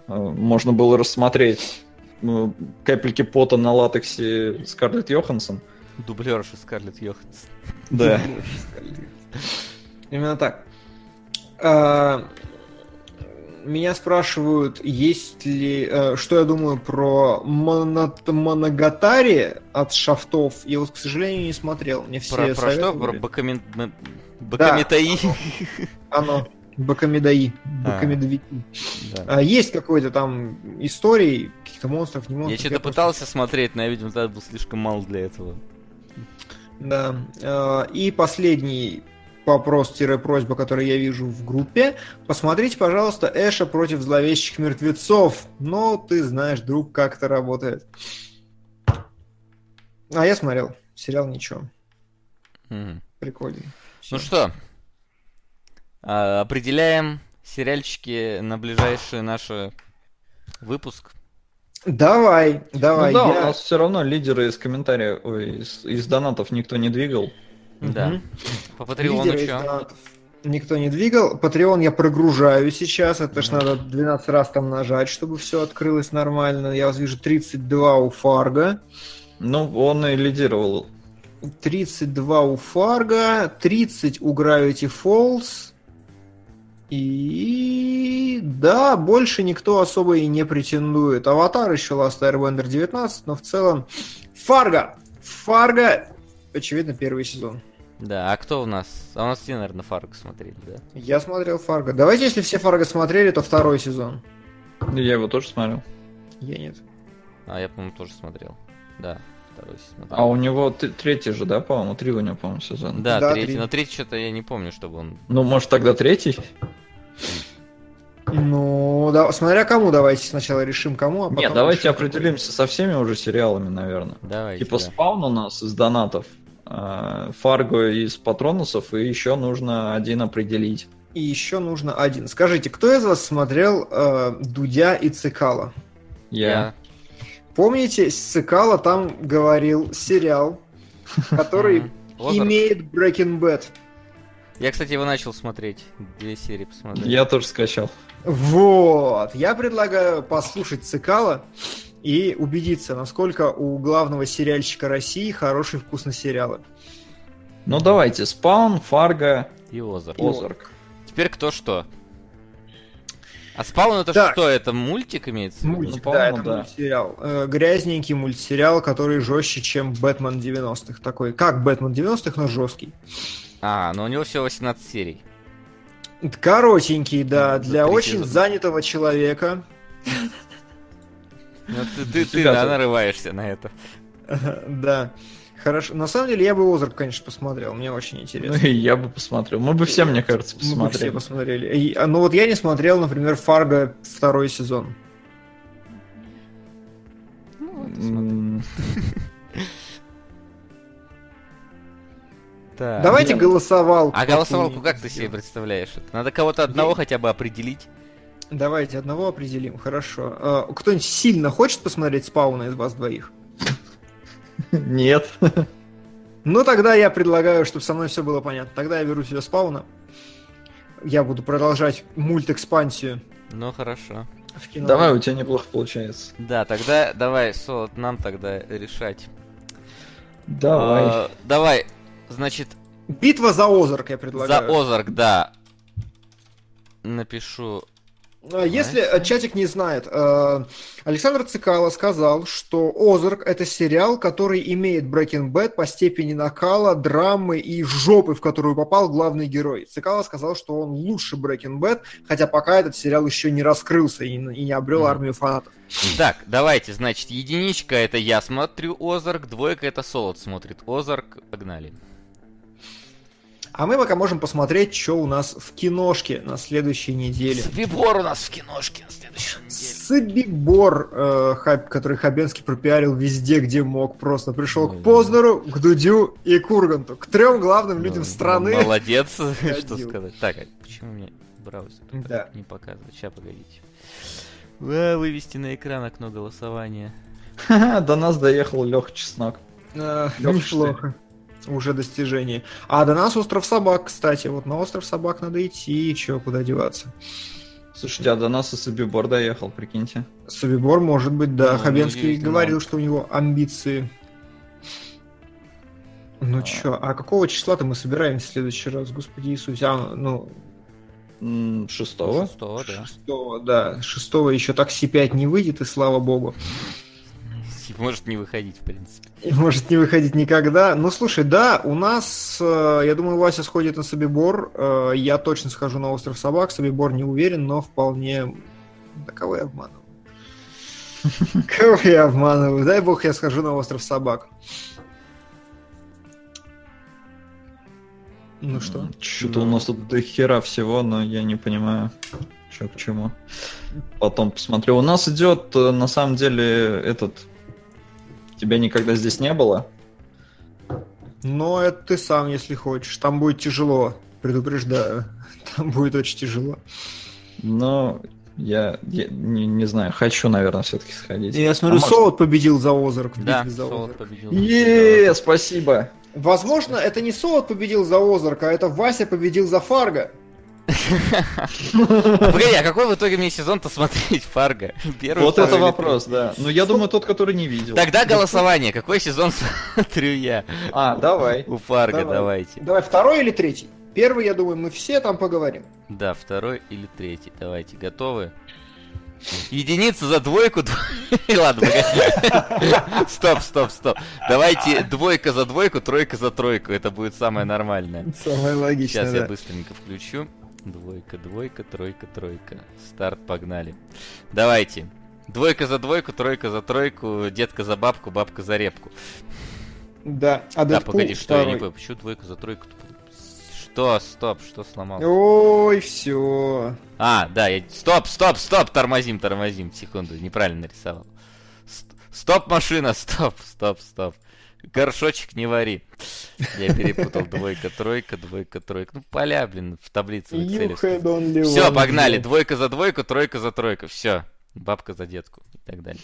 э, можно было рассмотреть ну, капельки пота на латексе Скарлетт Йоханссон. Дублерша Скарлетт Йоханссон. Да. Именно так. А, Меня спрашивают, есть ли, э, что я думаю про Моногатари от Шафтов. Я вот, к сожалению, не смотрел. Мне все Про, про что? Про советовали. Бакамен... м- Бакаметаи? Оно. Бакамедаи. А. Бакамедовики. Да. А, Есть какой-то там истории, каких-то монстров, не Я монстров. что-то просто- пытался смотреть, но я, видимо, тогда был слишком мал для этого. Да. Э, И последний вопрос-просьба, который я вижу в группе. Посмотрите, пожалуйста, Эша против зловещих мертвецов. Но ты знаешь, друг, как это работает. А я смотрел. Сериал ничего. Мгм. Прикольный. Ну что, а, определяем сериальчики на ближайший наш выпуск. Давай, Ну давай. да, у я- нас все равно лидеры из комментариев, ой, из, из донатов никто не двигал. Да. По Патреону что? Никто не двигал. Patreon я прогружаю сейчас. Это ж надо 12 раз там нажать, чтобы все открылось нормально. Я вижу 32 у Фарго. Ну, он и лидировал. 32 у Фарго, 30 у Gravity Falls. И да, больше никто особо и не претендует. Аватар еще Last Airbender 19, но в целом Фарго. Фарго, очевидно, первый сезон. Да, а кто у нас? А у нас все, наверное, Фарго смотрели, да? Я смотрел Фарго. Давайте, если все Фарго смотрели, то второй сезон. Я его тоже смотрел. Я нет. А, я, по-моему, тоже смотрел. Да, второй смотрел. А у него третий же, да, по-моему? Три у него, по-моему, сезон. Да, Да, третий. три. Но третий что-то я не помню, чтобы он... Ну, может, тогда третий? Ну, да, смотря кому, давайте сначала решим кому, а потом... Нет, давайте решим, определимся со всеми уже сериалами, наверное. Давайте, Типа да. спаун у нас из донатов, Фарго из патронусов, и еще нужно один определить. И еще нужно один. Скажите, кто из вас смотрел э, Дудя и Цикала? Я. Помните, Цикала там говорил сериал, который имеет Breaking Bad. Я, кстати, его начал смотреть. Две серии посмотрел. Я тоже скачал. Вот. Я предлагаю послушать Цикала и убедиться, насколько у главного сериальщика России хороший вкус на сериалы. Ну давайте, спаун, Фарго, И Озарк. Озарк. Теперь кто что? А Спаун это Так. что? Это мультик имеется? Мультик, Ну, да, это да. мультсериал. Э, грязненький мультсериал, который жестче, чем Бэтмен 90-х. Такой, как Бэтмен 90-х, но жесткий. А, но у него всего 18 серий. Коротенький, да, За для очень занятого человека. Ну, ты, ты, ты, да, нарываешься на это. Да. Хорошо. На самом деле, я бы Озарк, конечно, посмотрел. Мне очень Ну интересно. и я бы посмотрел. Мы бы все, мне кажется, Мы бы все посмотрели. посмотрели. И, а, ну вот я не смотрел, например, Фарго второй сезон. Ну. Давайте голосовалку. А голосовалку как ты себе представляешь? Надо кого-то одного хотя бы определить. Давайте одного определим. Хорошо. А, Кто-нибудь сильно хочет посмотреть спауна из вас двоих? Нет. Ну, тогда я предлагаю, чтобы со мной все было понятно. Тогда я беру себе спауна. Я буду продолжать мульт-экспансию Ну хорошо. в кино. Давай, у тебя неплохо получается. Да, тогда давай, Солод, нам тогда решать. Давай. А, давай, значит, Битва за Озарк, я за предлагаю. Озарк, да. Напишу если а чатик не знает, э, Александр Цикало сказал, что «Озарк» — это сериал, который имеет Breaking Bad по степени накала, драмы и жопы, в которую попал главный герой. Цикало сказал, что он лучше Breaking Bad, хотя пока этот сериал еще не раскрылся и не обрел армию фанатов. Так, давайте, значит, единичка — это я смотрю Озарк, двойка — это Солод смотрит Озарк. Погнали. А мы пока можем посмотреть, что у нас в киношке на следующей неделе. Собибор у нас в киношке на следующей неделе. Собибор, э, который Хабенский пропиарил везде, где мог. Просто пришел к Познеру, к Дудю и к Урганту. К трем главным людям страны. Молодец, что сказать. Так, а почему мне браузер да. не показывает? Сейчас, погодите. Вывести на экран окно голосования. До нас доехал Лех Чеснок. Неплохо уже достижение. А до нас остров собак, кстати. Вот на остров собак надо идти, и чё, куда деваться. Слушайте, а до нас и Собибор доехал, прикиньте. Собибор, может быть, да. Ну, Хабенский говорил, что у него амбиции. Ну а... чё, а какого числа-то мы собираемся в следующий раз, Господи Иисусе? А, ну... Шестого? Шестого, да. Шестого, да. Шестого еще такси 5 не выйдет, и слава богу. Может не выходить, в принципе. И может не выходить никогда. Ну, слушай, да, у нас, э, я думаю, Вася сходит на Собибор. Э, я точно схожу на Остров Собак. Собибор не уверен, но вполне... Да кого я обманываю? Кого я обманываю? Дай бог я схожу на Остров Собак. Ну что? Что-то у нас тут до хера всего, но я не понимаю, что к чему. Потом посмотрю. У нас идет, э, на самом деле, этот Тебя никогда здесь не было? Но это ты сам, если хочешь. Там будет тяжело, предупреждаю. Там будет очень тяжело. Но я, я не, не знаю, хочу, наверное, все-таки сходить. Я смотрю, а Солод может... победил за Озарк. Да, за Солод победил. Е, спасибо. Возможно, это не Солод победил за Озарк, а это Вася победил за Фарго. Погоди, а какой в итоге мне сезон-то смотреть, Фарго? Вот это вопрос, да. Ну, я думаю, тот, который не видел. Тогда голосование. Какой сезон смотрю я? А, давай. У Фарго давайте. Давай, второй или третий? Первый, я думаю, мы все там поговорим. Да, второй или третий. Давайте, готовы? Единица за двойку. Ладно, Стоп, стоп, стоп. Давайте двойка за двойку, тройка за тройку. Это будет самое нормальное. Самое логичное. Сейчас я быстренько включу. Двойка, двойка, тройка, тройка. Старт, погнали. Давайте. Двойка за двойку, тройка за тройку, детка за бабку, бабка за репку. Да, а Да, погоди, что я не понял, почему двойка за тройку? Что? Стоп, что сломал? Ой, все. А, да, я... Стоп, стоп, стоп, тормозим, тормозим. Секунду, неправильно нарисовал. Стоп, машина, стоп, стоп, стоп. Горшочек не вари. Я перепутал двойка, тройка, двойка, тройка. Ну, поля, блин, в таблице в Все, погнали. Двойка за двойку, тройка за тройку. Все. Бабка за детку и так далее.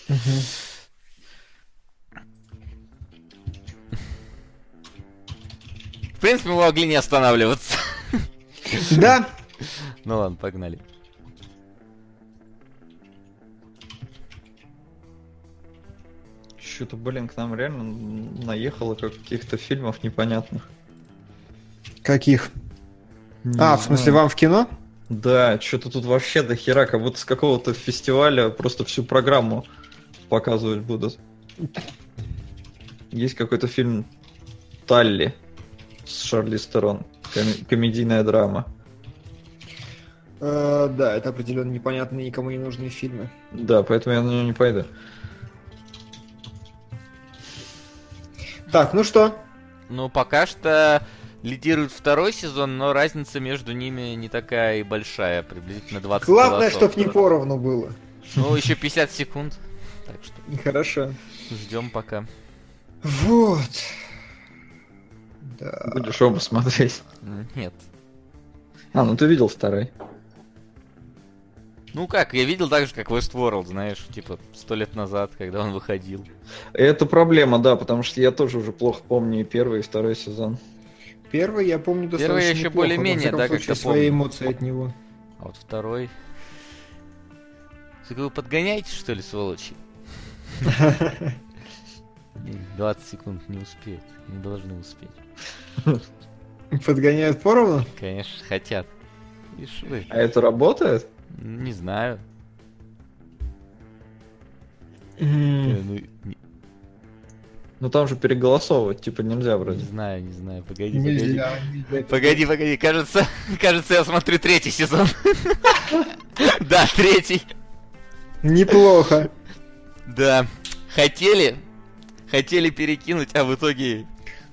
В принципе, мы могли не останавливаться. Да. Ну ладно, погнали. Что-то, блин, к нам реально наехало как каких-то фильмов непонятных. Каких? Не а, знаю. в смысле, вам в кино? Да, что-то тут вообще до хера, как будто с какого-то фестиваля просто всю программу показывать будут. Есть какой-то фильм Талли с Шарли Стерон. Ком- комедийная драма. Uh, да, это определенно непонятные, никому не нужные фильмы. Да, поэтому я на него не пойду. Так, ну что? Ну, пока что лидирует второй сезон, но разница между ними не такая и большая, приблизительно 20 Главное, чтобы не поровну было. Ну, еще 50 секунд. Так что. Хорошо. Ждем пока. Вот. Да. Будешь оба смотреть? Нет. А, ну ты видел второй. Ну как, я видел так же, как Westworld, знаешь, типа сто лет назад, когда он выходил. Это проблема, да, потому что я тоже уже плохо помню и первый, и второй сезон. Первый я помню достаточно Первый еще более-менее, да, как-то свои эмоции от него. А вот второй... Вы подгоняете, что ли, сволочи? 20 секунд не успеют, не должны успеть. Подгоняют поровну? Конечно, хотят. Ишь вы. А это работает? Не знаю. Э, Ну, не, Ну там же переголосовывать, типа, нельзя не вроде. знаю, не знаю. Погоди, погоди. Нельзя, нельзя. Погоди, погоди, кажется, кажется, я смотрю третий сезон. Да, третий. Неплохо. Да. Хотели, хотели перекинуть, а в итоге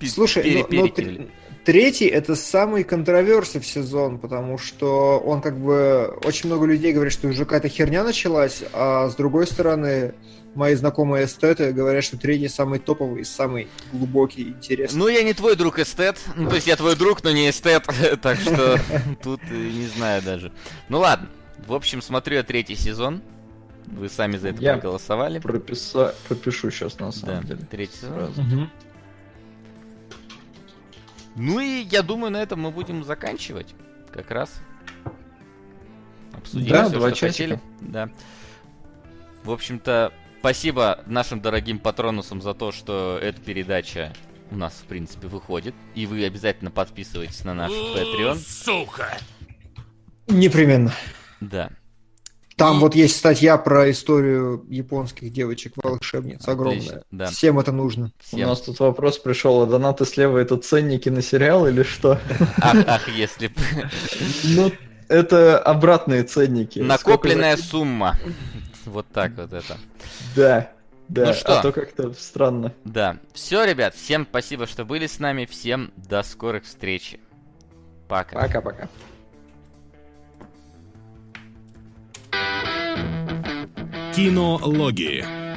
Слушай, ну- ну, перекинули. Тр- третий это самый контроверсив сезон, потому что он как бы... Очень много людей говорят, что уже какая-то херня началась, а с другой стороны, мои знакомые эстеты говорят, что третий самый топовый, самый глубокий, интересный. Ну, я не твой друг эстет. Ну, то есть я твой друг, но не эстет. Так что тут не знаю даже. Ну ладно. В общем, смотрю я третий сезон. Вы сами за это Я проголосовали. Прописа... Пропишу сейчас, на Да, самом деле. третий сезон. Сразу. Ну и я думаю, на этом мы будем заканчивать. Как раз. Обсудили Да, все, два что часика. хотели. Да. В общем-то, спасибо нашим дорогим патронусам за то, что эта передача у нас, в принципе, выходит. И вы обязательно подписывайтесь на наш Patreon. Непременно. Да. Там И- вот есть статья про историю японских девочек-волшебниц огромная. Отлично, да. Всем это нужно. У Всем. нас тут вопрос пришел, а донаты слева это ценники на сериал или что? Ах, ах, если б. Ну, это обратные ценники. Накопленная Сколько сумма. Вот так вот это. Да, да. Ну что? А то как-то странно. Да. Все, ребят, всем спасибо, что были с нами. Всем до скорых встреч. Пока. Пока-пока. Кинологии.